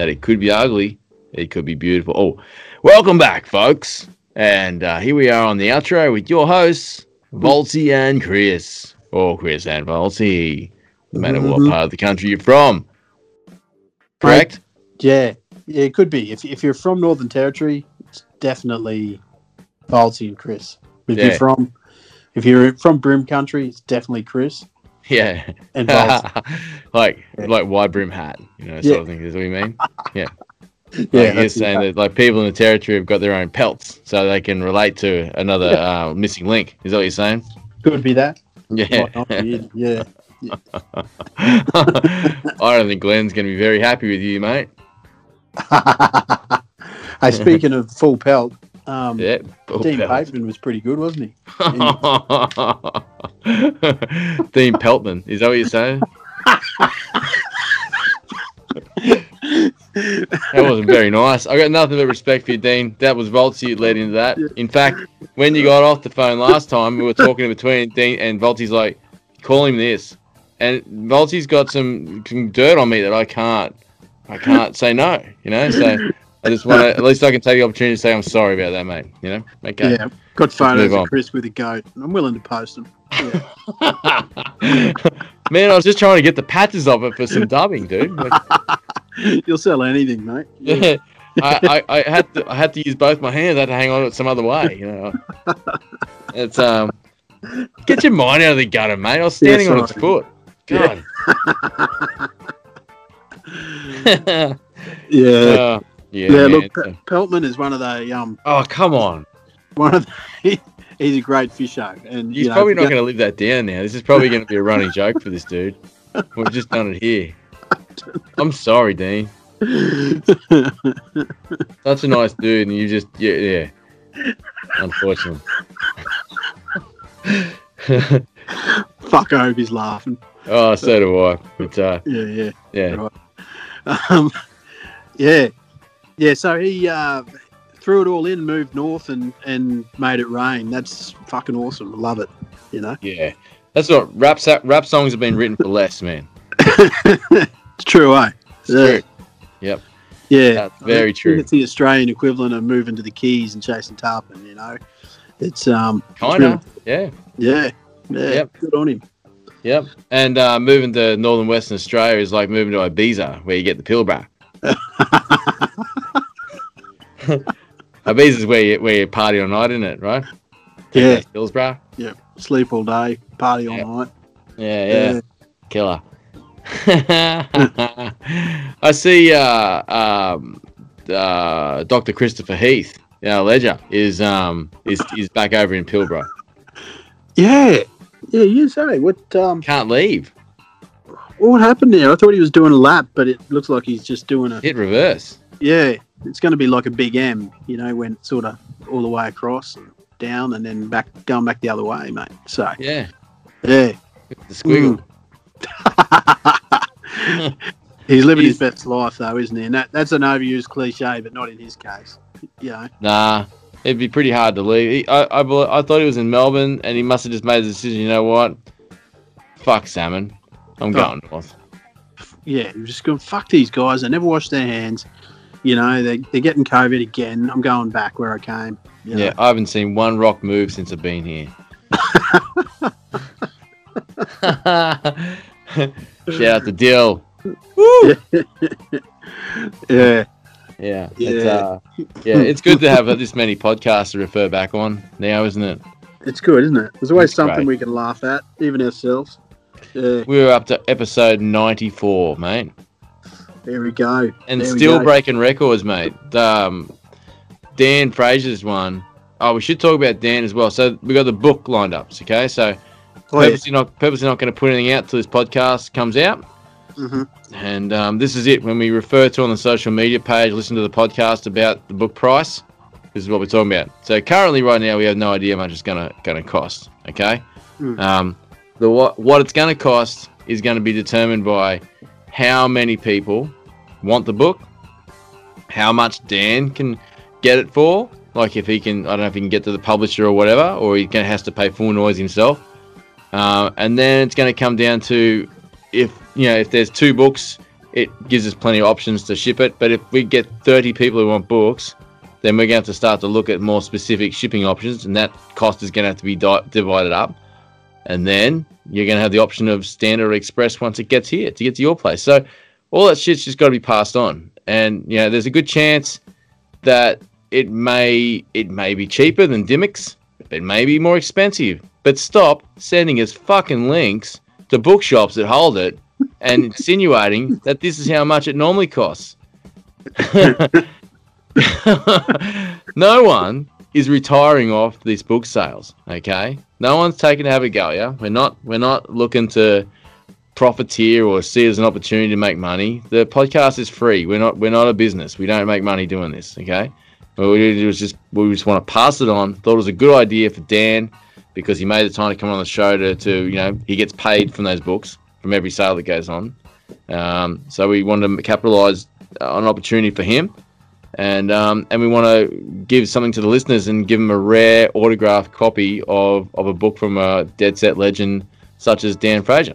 That it could be ugly, it could be beautiful. Oh, welcome back, folks. And uh, here we are on the outro with your hosts, Volty and Chris. Or Chris and Volty, no matter what Mhm. part of the country you're from. Correct? Yeah, yeah, it could be. If if you're from Northern Territory, it's definitely Balti and Chris. If Yeah. you're from if you're from Brim Country, it's definitely Chris Yeah. [laughs] and [laughs] like Yeah. like wide brim hat, you know, sort Yeah. of thing. Is what you mean? [laughs] yeah, like you're saying that like people in the territory have got their own pelts, so they can relate to another uh, missing link. Is that what you're saying? could be that. Yeah. Be, yeah. I don't think Glenn's going to be very happy with you, mate. hey, speaking of full pelt, um, Yeah. Dean pelt. Pateman was pretty good, wasn't he? [laughs] Dean Peltman. Is that what you're saying? That wasn't very nice. I got nothing but respect for you, Dean. That was Volty who led into that. In fact, when you got off the phone last time, we were talking in between Dean and Volty's like, call him this. And Volty's got some, some dirt on me that I can't I can't say no, you know? So I just want to at least I can take the opportunity to say I'm sorry about that, mate. You know? Okay. Yeah, got photos of. Chris with a goat. I'm willing to post them. Yeah. [laughs] Man, I was just trying to get the patches of it for some dubbing, dude. [laughs] You'll sell anything, mate. [laughs] yeah, I, I, I had to I had to use both my hands. I had to hang on to it some other way. You know, it's um, get your mind out of the gutter, mate. I was standing Yeah, on its foot. God, Yeah. Uh, yeah, yeah, look, Pe- Peltman is one of the um Oh, come on. one of the, [laughs] he's a great fisher, and He's you know, probably not going to live that down now. This is probably going to be a running joke for this dude. We've just done it here. [laughs] I'm sorry, Dean. Such a nice dude, and you just yeah, yeah. Unfortunately. [laughs] fuck, I hope he's laughing. oh, so do I. But uh, Yeah, yeah. yeah, Um, yeah, yeah. So he uh, threw it all in, moved north, and and made it rain. That's fucking awesome. Love it. You know, yeah. That's what rap rap songs have been written for less, man. [coughs] it's true, eh? It's Yeah. true. Yep. Yeah, That's very true. It's the Australian equivalent of moving to the Keys and chasing tarpon. You know, it's um. Yeah. really- yeah, yeah. Yep. Good on him. Yep. And uh, moving to northern Western Australia is like moving to Ibiza, where you get the Pilbara. [laughs] Ibiza is where you, where you party all night, isn't it? Right? Yeah. Hillsborough. Yeah, sleep all day, party all Yeah. night. Yeah, yeah. Killer. [laughs] I see uh, um, uh, Dr. Christopher Heath, our ledger, is um is, is back over in Pilbara. yeah, yeah. You say what? Um, Can't leave. what happened there? I thought he was doing a lap, but it looks like he's just doing a. Hit reverse. Yeah, it's going to be like a big M. You know, when sort of all the way across and down, and then back going back the other way, mate. So Yeah. yeah, The squiggle. Mm. [laughs] he's living his best life, though, isn't he? And that, that's an overused cliche, but not in his case. You know, Nah, it'd be pretty hard to leave. He, I, I, I thought he was in Melbourne, and he must have just made the decision. You know what? Fuck salmon. I'm Oh. going north. yeah, he was just going fuck these guys. They never wash their hands. You know, they they're getting COVID again. I'm going back where I came. you know. Yeah, I haven't seen one rock move since I've been here. [laughs] Shout out to Dill. [laughs] yeah, Yeah, It's, Yeah. uh, yeah, it's good to have this many podcasts to refer back on now, isn't it? it's good, isn't it? There's always It's something great. we can laugh at, even ourselves. Yeah, We were up to episode 94, mate. There we go. and There still go. breaking records, mate. Um, Dan Fraser's one. Oh, we should talk about Dan as well. So we got the book lined up. Okay, so Oh, yeah. purposely not purposely not going to put anything out till this podcast comes out. Mhm. And um, this is it. When we refer to on the social media page, listen to the podcast about the book price. This is what we're talking about. So currently, right now, we have no idea how much it's gonna gonna cost. Okay. Mm. Um, the what what it's gonna cost is going to be determined by how many people want the book, how much Dan can get it for. Like if he can, I don't know if he can get to the publisher or whatever, or he has to pay full noise himself. Uh, and then it's going to come down to if you know if there's two books, it gives us plenty of options to ship it. But if we get 30 people who want books, then we're going to have to start to look at more specific shipping options, and that cost is going to have to be di- divided up. And then you're going to have the option of standard or express once it gets here to get to your place. So all that shit's just got to be passed on. And you know, there's a good chance that it may it may be cheaper than Dimmicks. It may be more expensive. But stop sending us fucking links to bookshops that hold it and [laughs] insinuating that this is how much it normally costs. [laughs] [laughs] no one is retiring off these book sales. Okay, no one's taking a go. Yeah, we're not. We're not looking to profiteer or see it as an opportunity to make money. The podcast is free. We're not. We're not a business. We don't make money doing this. Okay. What we did was just we just want to pass it on. Thought it was a good idea for Dan because he made the time to come on the show to, to you know he gets paid from those books from every sale that goes on. Um, so we wanted to capitalize on an opportunity for him, and um, and we want to give something to the listeners and give them a rare autographed copy of, of a book from a dead set legend such as Dan Fraser.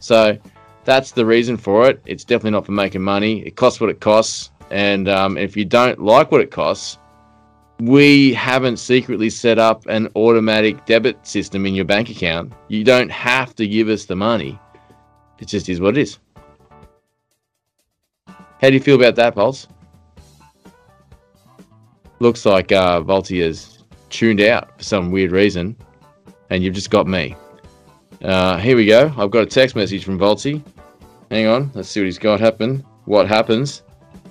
So that's the reason for it. It's definitely not for making money. It costs what it costs, and um, if you don't like what it costs, we haven't secretly set up an automatic debit system in your bank account. You don't have to give us the money. It just is what it is. How do you feel about that, Pulse? Looks like uh, Volty has tuned out for some weird reason, and you've just got me. Uh, here we go. I've got a text message from Volty. Hang on, let's see what he's got happen. what happens,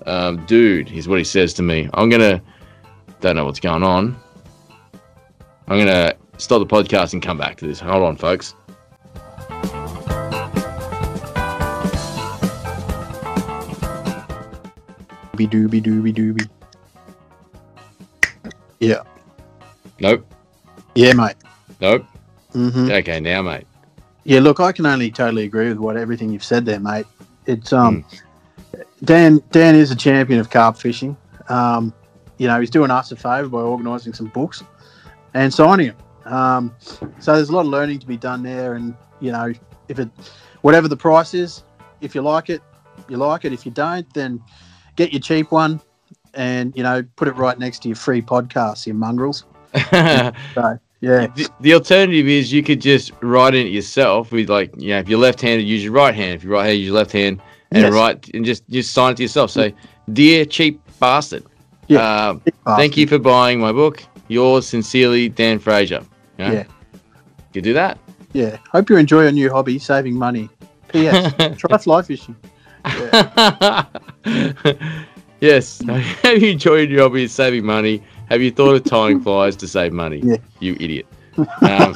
um, dude, is what he says to me. I'm gonna don't know what's going on. I'm gonna stop the podcast and come back to this. Hold on, folks. Be dooby dooby dooby. Yeah. Nope, Yeah, mate. nope. Mm-hmm. Okay, now, mate. Yeah, look, I can only totally agree with what everything you've said there, mate. It's um, Dan. Dan is a champion of carp fishing. Um, you know, he's doing us a favour by organising some books and signing them. Um, so there's a lot of learning to be done there, and you know, if it, whatever the price is, if you like it, you like it. If you don't, then get your cheap one, and you know, put it right next to your free podcast, you mongrels. [laughs] So yeah, the, the alternative is you could just write in it yourself with like you know if you're left-handed use your right hand if you're right-handed use your left hand and Yes. write and just just sign it to yourself say dear cheap bastard Yeah, um, thank you for buying my book yours sincerely Dan Fraser you know? Yeah. you do that Yeah, hope you enjoy your new hobby, saving money. P.S. Try fly fishing. Yes [laughs] have you enjoyed your hobby of saving money have you thought of tying [laughs] flies to save money Yeah. you idiot [laughs] um,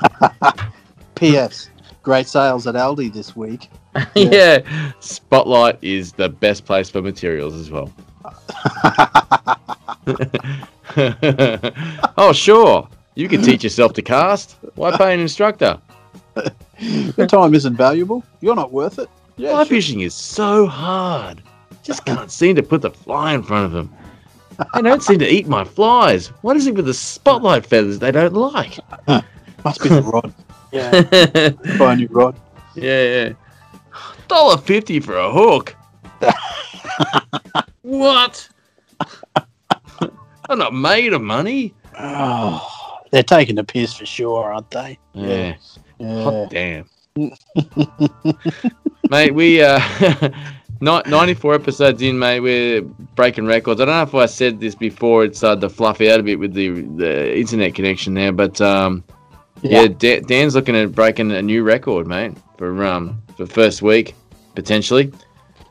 P.S. Great sales at Aldi this week. yeah. Spotlight is the best place for materials as well. oh, sure. You can teach yourself to cast. Why pay an instructor? Your time isn't valuable. You're not worth it. Yeah, Fly sure. fishing is so hard. Just can't seem to put the fly in front of them. They don't seem to eat my flies. What is it with the spotlight feathers they don't like? [laughs] must be the rod. Yeah, yeah, [laughs] buy a new rod. yeah. Dollar fifty for a hook. [laughs] what? I'm not made of money. Oh, they're taking the piss for sure, aren't they? Yeah. Yeah. Hot damn. mate, we uh ni- 94 episodes in, mate. We're breaking records. I don't know if I said this before. It started to fluff out a bit with the the internet connection there, but um yeah, Yeah. Da- Dan's looking at breaking a new record, mate, for um for first week potentially.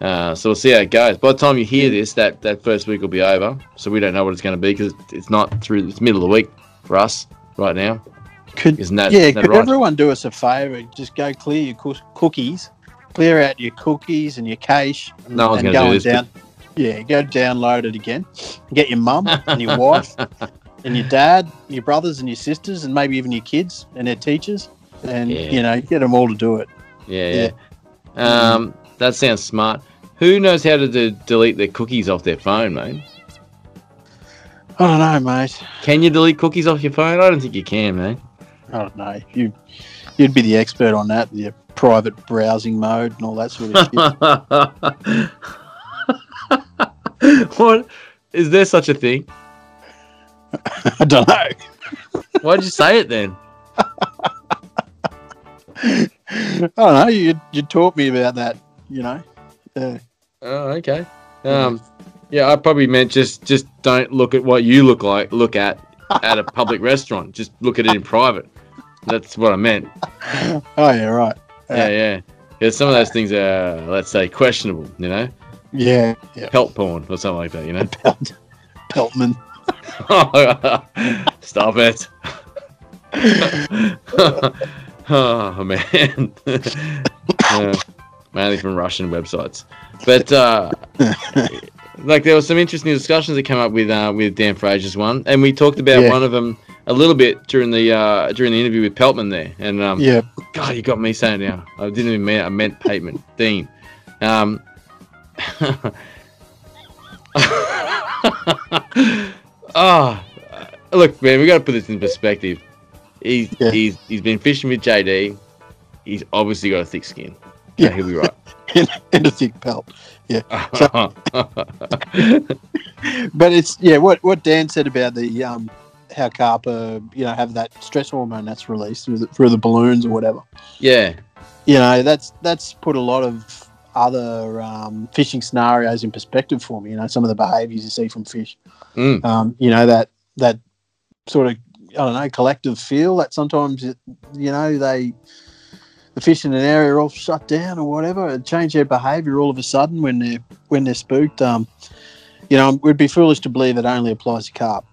Uh, so we'll see how it goes. By the time you hear this, that, that first week will be over. So we don't know what it's going to be because it's not through. It's middle of the week for us right now. Could Isn't that, yeah? isn't that Could right? everyone do us a favour? Just go clear your cookies, clear out your cookies and your cache. And, No one's and gonna do down. Yeah, go download it again. Get your mum and your [laughs] wife and your dad, your brothers and your sisters, and maybe even your kids and their teachers, and Yeah. you know, get them all to do it. Yeah, yeah. Um, that sounds smart. Who knows how to de- delete their cookies off their phone, mate? I don't know, mate. Can you delete cookies off your phone? I don't think you can, mate. I don't know. You, you'd be the expert on that. Private browsing mode and all that sort of shit. [laughs] what is there such a thing? [laughs] I don't know. Why'd you say it then? [laughs] I don't know. You you taught me about that. You know. Uh, Oh, okay. Um, yeah, I probably meant just just don't look at what you look like. Look at at a public restaurant. Just look at it in private. That's what I meant. oh yeah, right. Yeah, yeah. Because some of those things are, let's say, questionable. You know, Yeah, yeah. pelt porn or something like that. You know. [laughs] Pelt, Peltman. [laughs] Stop it. [laughs] oh man. Uh, mainly from Russian websites. But uh, like there were some interesting discussions that came up with uh, with Dan Fraser's one, and we talked about Yeah. one of them a little bit during the uh, during the interview with Peltman there. And um, Yeah. God, you got me saying it now. I didn't even mean. I meant Peltman [laughs] Dean. Um, oh, [laughs] look, man, we got to put this in perspective. He's Yeah. he's he's been fishing with JD. He's obviously got a thick skin. Yeah, he'll be right. [laughs] in, in a thick pelt. Yeah. But it's yeah. What what Dan said about the um how carp uh, you know have that stress hormone that's released through the, through the balloons or whatever. yeah, You know that's that's put a lot of other um, fishing scenarios in perspective for me. You know some of the behaviours you see from fish. Mm. Um, you know that that sort of I don't know collective feel that sometimes it, you know they the fish in an area are all shut down or whatever, and change their behaviour all of a sudden when they're when they're spooked. Um, you know, we'd be foolish to believe it only applies to carp.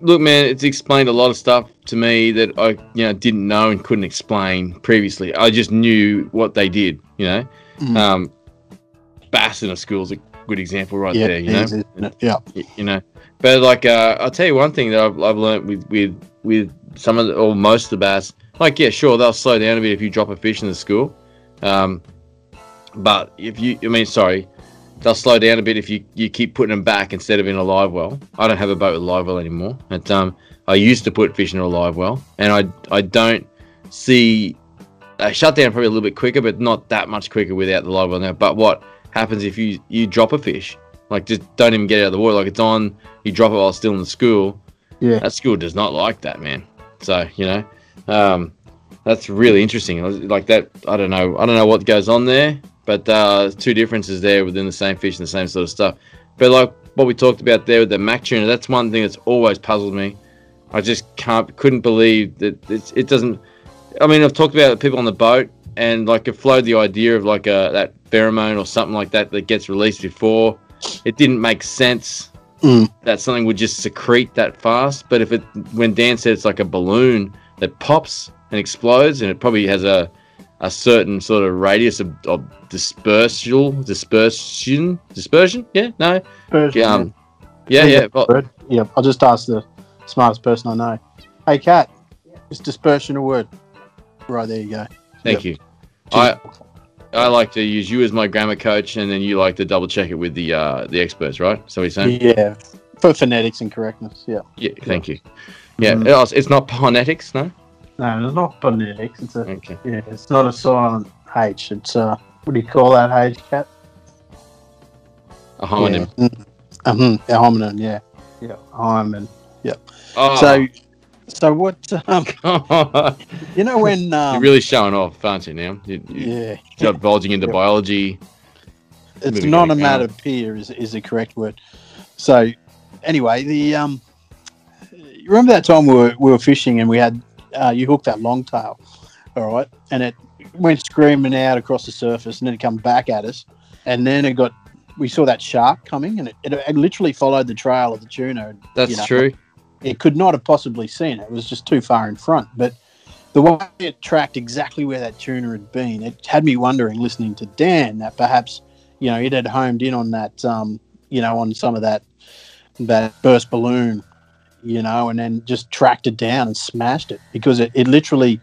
Look, man, it's explained a lot of stuff to me that I, you know, didn't know and couldn't explain previously. I just knew what they did. You know, Mm. um, bass in a school is a good example right yeah, there. You know, isn't yeah, you know. But like, uh, I'll tell you one thing that I've, I've learned with with with some of the, or most of the bass. Like, yeah, sure, they'll slow down a bit if you drop a fish in the school. Um, but if you, I mean, sorry, they'll slow down a bit if you, you keep putting them back instead of in a live well. I don't have a boat with live well anymore. But um, I used to put fish in a live well, and I I don't see they shut down probably a little bit quicker, but not that much quicker without the live well now. But what happens if you you drop a fish? Like just don't even get it out of the water. Like it's on, you drop it while it's still in the school. Yeah. that school does not like that, man. So you know, um, that's really interesting. Like that, I don't know. I don't know what goes on there, but uh, there's two differences there within the same fish and the same sort of stuff. But like what we talked about there with the mack tuna, that's one thing that's always puzzled me. I just can't, couldn't believe that it's, it doesn't. I mean, I've talked about people on the boat, and like it flowed the idea of like a that pheromone or something like that that gets released before. It didn't make sense Mm. that something would just secrete that fast. But if it, when Dan said it's like a balloon that pops and explodes, and it probably has a a certain sort of radius of, of dispersal, dispersion, dispersion. Yeah, no, Persian, yeah, um, yeah, yeah. Well. Yeah, I'll just ask the smartest person I know. Hey, Kat, is dispersion a word? Right there you go. thank you. I I like to use you as my grammar coach, and then you like to double check it with the uh, the experts, right? So he's saying, Yeah, for phonetics and correctness. Yeah. yeah, thank you. Yeah, Mhm. it's- not phonetics, no. No, it's not phonetics. It's a Okay. yeah. It's not a silent H. It's uh, what do you call that H, Cat? A homonym. Yeah. Mm. Mhm, a homonym. Yeah. Yeah. Hymen. Oh, So, so what? Um, [laughs] you're know when? Um, really showing off, aren't you? Now you, you, yeah. you're divulging into biology. It's Moving not a matter of peer is is the correct word. So anyway, the um, you remember that time we were we were fishing and we had uh, you hooked that long tail, all right, and it went screaming out across the surface and then it come back at us, and then it got we saw that shark coming and it, it, it literally followed the trail of the tuna. That's you know, true. It could not have possibly seen it. It was just too far in front, but. The way it tracked exactly where that tuna had been, it had me wondering, listening to Dan, that perhaps you know, it had homed in on that, um, you know, on some of that that burst balloon, you know, and then just tracked it down and smashed it because it, it literally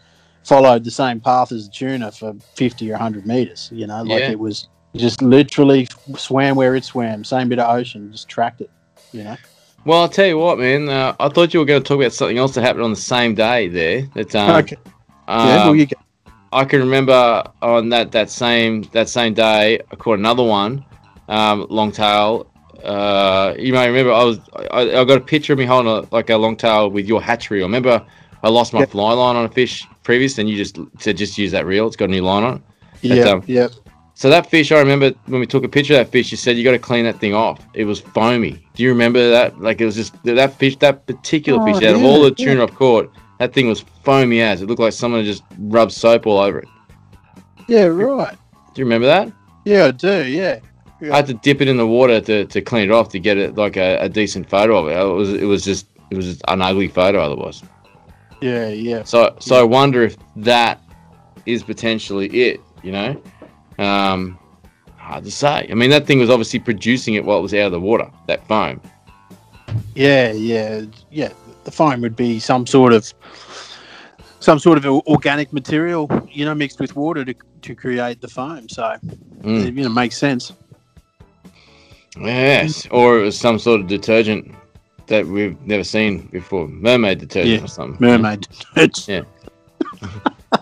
followed the same path as the tuna for 50 or 100 meters, you know, like Yeah. it was just literally swam where it swam, same bit of ocean, just tracked it, you know. Well, I'll tell you what, man. Uh, I thought you were going to talk about something else that happened on the same day there. That um, okay. Yeah, well, um, you go. I can remember on that that same that same day, I caught another one, um, longtail. Uh, you may remember I was I, I got a picture of me holding a, like a longtail with your hatchery. I remember I lost my Yeah. fly line on a fish previous, then you just said just use that reel. It's got a new line on it. Yeah, um, yeah. So that fish, I remember when we took a picture of that fish, you said you got to clean that thing off. It was foamy. Do you remember that? Like it was just that fish, that particular Oh, fish. Out of all the yeah. tuna I've caught, that thing was foamy as. It looked like someone just rubbed soap all over it. Yeah, right. Do you remember that? Yeah, I do, yeah. I had to dip it in the water to, to clean it off to get it like a, a decent photo of it. It was it was just it was just an ugly photo otherwise. Yeah, yeah. So so I wonder if that is potentially it. You know, um, hard to say. I mean, that thing was obviously producing it while it was out of the water. That foam. Yeah, yeah, yeah. The foam would be some sort of some sort of organic material, you know, mixed with water to, to create the foam. So Mm. it, you know makes sense. Yes, or it was some sort of detergent that we've never seen before. Mermaid detergent Yeah, or something. Mermaid. detergent. Yeah.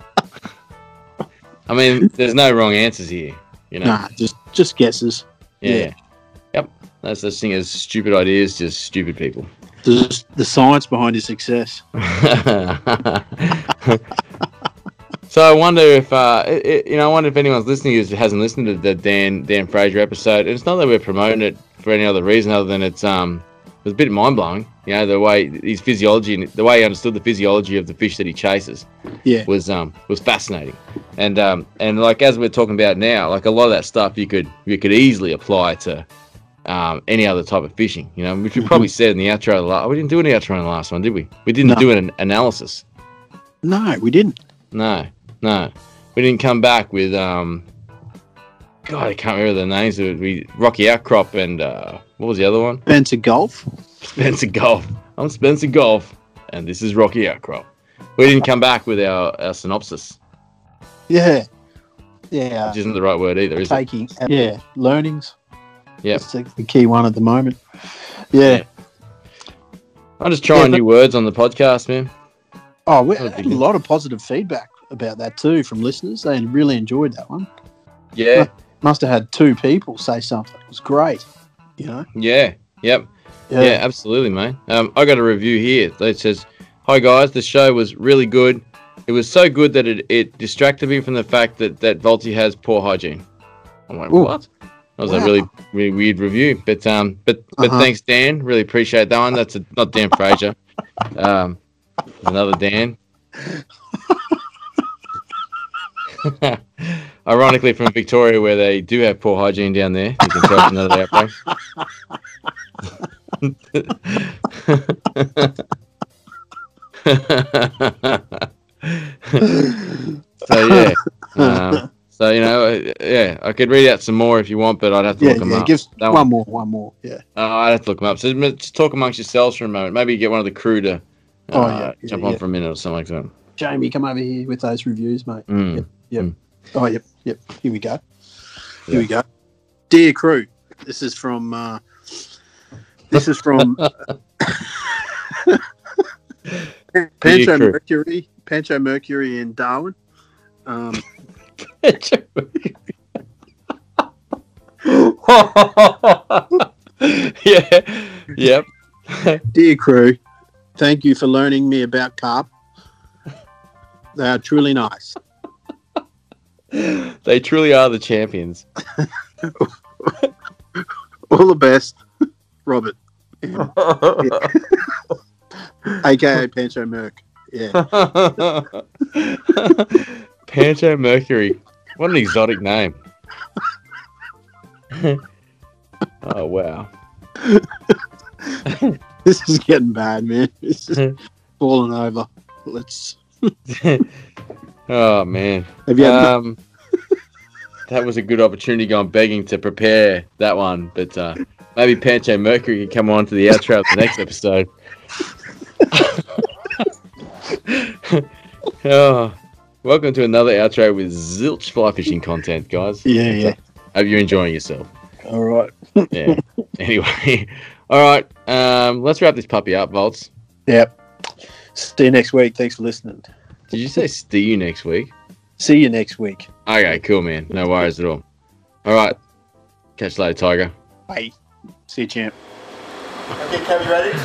I mean, there's no wrong answers here. You know. Nah, just just guesses. Yeah. Yeah. Yep. That's the thing as stupid ideas, just stupid people. The, the science behind his success. [laughs] so I wonder if uh, it, it- you know, I wonder if anyone's listening who hasn't listened to the Dan Dan Fraser episode. And it's not that we're promoting it for any other reason other than it's um was a bit mind blowing. You know, the way his physiology and the way he understood the physiology of the fish that he chases Yeah. was um was fascinating. And um and like as we're talking about now, like a lot of that stuff you could you could easily apply to um, any other type of fishing. You know, which we probably said in the outro. Of the la- we didn't do any outro in the last one, did we? We didn't No. do an analysis. No, we didn't. No, no, we didn't come back with um. God, I can't remember the names of it. We Rocky Outcrop and uh, what was the other one? Spencer Golf. Spencer Golf. I'm Spencer Golf, and this is Rocky Outcrop. We didn't come back with our, our synopsis, Yeah. Yeah. which isn't the right word either, is it? taking yeah learnings. Yeah. That's the, the key one at the moment. Yeah. Yeah. I'm just trying Yeah, but- new words on the podcast, man. Oh, we had a lot of positive feedback about that too from listeners. They really enjoyed that one. Yeah, Must have had two people say something. It was great. You know. yeah, yep. Yeah, absolutely, mate. Um, I got a review here that says, "Hi guys, the show was really good. It was so good that it, it distracted me from the fact that that Volty has poor hygiene." I'm like, Ooh. what? That was a really, really weird review, but um, but but Uh-huh. thanks, Dan. Really appreciate that one. That's a, not Dan Fraser. [laughs] Um, another Dan. [laughs] [laughs] Ironically, from Victoria, where they do have poor hygiene down there, you can tell another outbreak. [laughs] so yeah, um, so you know, yeah, I could read out some more if you want, but I'd have to Yeah, look them yeah. up. Give That one more, one more. Yeah. uh, I'd have to look them up. So just talk amongst yourselves for a moment. Maybe get one of the crew to uh, Oh, yeah, yeah, jump on for a minute or something like that. Jamie, come over here with those reviews, mate. Mm. Yep. Yep. Mm. Oh, yep. Yep. Here we go. Here Yeah. we go. Dear crew, this is from. Uh, this is from [laughs] [laughs] Pancho. Mercury. Pancho Mercury in Darwin. Um, [laughs] yeah, yep. Dear crew, thank you for learning me about carp. They are truly nice. [laughs] They truly are the champions. [laughs] All the best, Robert, [laughs] aka Pancho Merc. Yeah. Pancho Mercury. What an exotic name. oh wow. This is getting bad, man. This is falling over. Let's. Oh man. Have you had Um, that was a good opportunity going begging to prepare that one, but uh, maybe Pancho Mercury can come on to the outro of the next episode. [laughs] oh, welcome to another outro with zilch fly fishing content, guys. Yeah, yeah. Hope you're enjoying yourself. All right. [laughs] Yeah. anyway, all right. Um, let's wrap this puppy up, Volts. Yep. See you next week. Thanks for listening. Did you say see you next week? See you next week. Okay, cool, man. No worries at all. All right. Catch you later, Tiger. Bye. See you, champ. Okay, Kev, you ready?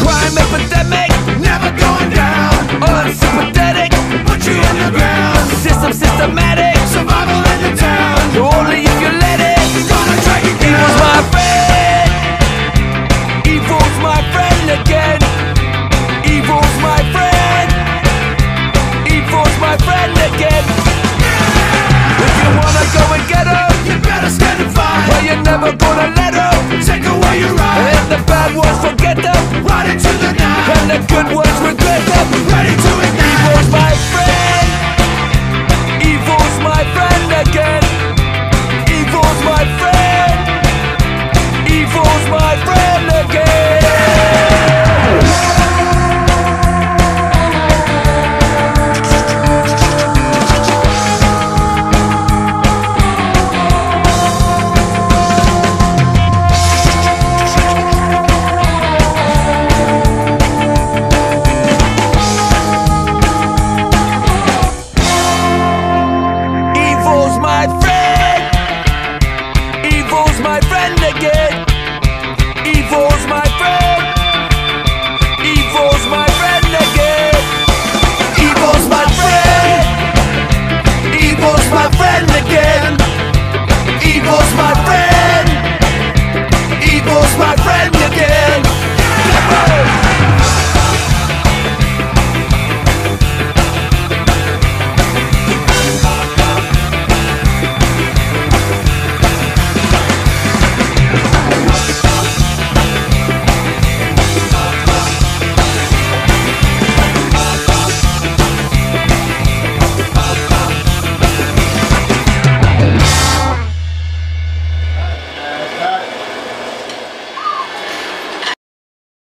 Crime epidemic, never going down. Unsympathetic, put you in the ground. System systematic, survival in the town. Only if you let it, gonna track you down. Evil's my friend. Evil's my friend again. Evil's my friend. Evil's my friend again. If you wanna go and get her, you better stand and fight. Well, you're never gonna let her take away your right. And the bad ones forget them, right into the night. And the good ones regret them, friend again.